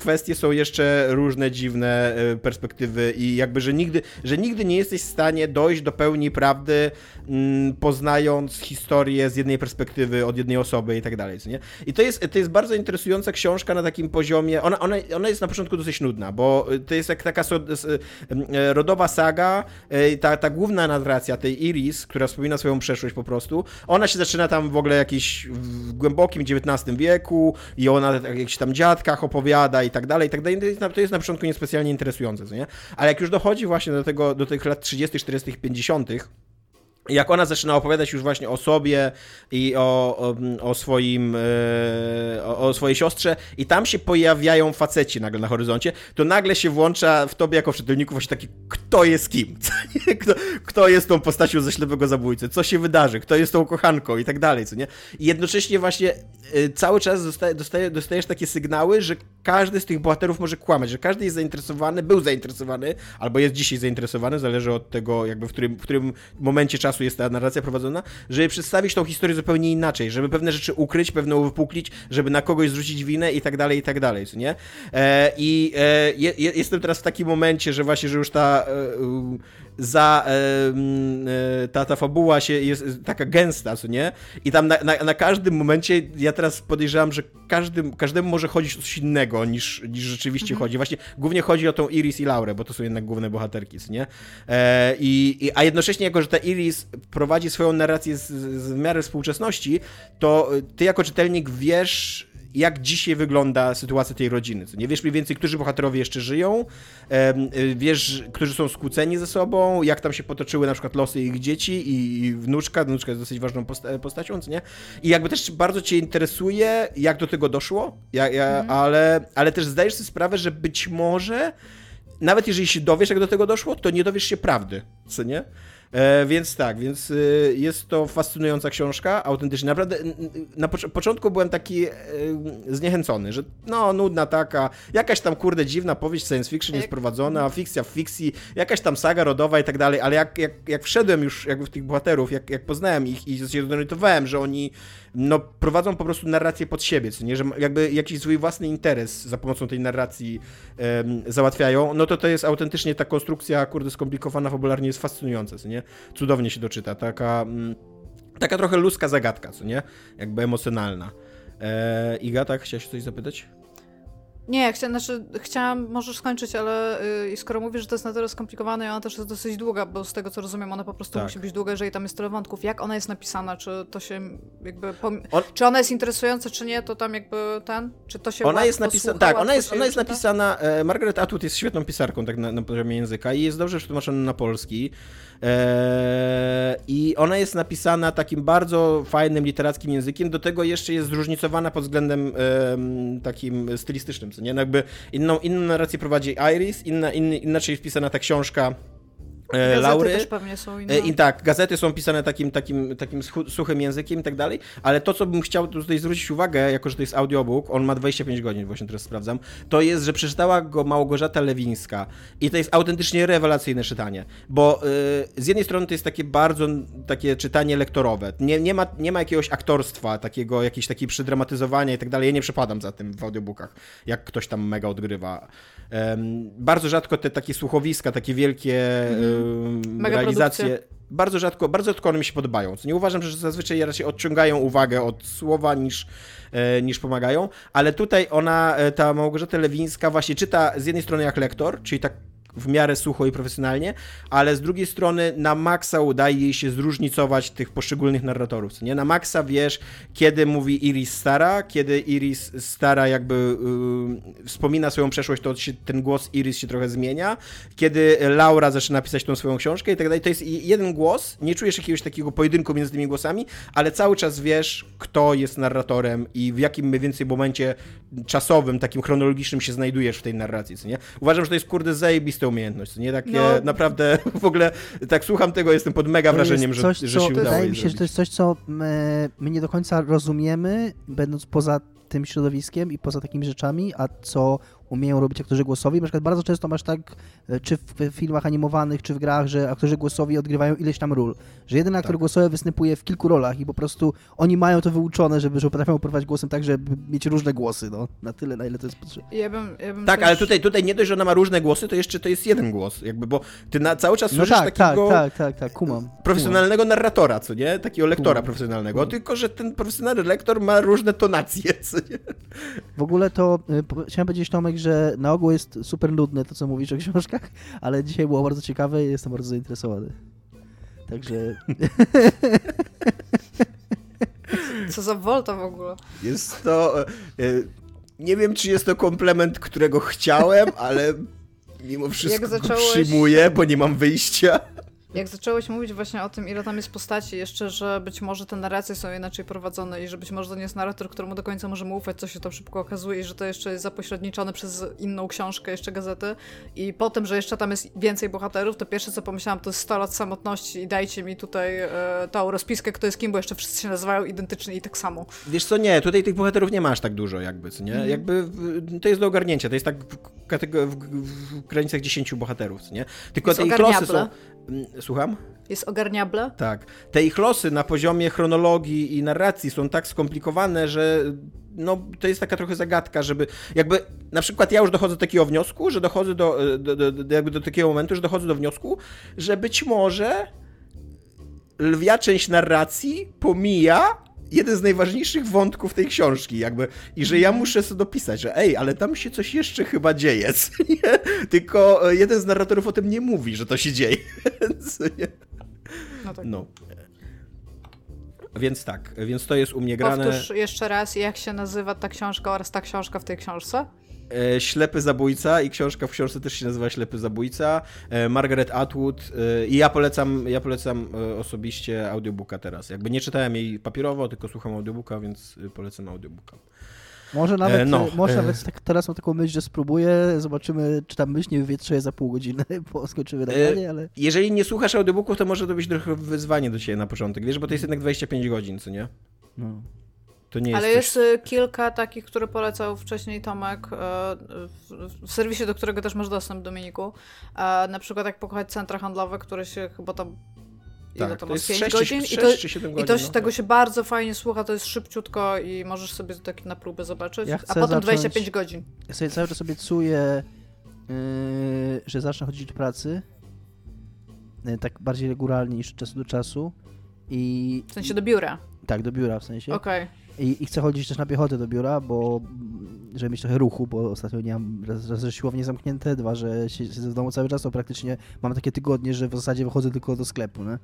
kwestie są jeszcze różne dziwne e, perspektywy i jakby, że nigdy, że nigdy nie jesteś w stanie dojść do pełni prawdy, mm, poznając historię z jednej perspektywy, od jednej osoby i tak dalej, nie? I to jest, to jest bardzo interesująca książka na takim poziomie, ona, ona, ona jest na początku dosyć nudna, bo to jest jak taka so, e, rodowa saga, e, ta, ta główna narracja tej Iris, która wspomina swoją przeszłość po prostu, ona się zaczyna tam w ogóle jakiś w głębokim XIX wieku i ona o jakichś tam dziadkach opowiada i i tak dalej, i tak dalej. To jest, na, początku niespecjalnie interesujące, co nie? Ale jak już dochodzi właśnie do tego, do tych lat 30., 40., 50., jak ona zaczyna opowiadać już właśnie o sobie i o, o, o swoim, e, o, o, swojej siostrze i tam się pojawiają faceci nagle na horyzoncie, to nagle się włącza w tobie jako w czytelniku właśnie taki, kto jest kim, kto, kto jest tą postacią ze ślepego zabójcy, co się wydarzy, kto jest tą kochanką i tak dalej, co nie? I jednocześnie właśnie e, cały czas dostaje, dostajesz takie sygnały, że każdy z tych bohaterów może kłamać, że każdy jest zainteresowany, był zainteresowany, albo jest dzisiaj zainteresowany, zależy od tego jakby w którym, w którym momencie czasu jest ta narracja prowadzona, żeby przedstawić tą historię zupełnie inaczej, żeby pewne rzeczy ukryć, pewne uwypuklić, żeby na kogoś zrzucić winę i tak dalej, i tak dalej, nie? E, I e, je, jestem teraz w takim momencie, że właśnie, że już ta e, za e, ta, ta fabuła się jest taka gęsta, co nie? I tam na, na, na każdym momencie ja teraz podejrzewam, że każdym, każdemu może chodzić o coś innego niż, niż rzeczywiście mhm. chodzi. Właśnie głównie chodzi o tą Iris i Laurę, bo to są jednak główne bohaterki, co nie? E, i, i, a jednocześnie jako, że ta Iris prowadzi swoją narrację z, z w miarę współczesności, to ty jako czytelnik wiesz jak dzisiaj wygląda sytuacja tej rodziny. Nie wiesz mniej więcej, którzy bohaterowie jeszcze żyją, y, wiesz, którzy są skłóceni ze sobą, jak tam się potoczyły na przykład losy ich dzieci i wnuczka, wnuczka jest dosyć ważną posta postacią, co nie? I jakby też bardzo cię interesuje, jak do tego doszło, ja, ja, mhm. ale, ale też zdajesz sobie sprawę, że być może nawet jeżeli się dowiesz, jak do tego doszło, to nie dowiesz się prawdy, co nie? E, więc tak, więc y, jest to fascynująca książka, autentycznie. Naprawdę na początku byłem taki y, zniechęcony, że no, nudna taka, jakaś tam kurde dziwna powieść science fiction jest prowadzona, fikcja w fikcji, jakaś tam saga rodowa i tak dalej, ale jak, jak, jak wszedłem już jakby w tych bohaterów, jak, jak poznałem ich i się zorientowałem, że oni no, prowadzą po prostu narrację pod siebie, co nie, że jakby jakiś swój własny interes za pomocą tej narracji um, załatwiają, no to to jest autentycznie ta konstrukcja, kurde, skomplikowana fabularnie jest fascynująca, co nie? Cudownie się doczyta, taka, mm, taka trochę ludzka zagadka, co nie? Jakby emocjonalna. Eee, Iga, tak, chciałaś coś zapytać? Nie, chcia, znaczy, chciałam, możesz skończyć, ale yy, skoro mówisz, że to jest na tyle skomplikowane i ona też jest dosyć długa, bo z tego co rozumiem, ona po prostu tak. musi być długa, jeżeli tam jest tyle wątków. Jak ona jest napisana? Czy to się jakby. On... Czy ona jest interesująca, czy nie, to tam jakby ten? Czy to się Ona jest napisana. Tak, ona jest, ona jest napisana. E, Margaret Atwood jest świetną pisarką tak na, na poziomie języka i jest dobrze przetłumaczona na polski. E, I ona jest napisana takim bardzo fajnym literackim językiem. Do tego jeszcze jest zróżnicowana pod względem takim stylistycznym nie? No jakby inną, inną narrację prowadzi Iris, inna, in, inaczej wpisana ta książka gazety Laury. też pewnie są inne. I tak, gazety są pisane takim, takim, takim suchym językiem i tak dalej, ale to, co bym chciał tutaj zwrócić uwagę, jako że to jest audiobook, on ma 25 godzin, właśnie teraz sprawdzam, to jest, że przeczytała go Małgorzata Lewińska i to jest autentycznie rewelacyjne czytanie, bo yy, z jednej strony to jest takie bardzo takie czytanie lektorowe, nie, nie, ma, nie ma jakiegoś aktorstwa, takiego, jakiegoś takiej przydramatyzowania i tak dalej, ja nie przepadam za tym w audiobookach, jak ktoś tam mega odgrywa. bardzo rzadko te takie słuchowiska, takie wielkie... Mm realizacje bardzo rzadko, bardzo rzadko one mi się podobają. Co nie uważam, że zazwyczaj raczej odciągają uwagę od słowa niż, e, niż pomagają, ale tutaj ona, e, ta Małgorzata Lewińska właśnie czyta z jednej strony jak lektor, czyli tak w miarę sucho i profesjonalnie, ale z drugiej strony na maksa udaje jej się zróżnicować tych poszczególnych narratorów. Nie? Na maksa wiesz, kiedy mówi Iris stara, kiedy Iris stara jakby yy, wspomina swoją przeszłość, to się, ten głos Iris się trochę zmienia, kiedy Laura zaczyna pisać tą swoją książkę i tak dalej. To jest jeden głos, nie czujesz jakiegoś takiego pojedynku między tymi głosami, ale cały czas wiesz, kto jest narratorem i w jakim mniej więcej momencie czasowym, takim chronologicznym się znajdujesz w tej narracji. Co nie? Uważam, że to jest kurde zajebiste umiejętność. Nie takie no. naprawdę w ogóle tak słucham tego, jestem pod mega wrażeniem, coś, że, że się udało. Wydaje mi się, że to jest coś, co my, my nie do końca rozumiemy, będąc poza tym środowiskiem i poza takimi rzeczami, a co umieją robić aktorzy głosowi. Na przykład bardzo często masz tak, e, czy w filmach animowanych, czy w grach, że aktorzy głosowi odgrywają ileś tam ról. Że jeden aktor tak. głosowy występuje w kilku rolach i po prostu oni mają to wyuczone, żeby, że potrafią operować głosem tak, żeby mieć różne głosy, no. Na tyle, na ile to jest potrzebne. Ja bym, ja bym tak, też... ale tutaj, tutaj nie dość, że ona ma różne głosy, to jeszcze to jest jeden głos, jakby, bo ty na, cały czas no słyszysz tak, takiego tak, tak, tak, tak, kumam. profesjonalnego kumam. narratora, co nie? Takiego lektora kumam. profesjonalnego, kumam. tylko, że ten profesjonalny lektor ma różne tonacje, co nie? W ogóle to, y, chciałem powiedzieć Tomek, że na ogół jest super nudne to, co mówisz o książkach, ale dzisiaj było bardzo ciekawe i jestem bardzo zainteresowany. Także... Co za wolta w ogóle. Jest to... E, nie wiem, czy jest to komplement, którego chciałem, ale mimo wszystko zacząłeś... przyjmuję, bo nie mam wyjścia. Jak zacząłeś mówić właśnie o tym, ile tam jest postaci, jeszcze, że być może te narracje są inaczej prowadzone i że być może to nie jest narrator, któremu do końca możemy ufać, co się to szybko okazuje i że to jeszcze jest zapośredniczone przez inną książkę, jeszcze gazety i potem, że jeszcze tam jest więcej bohaterów, to pierwsze co pomyślałam to jest 100 lat samotności i dajcie mi tutaj e, tą rozpiskę, kto jest kim, bo jeszcze wszyscy się nazywają identycznie i tak samo. Wiesz co, nie, tutaj tych bohaterów nie masz tak dużo jakby, co nie? Mm. Jakby to jest do ogarnięcia, to jest tak w, w, w granicach 10 bohaterów, co nie? Tylko te ich losy są... Mm, słucham? Jest ogarniable? Tak. Te ich losy na poziomie chronologii i narracji są tak skomplikowane, że no, to jest taka trochę zagadka, żeby jakby na przykład ja już dochodzę do takiego wniosku, że dochodzę do, do, do, do, jakby do takiego momentu, że dochodzę do wniosku, że być może lwia część narracji pomija jeden z najważniejszych wątków tej książki, jakby, i że ja muszę sobie dopisać, że ej, ale tam się coś jeszcze chyba dzieje, tylko jeden z narratorów o tym nie mówi, że to się dzieje. no tak. No. Więc tak, więc to jest u mnie grane. Powtórz jeszcze raz, jak się nazywa ta książka oraz ta książka w tej książce? E, Ślepy Zabójca i książka w książce też się nazywa Ślepy Zabójca. E, Margaret Atwood e, i ja polecam, ja polecam osobiście audiobooka teraz. Jakby nie czytałem jej papierowo, tylko słucham audiobooka, więc polecam audiobooka. Może nawet, no, może nawet tak, teraz mam taką myśl, że spróbuję, zobaczymy, czy tam myśl nie wywietrzeje za pół godziny, bo skończymy nagranie, ale... Jeżeli nie słuchasz audiobooków, to może to być trochę wyzwanie do ciebie na początek, wiesz, bo to jest jednak 25 godzin, co nie? No. To nie jest Ale jest coś... Y, kilka takich, które polecał wcześniej Tomek y, w serwisie, do którego też masz dostęp, Dominiku. Na przykład jak pokochać centra handlowe, które się chyba tam tak, ile to, to jest 5 6, godzin 6, i to, 6, godzin, i to no. tego się bardzo fajnie słucha, to jest szybciutko i możesz sobie tak na próbę zobaczyć, ja a potem zacząć, 25 godzin. Ja sobie cały czas obiecuję, yy, że zacznę chodzić do pracy yy, tak bardziej regularnie niż od czasu do czasu i... W sensie do biura? Tak, do biura w sensie. Okej. Okay. I, I, chcę chodzić też na piechotę do biura, bo żeby mieć trochę ruchu, bo ostatnio nie mam raz, raz że siłownie zamknięte, dwa, że siedzę w domu cały czas, to praktycznie mam takie tygodnie, że w zasadzie wychodzę tylko do sklepu, nie?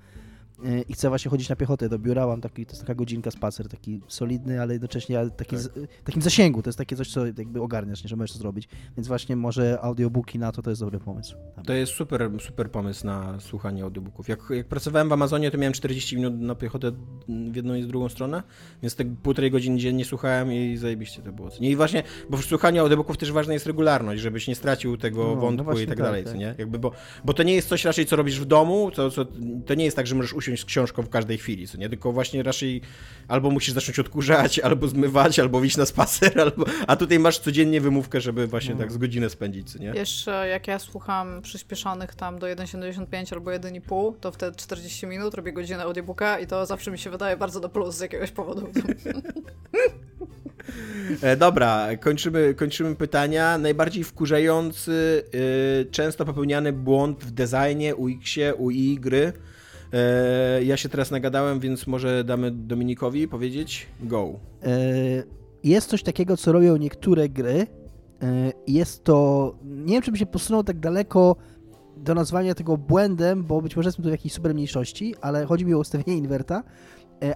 I chcę właśnie chodzić na piechotę do biura, mam taki, to jest taka godzinka spacer, taki solidny, ale jednocześnie taki tak. z, takim zasięgu, to jest takie coś, co jakby ogarniasz, nie, że możesz to zrobić, więc właśnie może audiobooki na to to jest dobry pomysł. Tam. To jest super, super pomysł na słuchanie audiobooków. Jak, jak pracowałem w Amazonie, to miałem 40 minut na piechotę w jedną i z drugą stronę, więc tak półtorej godziny dziennie słuchałem i zajebiście to było. I właśnie, bo w słuchaniu audiobooków też ważna jest regularność, żebyś nie stracił tego no, no wątku no i tak, tak dalej, tak. nie? Jakby, bo, bo to nie jest coś raczej, co robisz w domu, to, co, to nie jest tak, że możesz usiąść usiąść z książką w każdej chwili, co nie? Tylko właśnie raczej albo musisz zacząć odkurzać, albo zmywać, albo iść na spacer, albo... a tutaj masz codziennie wymówkę, żeby właśnie no. tak z godzinę spędzić, co nie? Jeszcze jak ja słucham przyspieszonych tam do 1,75 albo 1,5, to wtedy 40 minut robię godzinę audiobooka i to zawsze mi się wydaje bardzo do plus z jakiegoś powodu. E, dobra, kończymy, kończymy pytania. Najbardziej wkurzający, y, często popełniany błąd w designie, UX-ie, UI gry. E, ja się teraz nagadałem, więc może damy Dominikowi powiedzieć go. E, jest coś takiego, co robią niektóre gry. E, jest to. Nie wiem, czy by się posunął tak daleko do nazwania tego błędem, bo być może jestem tu w jakiejś super mniejszości, ale chodzi mi o ustawienie inwerta.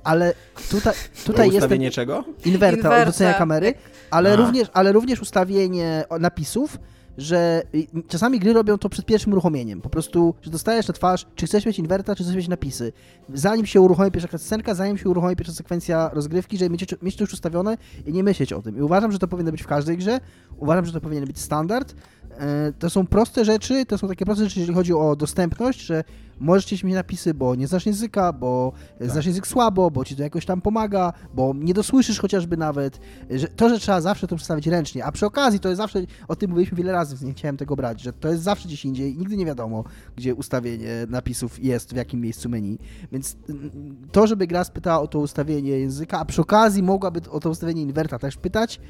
Ale tutaj, tutaj jest. Ustawienie czego? Inwerta, inwerta. odwrócenia kamery, ale również, ale również ustawienie napisów że czasami gry robią to przed pierwszym uruchomieniem. Po prostu, że dostajesz na twarz, czy chcesz mieć inwerta, czy chcesz mieć napisy. Zanim się uruchomi pierwsza scenka, zanim się uruchomi pierwsza sekwencja rozgrywki, żeby mieć, mieć to już ustawione i nie myśleć o tym. I uważam, że to powinno być w każdej grze. Uważam, że to powinien być standard. E, to są proste rzeczy, to są takie proste rzeczy, jeżeli chodzi o dostępność, że możesz chcieć mieć napisy, bo nie znasz języka, bo tak. znasz język słabo, bo ci to jakoś tam pomaga, bo nie dosłyszysz chociażby nawet. Że to, że trzeba zawsze to przedstawić ręcznie, a przy okazji to jest zawsze, o tym mówiliśmy wiele razy, więc nie chciałem tego brać, że to jest zawsze gdzieś indziej, nigdy nie wiadomo, gdzie ustawienie napisów jest, w jakim miejscu menu. Więc mm, to, żeby gra spytała o to ustawienie języka, a przy okazji mogłaby o to ustawienie inwerta też pytać,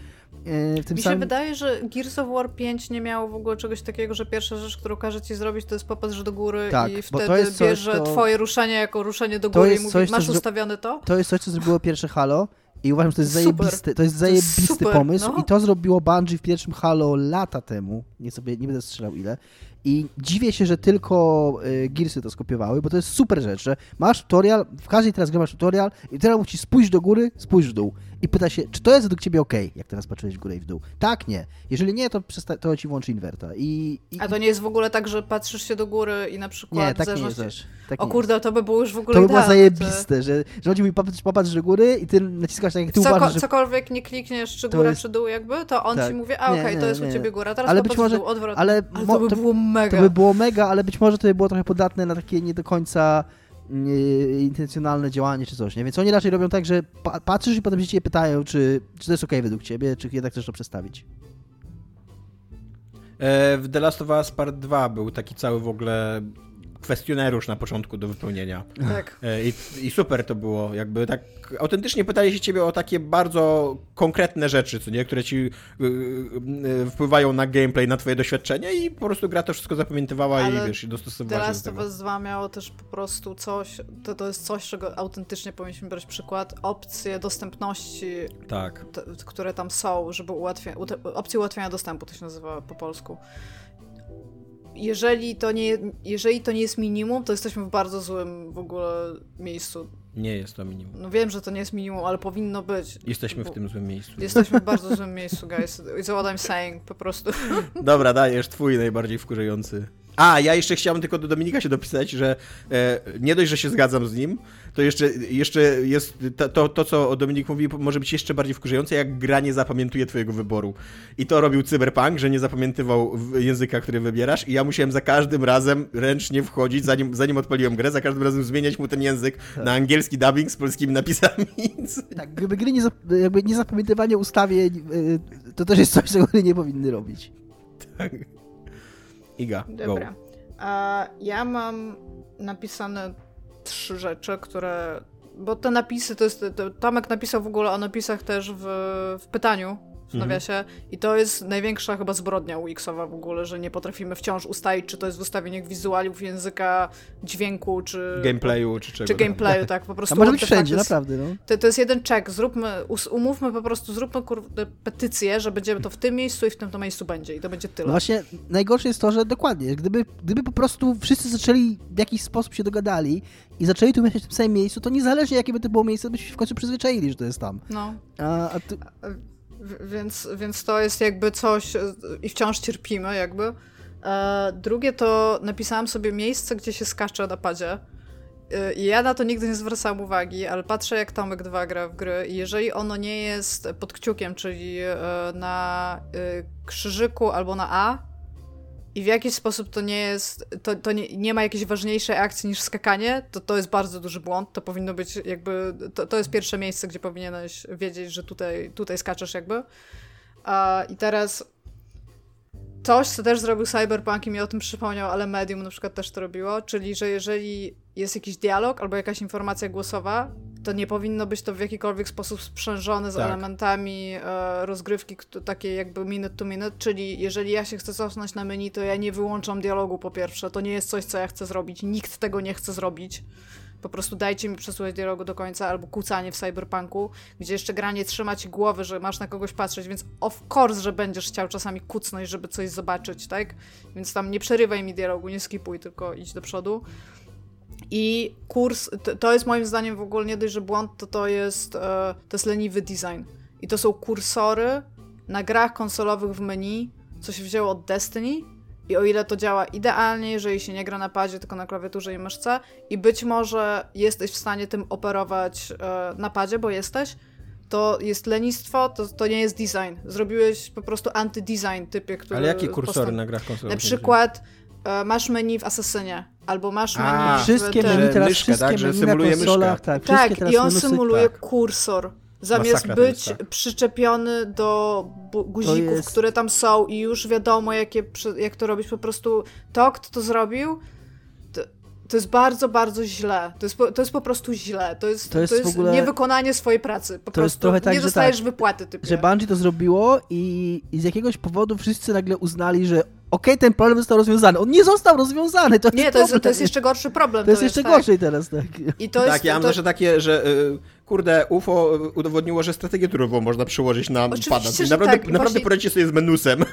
E, w tym Mi samym... się wydaje, że Gears of War 5 nie miało w ogóle czegoś takiego, że pierwsza rzecz, którą każe ci zrobić, to jest popatrz do góry tak, i wtedy bierze to... twoje ruszenie jako ruszenie do góry i mówi, coś, masz ustawione to? To jest coś, co zrobiło pierwsze Halo i uważam, że to jest zajebisty, to jest zajebisty jest pomysł no. i to zrobiło Bungie w pierwszym Halo lata temu, nie sobie, nie będę strzelał ile I dziwię się, że tylko y, Gearsy to skopiowały, bo to jest super rzecz, że masz tutorial, w każdej teraz grze masz tutorial i teraz mówi ci spójrz do góry, spójrz w dół. I pyta się, czy to jest według ciebie ok, jak teraz patrzyłeś w górę i w dół. Tak, nie. Jeżeli nie, to, przesta- to ci włączy inwerta. I, i A to nie jest w ogóle tak, że patrzysz się do góry i na przykład nie, tak nie jest też. Tak o nie kurde, to by było już w ogóle To by było idealne, to- zajebiste, że, że on ci mówi popatrz, popatrz do góry i ty naciskasz tak, jak ty Coko- uważasz, że... Cokolwiek nie klikniesz, czy góra, jest- czy dół jakby, to on Tak. ci mówi, a okej, nie, to jest nie. u ciebie góra, teraz Ale popatrz być może- dół, odwrotnie. Ale, Ale mo- to by było mega. To by było mega, ale być może to by było trochę podatne na takie nie do końca intencjonalne działanie czy coś, nie? Więc oni raczej robią tak, że pa patrzysz i potem się cię pytają, czy, czy to jest okej według ciebie, czy jednak chcesz to przestawić. E, W The Last of Us Part 2 był taki cały w ogóle kwestionariusz na początku do wypełnienia. Tak. E, I, I super to było, jakby tak autentycznie pytali się ciebie o takie bardzo konkretne rzeczy, co nie, które ci y, y, wpływają na gameplay, na twoje doświadczenie i po prostu gra to wszystko zapamiętywała Ale i wiesz, i dostosowywała się do tego. Us 2 miało też po prostu coś, to, to jest coś, czego autentycznie powinniśmy brać przykład, opcje dostępności, Tak. które tam są, żeby ułatwiać, opcje ułatwiania dostępu, to się nazywa po polsku. Jeżeli to, nie, jeżeli to nie jest minimum, to jesteśmy w bardzo złym w ogóle miejscu. Nie jest to minimum. No wiem, że to nie jest minimum, ale powinno być. Jesteśmy w tym złym miejscu. Jesteśmy w bardzo złym miejscu, guys. It's what I'm saying, po prostu. Dobra, dajesz twój najbardziej wkurzający. A, ja jeszcze chciałem tylko do Dominika się dopisać, że e, nie dość, że się zgadzam z nim, to jeszcze, jeszcze jest to, to, to, co Dominik mówi, może być jeszcze bardziej wkurzające, jak gra nie zapamiętuje twojego wyboru. I to robił Cyberpunk, że nie zapamiętywał języka, który wybierasz i ja musiałem za każdym razem ręcznie wchodzić, zanim, zanim odpaliłem grę, za każdym razem zmieniać mu ten język na angielski dubbing z polskimi napisami. Tak, gdyby gry nie, jakby nie zapamiętywanie ustawień, y, to też jest coś, czego gry nie powinny robić. Tak. Iga, go. Dobra. A ja mam napisane trzy rzeczy, które. Bo te napisy to jest. To, Tomek napisał w ogóle o napisach też w, w pytaniu w Mhm. nawiasie. I to jest największa chyba zbrodnia UX-owa w ogóle, że nie potrafimy wciąż ustalić, czy to jest w ustawieniach wizualiów, języka, dźwięku, czy. Gameplayu czy czego. Czy gameplayu, tak, po prostu. A może być wszędzie, is- naprawdę, no. to, to jest jeden czek. Zróbmy, umówmy po prostu, zróbmy kurde, petycję, że będziemy to w tym miejscu i w tym to miejscu będzie. I to będzie tyle. No właśnie, najgorsze jest to, że dokładnie, gdyby, gdyby po prostu wszyscy zaczęli w jakiś sposób się dogadali i zaczęli tu mieszkać w tym samym miejscu, to niezależnie jakie by to było miejsce, byśmy się w końcu przyzwyczaili, że to jest tam. No. A, a tu, W- Więc, więc to jest jakby coś i wciąż cierpimy jakby. E, drugie to napisałam sobie miejsce, gdzie się skacze na padzie. E, I ja na to nigdy nie zwracałam uwagi, ale patrzę jak Tomek 2 gra w gry i jeżeli ono nie jest pod kciukiem, czyli e, na krzyżyku albo na A i w jakiś sposób to nie jest, to, to nie, nie ma jakiejś ważniejszej akcji niż skakanie, to to jest bardzo duży błąd. To powinno być jakby, to, to jest pierwsze miejsce, gdzie powinieneś wiedzieć, że tutaj, tutaj skaczesz jakby. A, I teraz coś, co też zrobił Cyberpunk i mi o tym przypomniał, ale Medium na przykład też to robiło, czyli, że jeżeli jest jakiś dialog albo jakaś informacja głosowa, to nie powinno być to w jakikolwiek sposób sprzężone z Tak. elementami e, rozgrywki, takiej jakby minute to minute, czyli jeżeli ja się chcę cofnąć na menu, to ja nie wyłączam dialogu po pierwsze, to nie jest coś, co ja chcę zrobić, nikt tego nie chce zrobić. Po prostu dajcie mi przesłuchać dialogu do końca, albo kłócanie w cyberpunku, gdzie jeszcze gra nie trzyma ci głowy, że masz na kogoś patrzeć, więc of course, że będziesz chciał czasami kucnąć, żeby coś zobaczyć, tak? Więc tam nie przerywaj mi dialogu, nie skipuj, tylko idź do przodu. I kurs, to, to jest moim zdaniem w ogóle nie dość, że błąd, to to jest, e, to jest leniwy design. I to są kursory na grach konsolowych w menu, co się wzięło od Destiny. I o ile to działa idealnie, jeżeli się nie gra na padzie, tylko na klawiaturze i myszce, i być może jesteś w stanie tym operować e, na padzie, bo jesteś, to jest lenistwo, to, to nie jest design. Zrobiłeś po prostu anty-design typie, który... Ale jakie kursory postęp- na grach konsolowych? Na przykład e, masz menu w Assassinie, albo masz menu A, w wszystkie menu teraz, myszkę, wszystkie tak, że menu na konsolach, tak, Tak, i on symuluje tak. kursor. Zamiast Masakra to być jest, tak. przyczepiony do guzików, jest- które tam są i już wiadomo, jakie, jak to robić, po prostu to, kto to zrobił, to, to jest bardzo, bardzo źle. To jest, po, to jest po prostu źle. To jest, To jest w ogóle- niewykonanie swojej pracy. Po To jest prostu trochę tak, nie że dostajesz tak, wypłaty typie. że Bungie to zrobiło i, i z jakiegoś powodu wszyscy nagle uznali, że okej, ten problem został rozwiązany. On nie został rozwiązany, to jest Nie, to jest, to jest jeszcze gorszy problem. To jest jeszcze tak. gorzej teraz, tak. I to tak, jest, ja mam to, zawsze takie, że y, kurde, UFO udowodniło, że strategię turową można przełożyć na Oczywiście, pada. Naprawdę, tak, naprawdę właśnie- poradzicie sobie z menusem.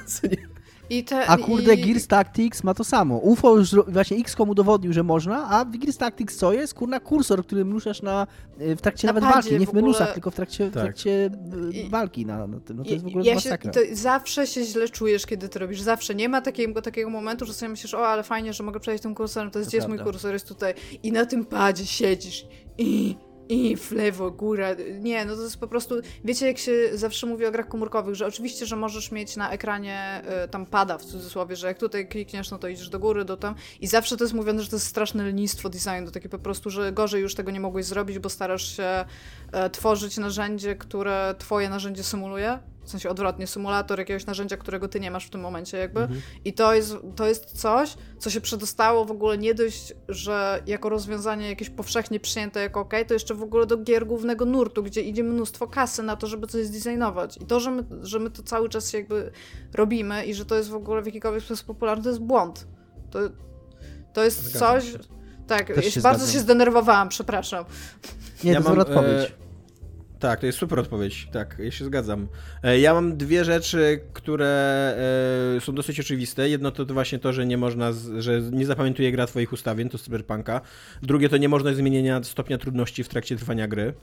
te, A kurde, i... Gears Tactics ma to samo. UFO już właśnie XCOM udowodnił, że można, a w Gears Tactics co jest? Kurna kursor, którym ruszasz na, y, w trakcie Na nawet walki, nie w w ogóle. menusach, tylko w trakcie, w Tak. trakcie y, I- walki na, na tym. No to jest w ogóle ja się, masakra. zawsze się źle czujesz, kiedy to robisz. Zawsze. Nie ma takiego, takiego momentu, że sobie myślisz, o, ale fajnie, że mogę przejść tym kursorem, to jest, To gdzie jest mój kursor, jest tutaj. I na tym padzie siedzisz i, i w lewo, góra. Nie, no to jest po prostu, wiecie, jak się zawsze mówi o grach komórkowych, że oczywiście, że możesz mieć na ekranie y, tam pada, w cudzysłowie, że jak tutaj klikniesz, no to idziesz do góry, do tam. I zawsze to jest mówione, że to jest straszne lenistwo designu, takie po prostu, że gorzej już tego nie mogłeś zrobić, bo starasz się e, tworzyć narzędzie, które twoje narzędzie symuluje. W sensie odwrotnie, symulator jakiegoś narzędzia, którego ty nie masz w tym momencie, jakby. I to jest, to jest coś, co się przedostało w ogóle nie dość, że jako rozwiązanie jakieś powszechnie przyjęte jako ok, to jeszcze w ogóle do gier głównego nurtu, gdzie idzie mnóstwo kasy na to, żeby coś zdesignować. I to, że my, że my to cały czas jakby robimy i że to jest w ogóle w jakikolwiek sposób popularne, to jest błąd. To, to jest Zgadzam coś. się. Tak, Też się bardzo zgadzam. się zdenerwowałam, przepraszam. Nie, Ja to mam, dobra odpowiedź. e, Tak, to jest super odpowiedź. Tak, ja się zgadzam. E, Ja mam dwie rzeczy, które e, są dosyć oczywiste. Jedno to, właśnie to, że nie można, że nie zapamiętuje gra twoich ustawień, to z cyberpunka. Drugie to niemożność zmienienia stopnia trudności w trakcie trwania gry.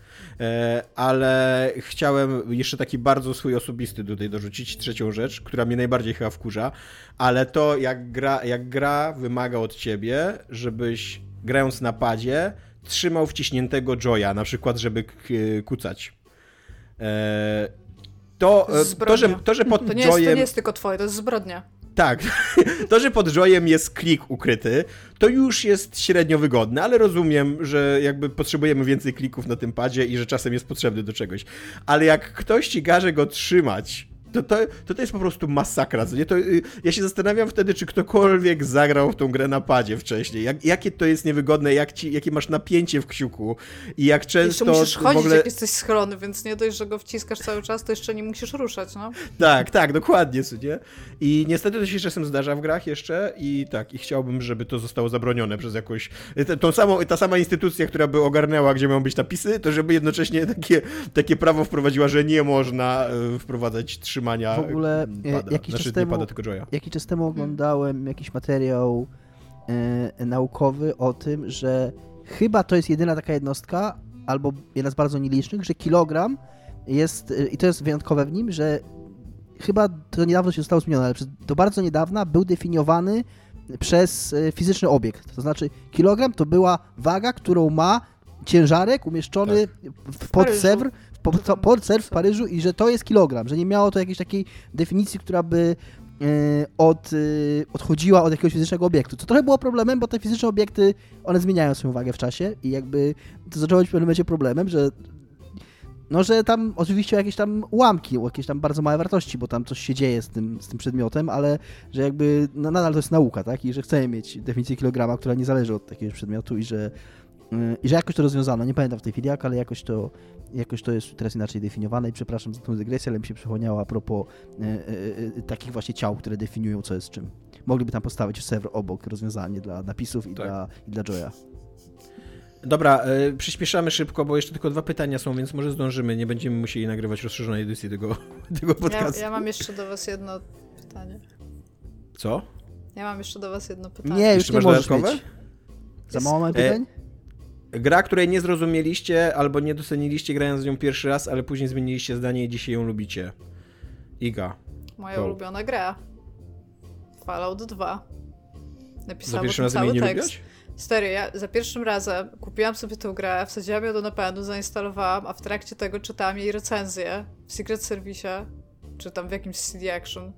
E, Ale chciałem jeszcze taki bardzo swój osobisty tutaj dorzucić, trzecią rzecz, która mnie najbardziej chyba wkurza, ale to jak gra, jak gra wymaga od ciebie, żebyś grając na padzie trzymał wciśniętego joya, na przykład, żeby k- kucać. E, to, e, to, że, to, że pod To nie, jest, to joyem... nie jest tylko twoje, to jest zbrodnia. Tak, to, że pod joyem jest klik ukryty, to już jest średnio wygodne, ale rozumiem, że jakby potrzebujemy więcej klików na tym padzie i że czasem jest potrzebny do czegoś. Ale jak ktoś ci każe go trzymać, to to, to, to jest po prostu masakra. Nie? To, y, ja się zastanawiam wtedy, czy ktokolwiek zagrał w tą grę na padzie wcześniej. Jak, jakie to jest niewygodne, jak ci, jakie masz napięcie w kciuku i jak Jeszcze często musisz w chodzić, ogóle... jak jesteś schrony, więc nie dość, że go wciskasz cały czas, to jeszcze nie musisz ruszać, no. Tak, tak, dokładnie, nie? I niestety to się czasem zdarza w grach jeszcze i tak, i chciałbym, żeby to zostało zabronione przez jakąś, t- tą samą, ta sama instytucja, która by ogarnęła, gdzie mają być napisy, to żeby jednocześnie takie, takie prawo wprowadziła, że nie można e, wprowadzać trzymania W ogóle, e, pada. jakiś znaczy, czas nie temu- pada, tylko joya. Jakiś czas temu oglądałem jakiś materiał e, naukowy o tym, że chyba to jest jedyna taka jednostka, albo jedna z bardzo nielicznych, że kilogram jest, e, i to jest wyjątkowe w nim, że chyba to niedawno się zostało zmienione, ale do bardzo niedawna był definiowany przez e, fizyczny obiekt. To znaczy kilogram to była waga, którą ma ciężarek umieszczony w pod Paryżu. Sewr, Sewr w Paryżu i że to jest kilogram, że nie miało to jakiejś takiej definicji, która by e, od, e, odchodziła od jakiegoś fizycznego obiektu. Co trochę było problemem, bo te fizyczne obiekty, one zmieniają swoją wagę w czasie i jakby to zaczęło być w pewnym momencie problemem, że no, że tam oczywiście jakieś tam ułamki, jakieś tam bardzo małe wartości, bo tam coś się dzieje z tym, z tym przedmiotem, ale że jakby no, nadal to jest nauka, tak? I że chcemy mieć definicję kilograma, która nie zależy od jakiegoś przedmiotu i że, i że jakoś to rozwiązano. Nie pamiętam w tej chwili jak, ale jakoś to, jakoś to jest teraz inaczej definiowane i przepraszam za tą dygresję, ale mi się przypomniało a propos yy, yy, takich właśnie ciał, które definiują co jest czym. Mogliby tam postawić serwer obok rozwiązanie dla napisów i, Tak. dla, i dla Joya. Dobra, e, przyspieszamy szybko, bo jeszcze tylko dwa pytania są, więc może zdążymy, nie będziemy musieli nagrywać rozszerzonej edycji tego, tego Ja, podcastu. ja mam jeszcze do was jedno pytanie. Co? Ja mam jeszcze do was jedno pytanie. Nie, już Jeszcze nie możesz dodatkowe? mieć. Za mało mam E, pytań? Gra, której nie zrozumieliście albo nie doceniliście grając z nią pierwszy raz, ale później zmieniliście zdanie i dzisiaj ją lubicie. Iga. Moja ulubiona gra. Fallout 2. Za Napisałam o pierwszym razem cały nie tekst. lubiłaś? Stary, ja za pierwszym razem kupiłam sobie tę grę, wsadziłam ją do napędu, zainstalowałam, a w trakcie tego czytałam jej recenzję w Secret Service, czy tam w jakimś CD Action,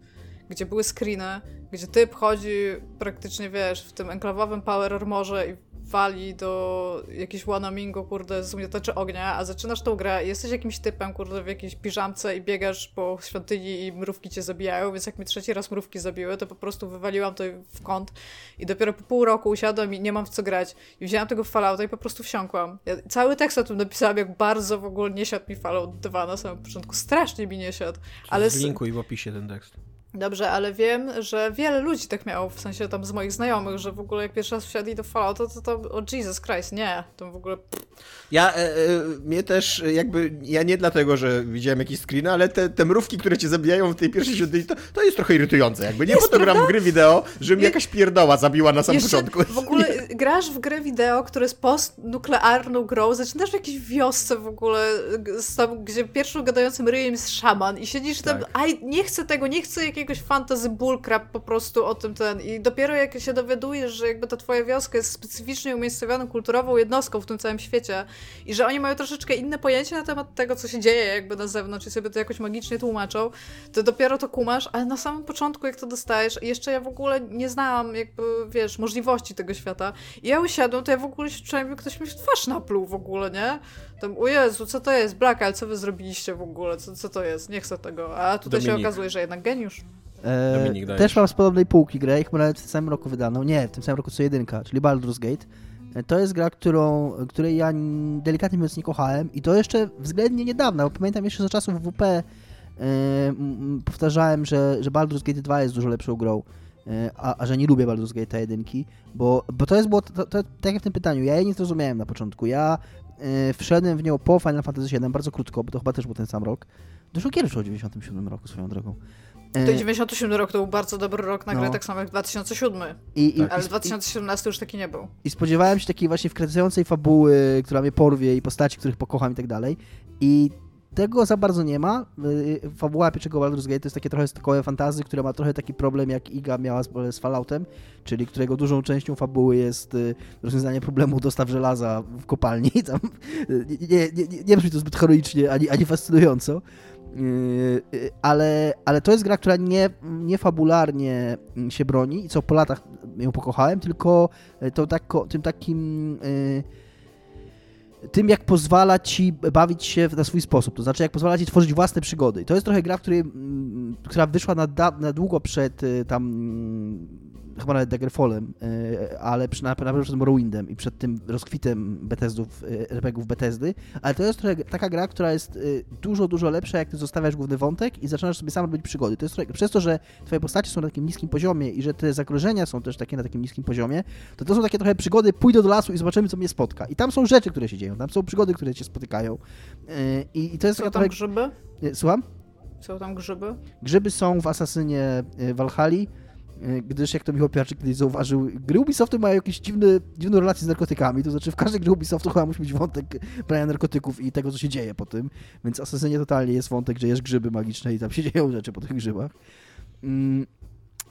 gdzie były screeny, gdzie typ chodzi praktycznie, wiesz, w tym enklawowym Power Armorze i wali do jakiejś Wanamingo, kurde, z umiataczy ognia, a zaczynasz tą grę jesteś jakimś typem, kurde, w jakiejś piżamce i biegasz po świątyni i mrówki cię zabijają, więc jak mi trzeci raz mrówki zabiły, to po prostu wywaliłam to w kąt i dopiero po pół roku usiadłam i nie mam w co grać. I wzięłam tego Fallouta i po prostu wsiąkłam. Ja cały tekst o tym napisałam, jak bardzo w ogóle nie siadł mi Fallout 2 na samym początku. Strasznie mi nie siadł. Ale Zlinkuj w opisie ten tekst. Dobrze, ale wiem, że wiele ludzi tak miało, w sensie tam z moich znajomych, że w ogóle jak pierwszy raz wsiadli do Fallouta, to to, o Jesus Christ, nie, to w ogóle... Ja, e, e, mnie też jakby, ja nie dlatego, że widziałem jakieś screeny, ale te, te mrówki, które cię zabijają w tej pierwszej świątyni, to, to jest trochę irytujące, jakby. Nie Jest, po to gram w gry wideo, że mnie jakaś pierdoła zabiła na Jeszcze początku. w ogóle grasz w grę wideo, która jest postnuklearną grą, zaczynasz w jakiejś wiosce w ogóle, tam, gdzie pierwszym gadającym ryjem jest szaman i siedzisz tam, Tak. aj, nie chcę tego, nie chcę jakiegoś fantasy bullcrap po prostu o tym ten i dopiero jak się dowiadujesz, że jakby ta twoja wioska jest specyficznie umiejscowioną kulturową jednostką w tym całym świecie i że oni mają troszeczkę inne pojęcie na temat tego, co się dzieje jakby na zewnątrz i sobie to jakoś magicznie tłumaczą, to dopiero to kumasz, ale na samym początku jak to dostajesz, jeszcze ja w ogóle nie znałam jakby, wiesz, możliwości tego świata i ja usiadłam, to ja w ogóle się czułem, jakby ktoś mi w twarz napluł w ogóle, nie? Tam, o Jezu, co to jest? Black, ale co wy zrobiliście w ogóle? Co, co to jest? Nie chcę tego. A tutaj się Dominik. okazuje, że jednak geniusz. E, Dominik, też mam z podobnej półki grę, i chyba nawet w tym samym roku wydaną. Nie, w tym samym roku co jedynka, czyli Baldur's Gate. E, To jest gra, którą, której ja delikatnie mówiąc nie kochałem i to jeszcze względnie niedawno, bo pamiętam jeszcze za czasów WP e, m, m, powtarzałem, że, że Baldur's Gate 2 jest dużo lepszą grą, e, a, a że nie lubię Baldur's Gate 1, bo, bo to jest było, to, to, tak jak w tym pytaniu, ja jej nie zrozumiałem na początku. Ja e, wszedłem w nią po Final Fantasy VII bardzo krótko, bo to chyba też był ten sam rok. Dużo gier wyszło w 97 roku swoją drogą. E, To 97 rok to był bardzo dobry rok na grę, No. tak samo jak 2007. i, i, Ale i, 2017 już taki nie był. I spodziewałem się takiej właśnie wkręcającej fabuły, która mnie porwie i postaci, których pokocham i tak dalej. I tego za bardzo nie ma. Y, Fabuła pierwszego Baldur's Gate to jest takie trochę stokowe fantazy, które ma trochę taki problem jak Iga miała z, z Falloutem, czyli którego dużą częścią fabuły jest y, rozwiązanie problemu dostaw żelaza w kopalni. Tam, y, nie, nie, nie, nie brzmi to zbyt heroicznie ani, ani fascynująco. Ale, ale to jest gra, która nie, nie fabularnie się broni i co po latach ją pokochałem, tylko to tak, tym takim tym, jak pozwala ci bawić się na swój sposób, to znaczy jak pozwala ci tworzyć własne przygody. I to jest trochę gra, w której, mm, która wyszła na, na długo przed y, tam chyba nawet Daggerfallem, y, ale przy, na, na pewno przed Morrowindem i przed tym rozkwitem Bethesdów, y, RPGów Bethesdy, ale to jest trochę taka gra, która jest y, dużo, dużo lepsza, jak ty zostawiasz główny wątek i zaczynasz sobie sam robić przygody. To jest trochę, przez to, że twoje postacie są na takim niskim poziomie i że te zagrożenia są też takie na takim niskim poziomie, to to są takie trochę przygody, pójdę do lasu i zobaczymy, co mnie spotka. I tam są rzeczy, które się dzieją, tam są przygody, które cię spotykają. I, i to jest Są taka tam trochę... grzyby? Słucham? Są tam grzyby? Grzyby są w Asasynie Valhalla, y, gdyż jak to Michał Piarczyk kiedyś zauważył, gry Ubisoftu mają jakieś dziwne, dziwną relację z narkotykami, to znaczy w każdej grze Ubisoftu chyba musi być wątek brania narkotyków i tego, co się dzieje po tym, więc w Asasynie totalnie jest wątek, że jest grzyby magiczne i tam się dzieją rzeczy po tych grzybach. Mm,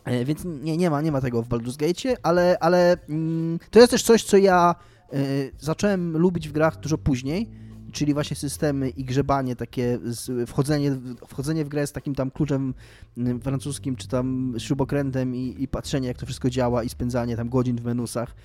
e, Więc nie, nie, ma, nie ma tego w Baldur's Gate, ale, ale mm, to jest też coś, co ja e, zacząłem lubić w grach dużo później, czyli właśnie systemy i grzebanie, takie wchodzenie, wchodzenie w grę z takim tam kluczem mm, francuskim, czy tam śrubokrętem i, i patrzenie, jak to wszystko działa i spędzanie tam godzin w menusach.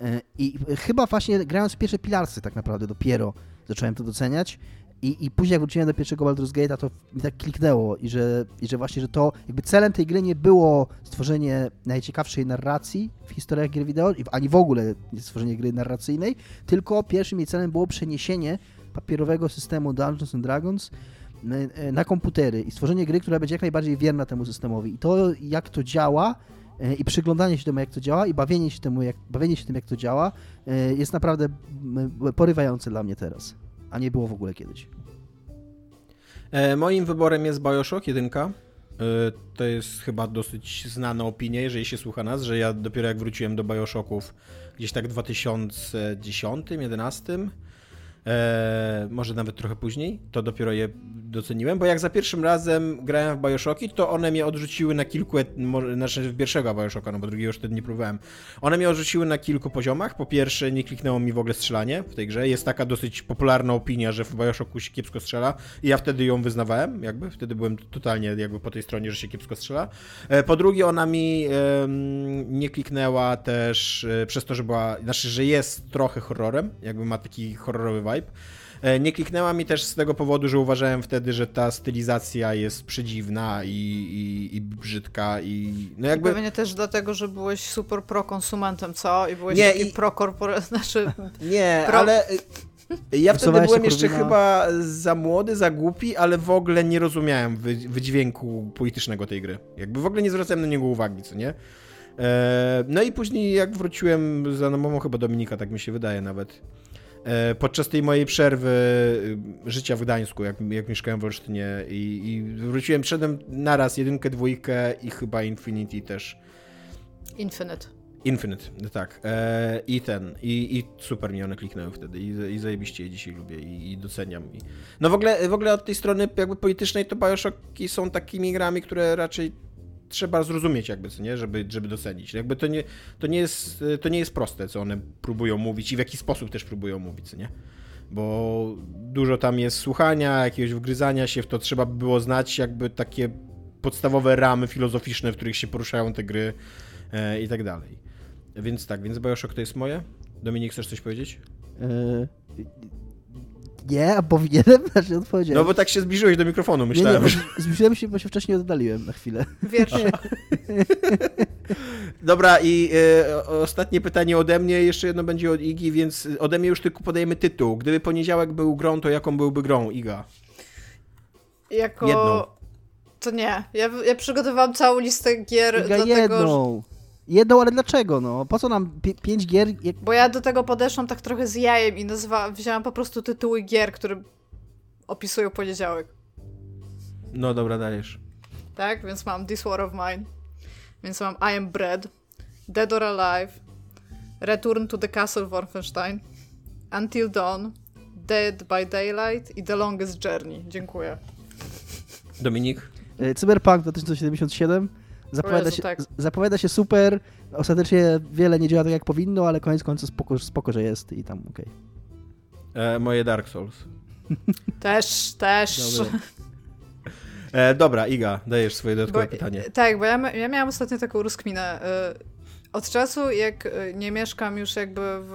E, I chyba właśnie grając w pierwsze Pilarsy tak naprawdę dopiero zacząłem to doceniać. I, I później jak wróciłem do pierwszego Baldur's Gate'a, to mi tak kliknęło i że, i że właśnie, że to jakby celem tej gry nie było stworzenie najciekawszej narracji w historiach gier wideo, ani w ogóle nie stworzenie gry narracyjnej, tylko pierwszym jej celem było przeniesienie papierowego systemu Dungeons and Dragons na, na komputery i stworzenie gry, która będzie jak najbardziej wierna temu systemowi. I to, jak to działa, e, i przyglądanie się temu, jak to działa, i bawienie się, temu, jak, bawienie się tym, jak to działa, e, jest naprawdę porywające dla mnie teraz, a nie było w ogóle kiedyś. E, moim wyborem jest Bioshock 1. E, to jest chyba dosyć znana opinia, jeżeli się słucha nas, że ja dopiero jak wróciłem do Bioshocków gdzieś tak w 2010, 2011, e, może nawet trochę później, to dopiero je doceniłem, bo jak za pierwszym razem grałem w Bioshocki, to one mnie odrzuciły na kilku, znaczy w pierwszego Bioshocka, no bo drugiego już wtedy nie próbowałem. One mnie odrzuciły na kilku poziomach. Po pierwsze, nie kliknęło mi w ogóle strzelanie w tej grze. Jest taka dosyć popularna opinia, że w Bioshocku się kiepsko strzela i ja wtedy ją wyznawałem, jakby. Wtedy byłem totalnie jakby po tej stronie, że się kiepsko strzela. E, Po drugie, ona mi nie kliknęła też e, przez to, że była, znaczy, że jest trochę horrorem, jakby ma taki horrorowy vibe. E, Nie kliknęła mi też z tego powodu, że uważałem wtedy, że ta stylizacja jest przedziwna i, i, i brzydka i no jakby... Pewnie też dlatego, że byłeś super pro konsumentem, co? I byłeś Nie, taki i- pro korporacyjny, znaczy Nie, Pro- ale y, Ja wtedy byłem jeszcze chyba za młody, za głupi, ale w ogóle nie rozumiałem wy, wydźwięku politycznego tej gry. Jakby w ogóle nie zwracałem na niego uwagi, co nie? E, no i później jak wróciłem za namową chyba Dominika, tak mi się wydaje nawet. E, podczas tej mojej przerwy y, życia w Gdańsku, jak, jak mieszkałem w Olsztynie i, i wróciłem, przedem naraz jedynkę, dwójkę i chyba Infinity też. Infinite. Infinite, no tak. E, I ten, i, i super mi one kliknęły wtedy i, i zajebiście je dzisiaj lubię i, i doceniam. I... No w ogóle, w ogóle od tej strony jakby politycznej to Bioshocki są takimi grami, które raczej trzeba zrozumieć jakby, co nie, żeby, żeby docenić. Jakby to nie, to, nie jest, to nie jest proste, co one próbują mówić i w jaki sposób też próbują mówić, co nie? Bo dużo tam jest słuchania, jakiegoś wgryzania się w to, trzeba by było znać jakby takie podstawowe ramy filozoficzne, w których się poruszają te gry e, i tak dalej. Więc tak, więc Bioshock to jest moje. Dominik, chcesz coś powiedzieć? E, nie, a powinienem? Znaczy odpowiedziałem. No bo tak się zbliżyłeś do mikrofonu, nie, myślałem. nie, że... zbliżyłem się, bo się wcześniej oddaliłem na chwilę. Wierszyk. Dobra, i e, ostatnie pytanie ode mnie, jeszcze jedno będzie od Igi, więc ode mnie już tylko podajemy tytuł. Gdyby poniedziałek był grą, to jaką byłby grą, Iga? Jako... Jedną. To nie. Ja, ja przygotowałam całą listę gier, Iga że... jedną. Jedną, ale dlaczego, no? Po co nam pi- pięć gier? Jak... Bo ja do tego podeszłam tak trochę z jajem i nazwa... wzięłam po prostu tytuły gier, które opisują poniedziałek. No dobra, dajesz. Tak? Więc mam This War of Mine. Więc mam I Am Bread. Dead or Alive. Return to the Castle Wolfenstein. Until Dawn. Dead by Daylight i The Longest Journey. Dziękuję. Dominik? E, Cyberpunk 2077 zapowiada, Jezu, się, tak. zapowiada się super. Ostatecznie wiele nie działa tak jak powinno, ale koniec końców spoko, spoko że jest i tam okej. E, moje Dark Souls. Też, też. Dobra. E, dobra, Iga, dajesz swoje dodatkowe Bo- pytanie. Tak, bo ja, ja miałam ostatnio taką rozkminę. y, Od czasu, jak y, nie mieszkam już jakby w,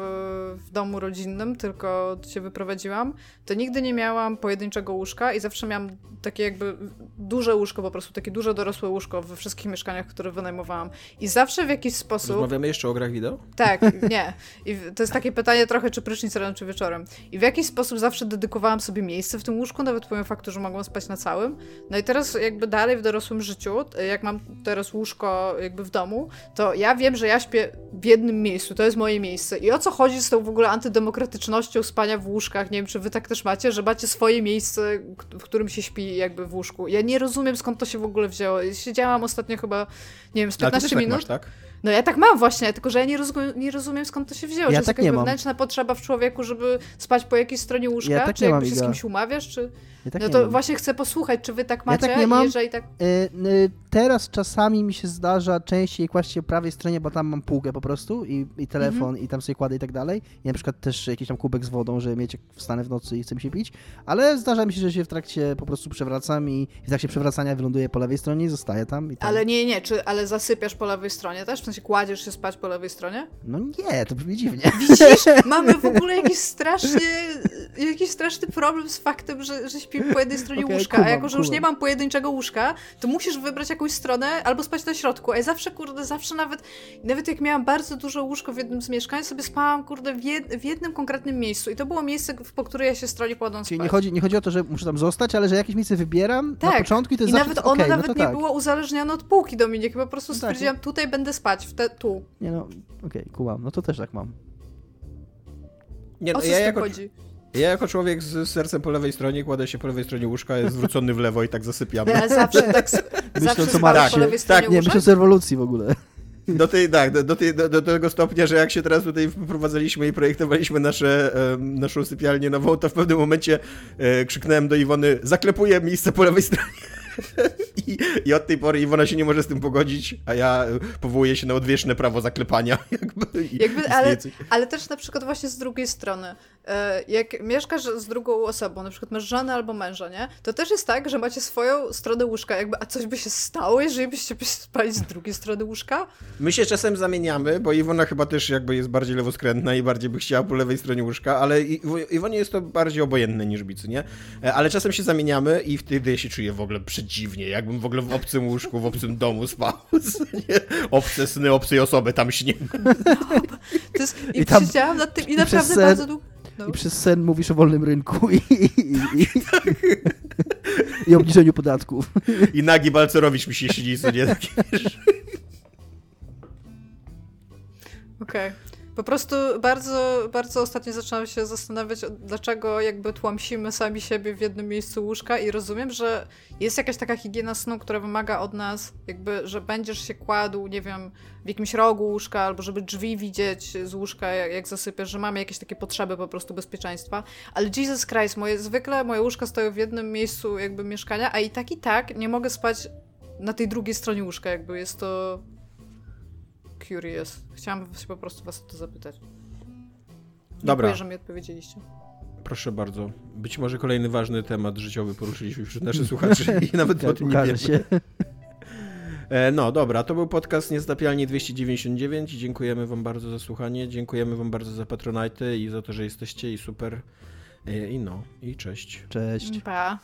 w domu rodzinnym, tylko się wyprowadziłam, to nigdy nie miałam pojedynczego łóżka i zawsze miałam takie jakby duże łóżko, po prostu takie duże dorosłe łóżko we wszystkich mieszkaniach, które wynajmowałam. I zawsze w jakiś sposób... Rozmawiamy jeszcze o grach wideo? Tak, nie. I to jest takie pytanie trochę, czy prysznic rano, czy wieczorem. I w jakiś sposób zawsze dedykowałam sobie miejsce w tym łóżku, nawet pomimo faktu, że mogłam spać na całym. No i teraz jakby dalej w dorosłym życiu, jak mam teraz łóżko jakby w domu, to ja wiem, że ja śpię w jednym miejscu, to jest moje miejsce. I o co chodzi z tą w ogóle antydemokratycznością spania w łóżkach? Nie wiem, czy wy tak też macie, że macie swoje miejsce, w którym się śpi jakby w łóżku. Ja nie rozumiem, skąd to się w ogóle wzięło. Siedziałam ostatnio chyba, nie wiem, z Ale ty 15 też tak minut. masz, tak? No ja tak mam właśnie, tylko że ja nie rozumiem, nie rozumiem skąd to się wzięło. Ja czy jest tak jakaś nie mam. wewnętrzna potrzeba w człowieku, żeby spać po jakiejś stronie łóżka? Ja tak czy jakby mam, się z kimś umawiasz? Czy... Ja tak no to mam. właśnie chcę posłuchać, czy wy tak Ja macie? tak nie mam. Jeżeli tak... Y, y, teraz czasami mi się zdarza częściej kłaść się po prawej stronie, bo tam mam półkę po prostu i, i telefon Mhm. i tam sobie kładę i tak dalej. I na przykład też jakiś tam kubek z wodą, żeby mieć wstanę w nocy i chcę mi się pić. Ale zdarza mi się, że się w trakcie po prostu przewracam i w trakcie przewracania wyląduję po lewej stronie i zostaję tam. I tam. Ale nie, nie, czy, ale zasypiasz po lewej stronie też? W sensie kładziesz się spać po lewej stronie? No nie, to brzmi dziwnie. Widzisz, mamy w ogóle jakiś strasznie, jakiś straszny problem z faktem, że, że po jednej stronie Okej, łóżka, kumam, a jako, że już kumam. nie mam pojedynczego łóżka, to musisz wybrać jakąś stronę albo spać na środku, a ja zawsze, kurde, zawsze nawet, nawet jak miałam bardzo duże łóżko w jednym z mieszkań, sobie spałam, kurde, w, jed, w jednym konkretnym miejscu i to było miejsce, po której ja się stronie kładłam Czyli spać. nie chodzi, nie chodzi o to, że muszę tam zostać, ale że jakieś miejsce wybieram na Tak. początku i to jest I zawsze... nawet ono okej, nawet no to nie tak. było uzależnione od półki, Dominik. Po prostu No tak, stwierdziłam, tutaj będę spać, w te, tu. Nie no, okej, kumam. No to też tak mam. Nie, O no, co ja, z tym jako, chodzi? Ja jako człowiek z sercem po lewej stronie kładę się po lewej stronie łóżka, jest zwrócony w lewo i tak zasypiam. Ja zawsze tak zawsze co spałam Marek. po lewej stronie Tak, Nie, myślę o rewolucji w ogóle. Do, tej, tak, do, do, tej, do, do tego stopnia, że jak się teraz tutaj wprowadzaliśmy i projektowaliśmy nasze, em, naszą sypialnię nową, to w pewnym momencie e, krzyknąłem do Iwony, zaklepuję miejsce po lewej stronie. I, I od tej pory Iwona się nie może z tym pogodzić, a ja e, powołuję się na odwieczne prawo zaklepania. Jakby, i Jakby, ale, ale też na przykład właśnie z drugiej strony, jak mieszkasz z drugą osobą, na przykład masz żonę albo męża, nie? To też jest tak, że macie swoją stronę łóżka, jakby, a coś by się stało, jeżeli byście spali z drugiej strony łóżka? My się czasem zamieniamy, bo Iwona chyba też jakby jest bardziej lewoskrętna i bardziej by chciała po lewej stronie łóżka, ale Iwonie jest to bardziej obojętne niż Bicu, nie? E, Ale czasem się zamieniamy i wtedy ja się czuję w ogóle przedziwnie, jakbym w ogóle w obcym łóżku, w obcym domu spał. Nie? Obce sny, obcej osoby tam śnię. To jest, I, I tam- siedziałam nad tym i naprawdę przez bardzo długo... No. I przez sen mówisz o wolnym rynku i, i, i, i, i obniżeniu podatków. I nagi Balcerowicz mi się śni, co nie? Okej. Po prostu bardzo, bardzo ostatnio zaczynam się zastanawiać, dlaczego jakby tłamsimy sami siebie w jednym miejscu łóżka i rozumiem, że jest jakaś taka higiena snu, która wymaga od nas jakby, że będziesz się kładł, nie wiem, w jakimś rogu łóżka, albo żeby drzwi widzieć z łóżka, jak, jak zasypiasz, że mamy jakieś takie potrzeby po prostu bezpieczeństwa. Ale Jesus Christ, moje, zwykle moje łóżka stoją w jednym miejscu jakby mieszkania, a i tak i tak nie mogę spać na tej drugiej stronie łóżka, jakby jest to curious. Chciałam się po prostu was o to zapytać. Dobra. Dziękuję, że mi odpowiedzieliście. Proszę bardzo. Być może kolejny ważny temat życiowy poruszyliśmy wśród naszych słuchaczy i nawet o Tak, tym nie wiemy. się. E, No dobra, to był podcast Niezdapialnie 299 i dziękujemy wam bardzo za słuchanie, dziękujemy wam bardzo za Patronite i za to, że jesteście i super. E, I no, i cześć. Cześć. Pa.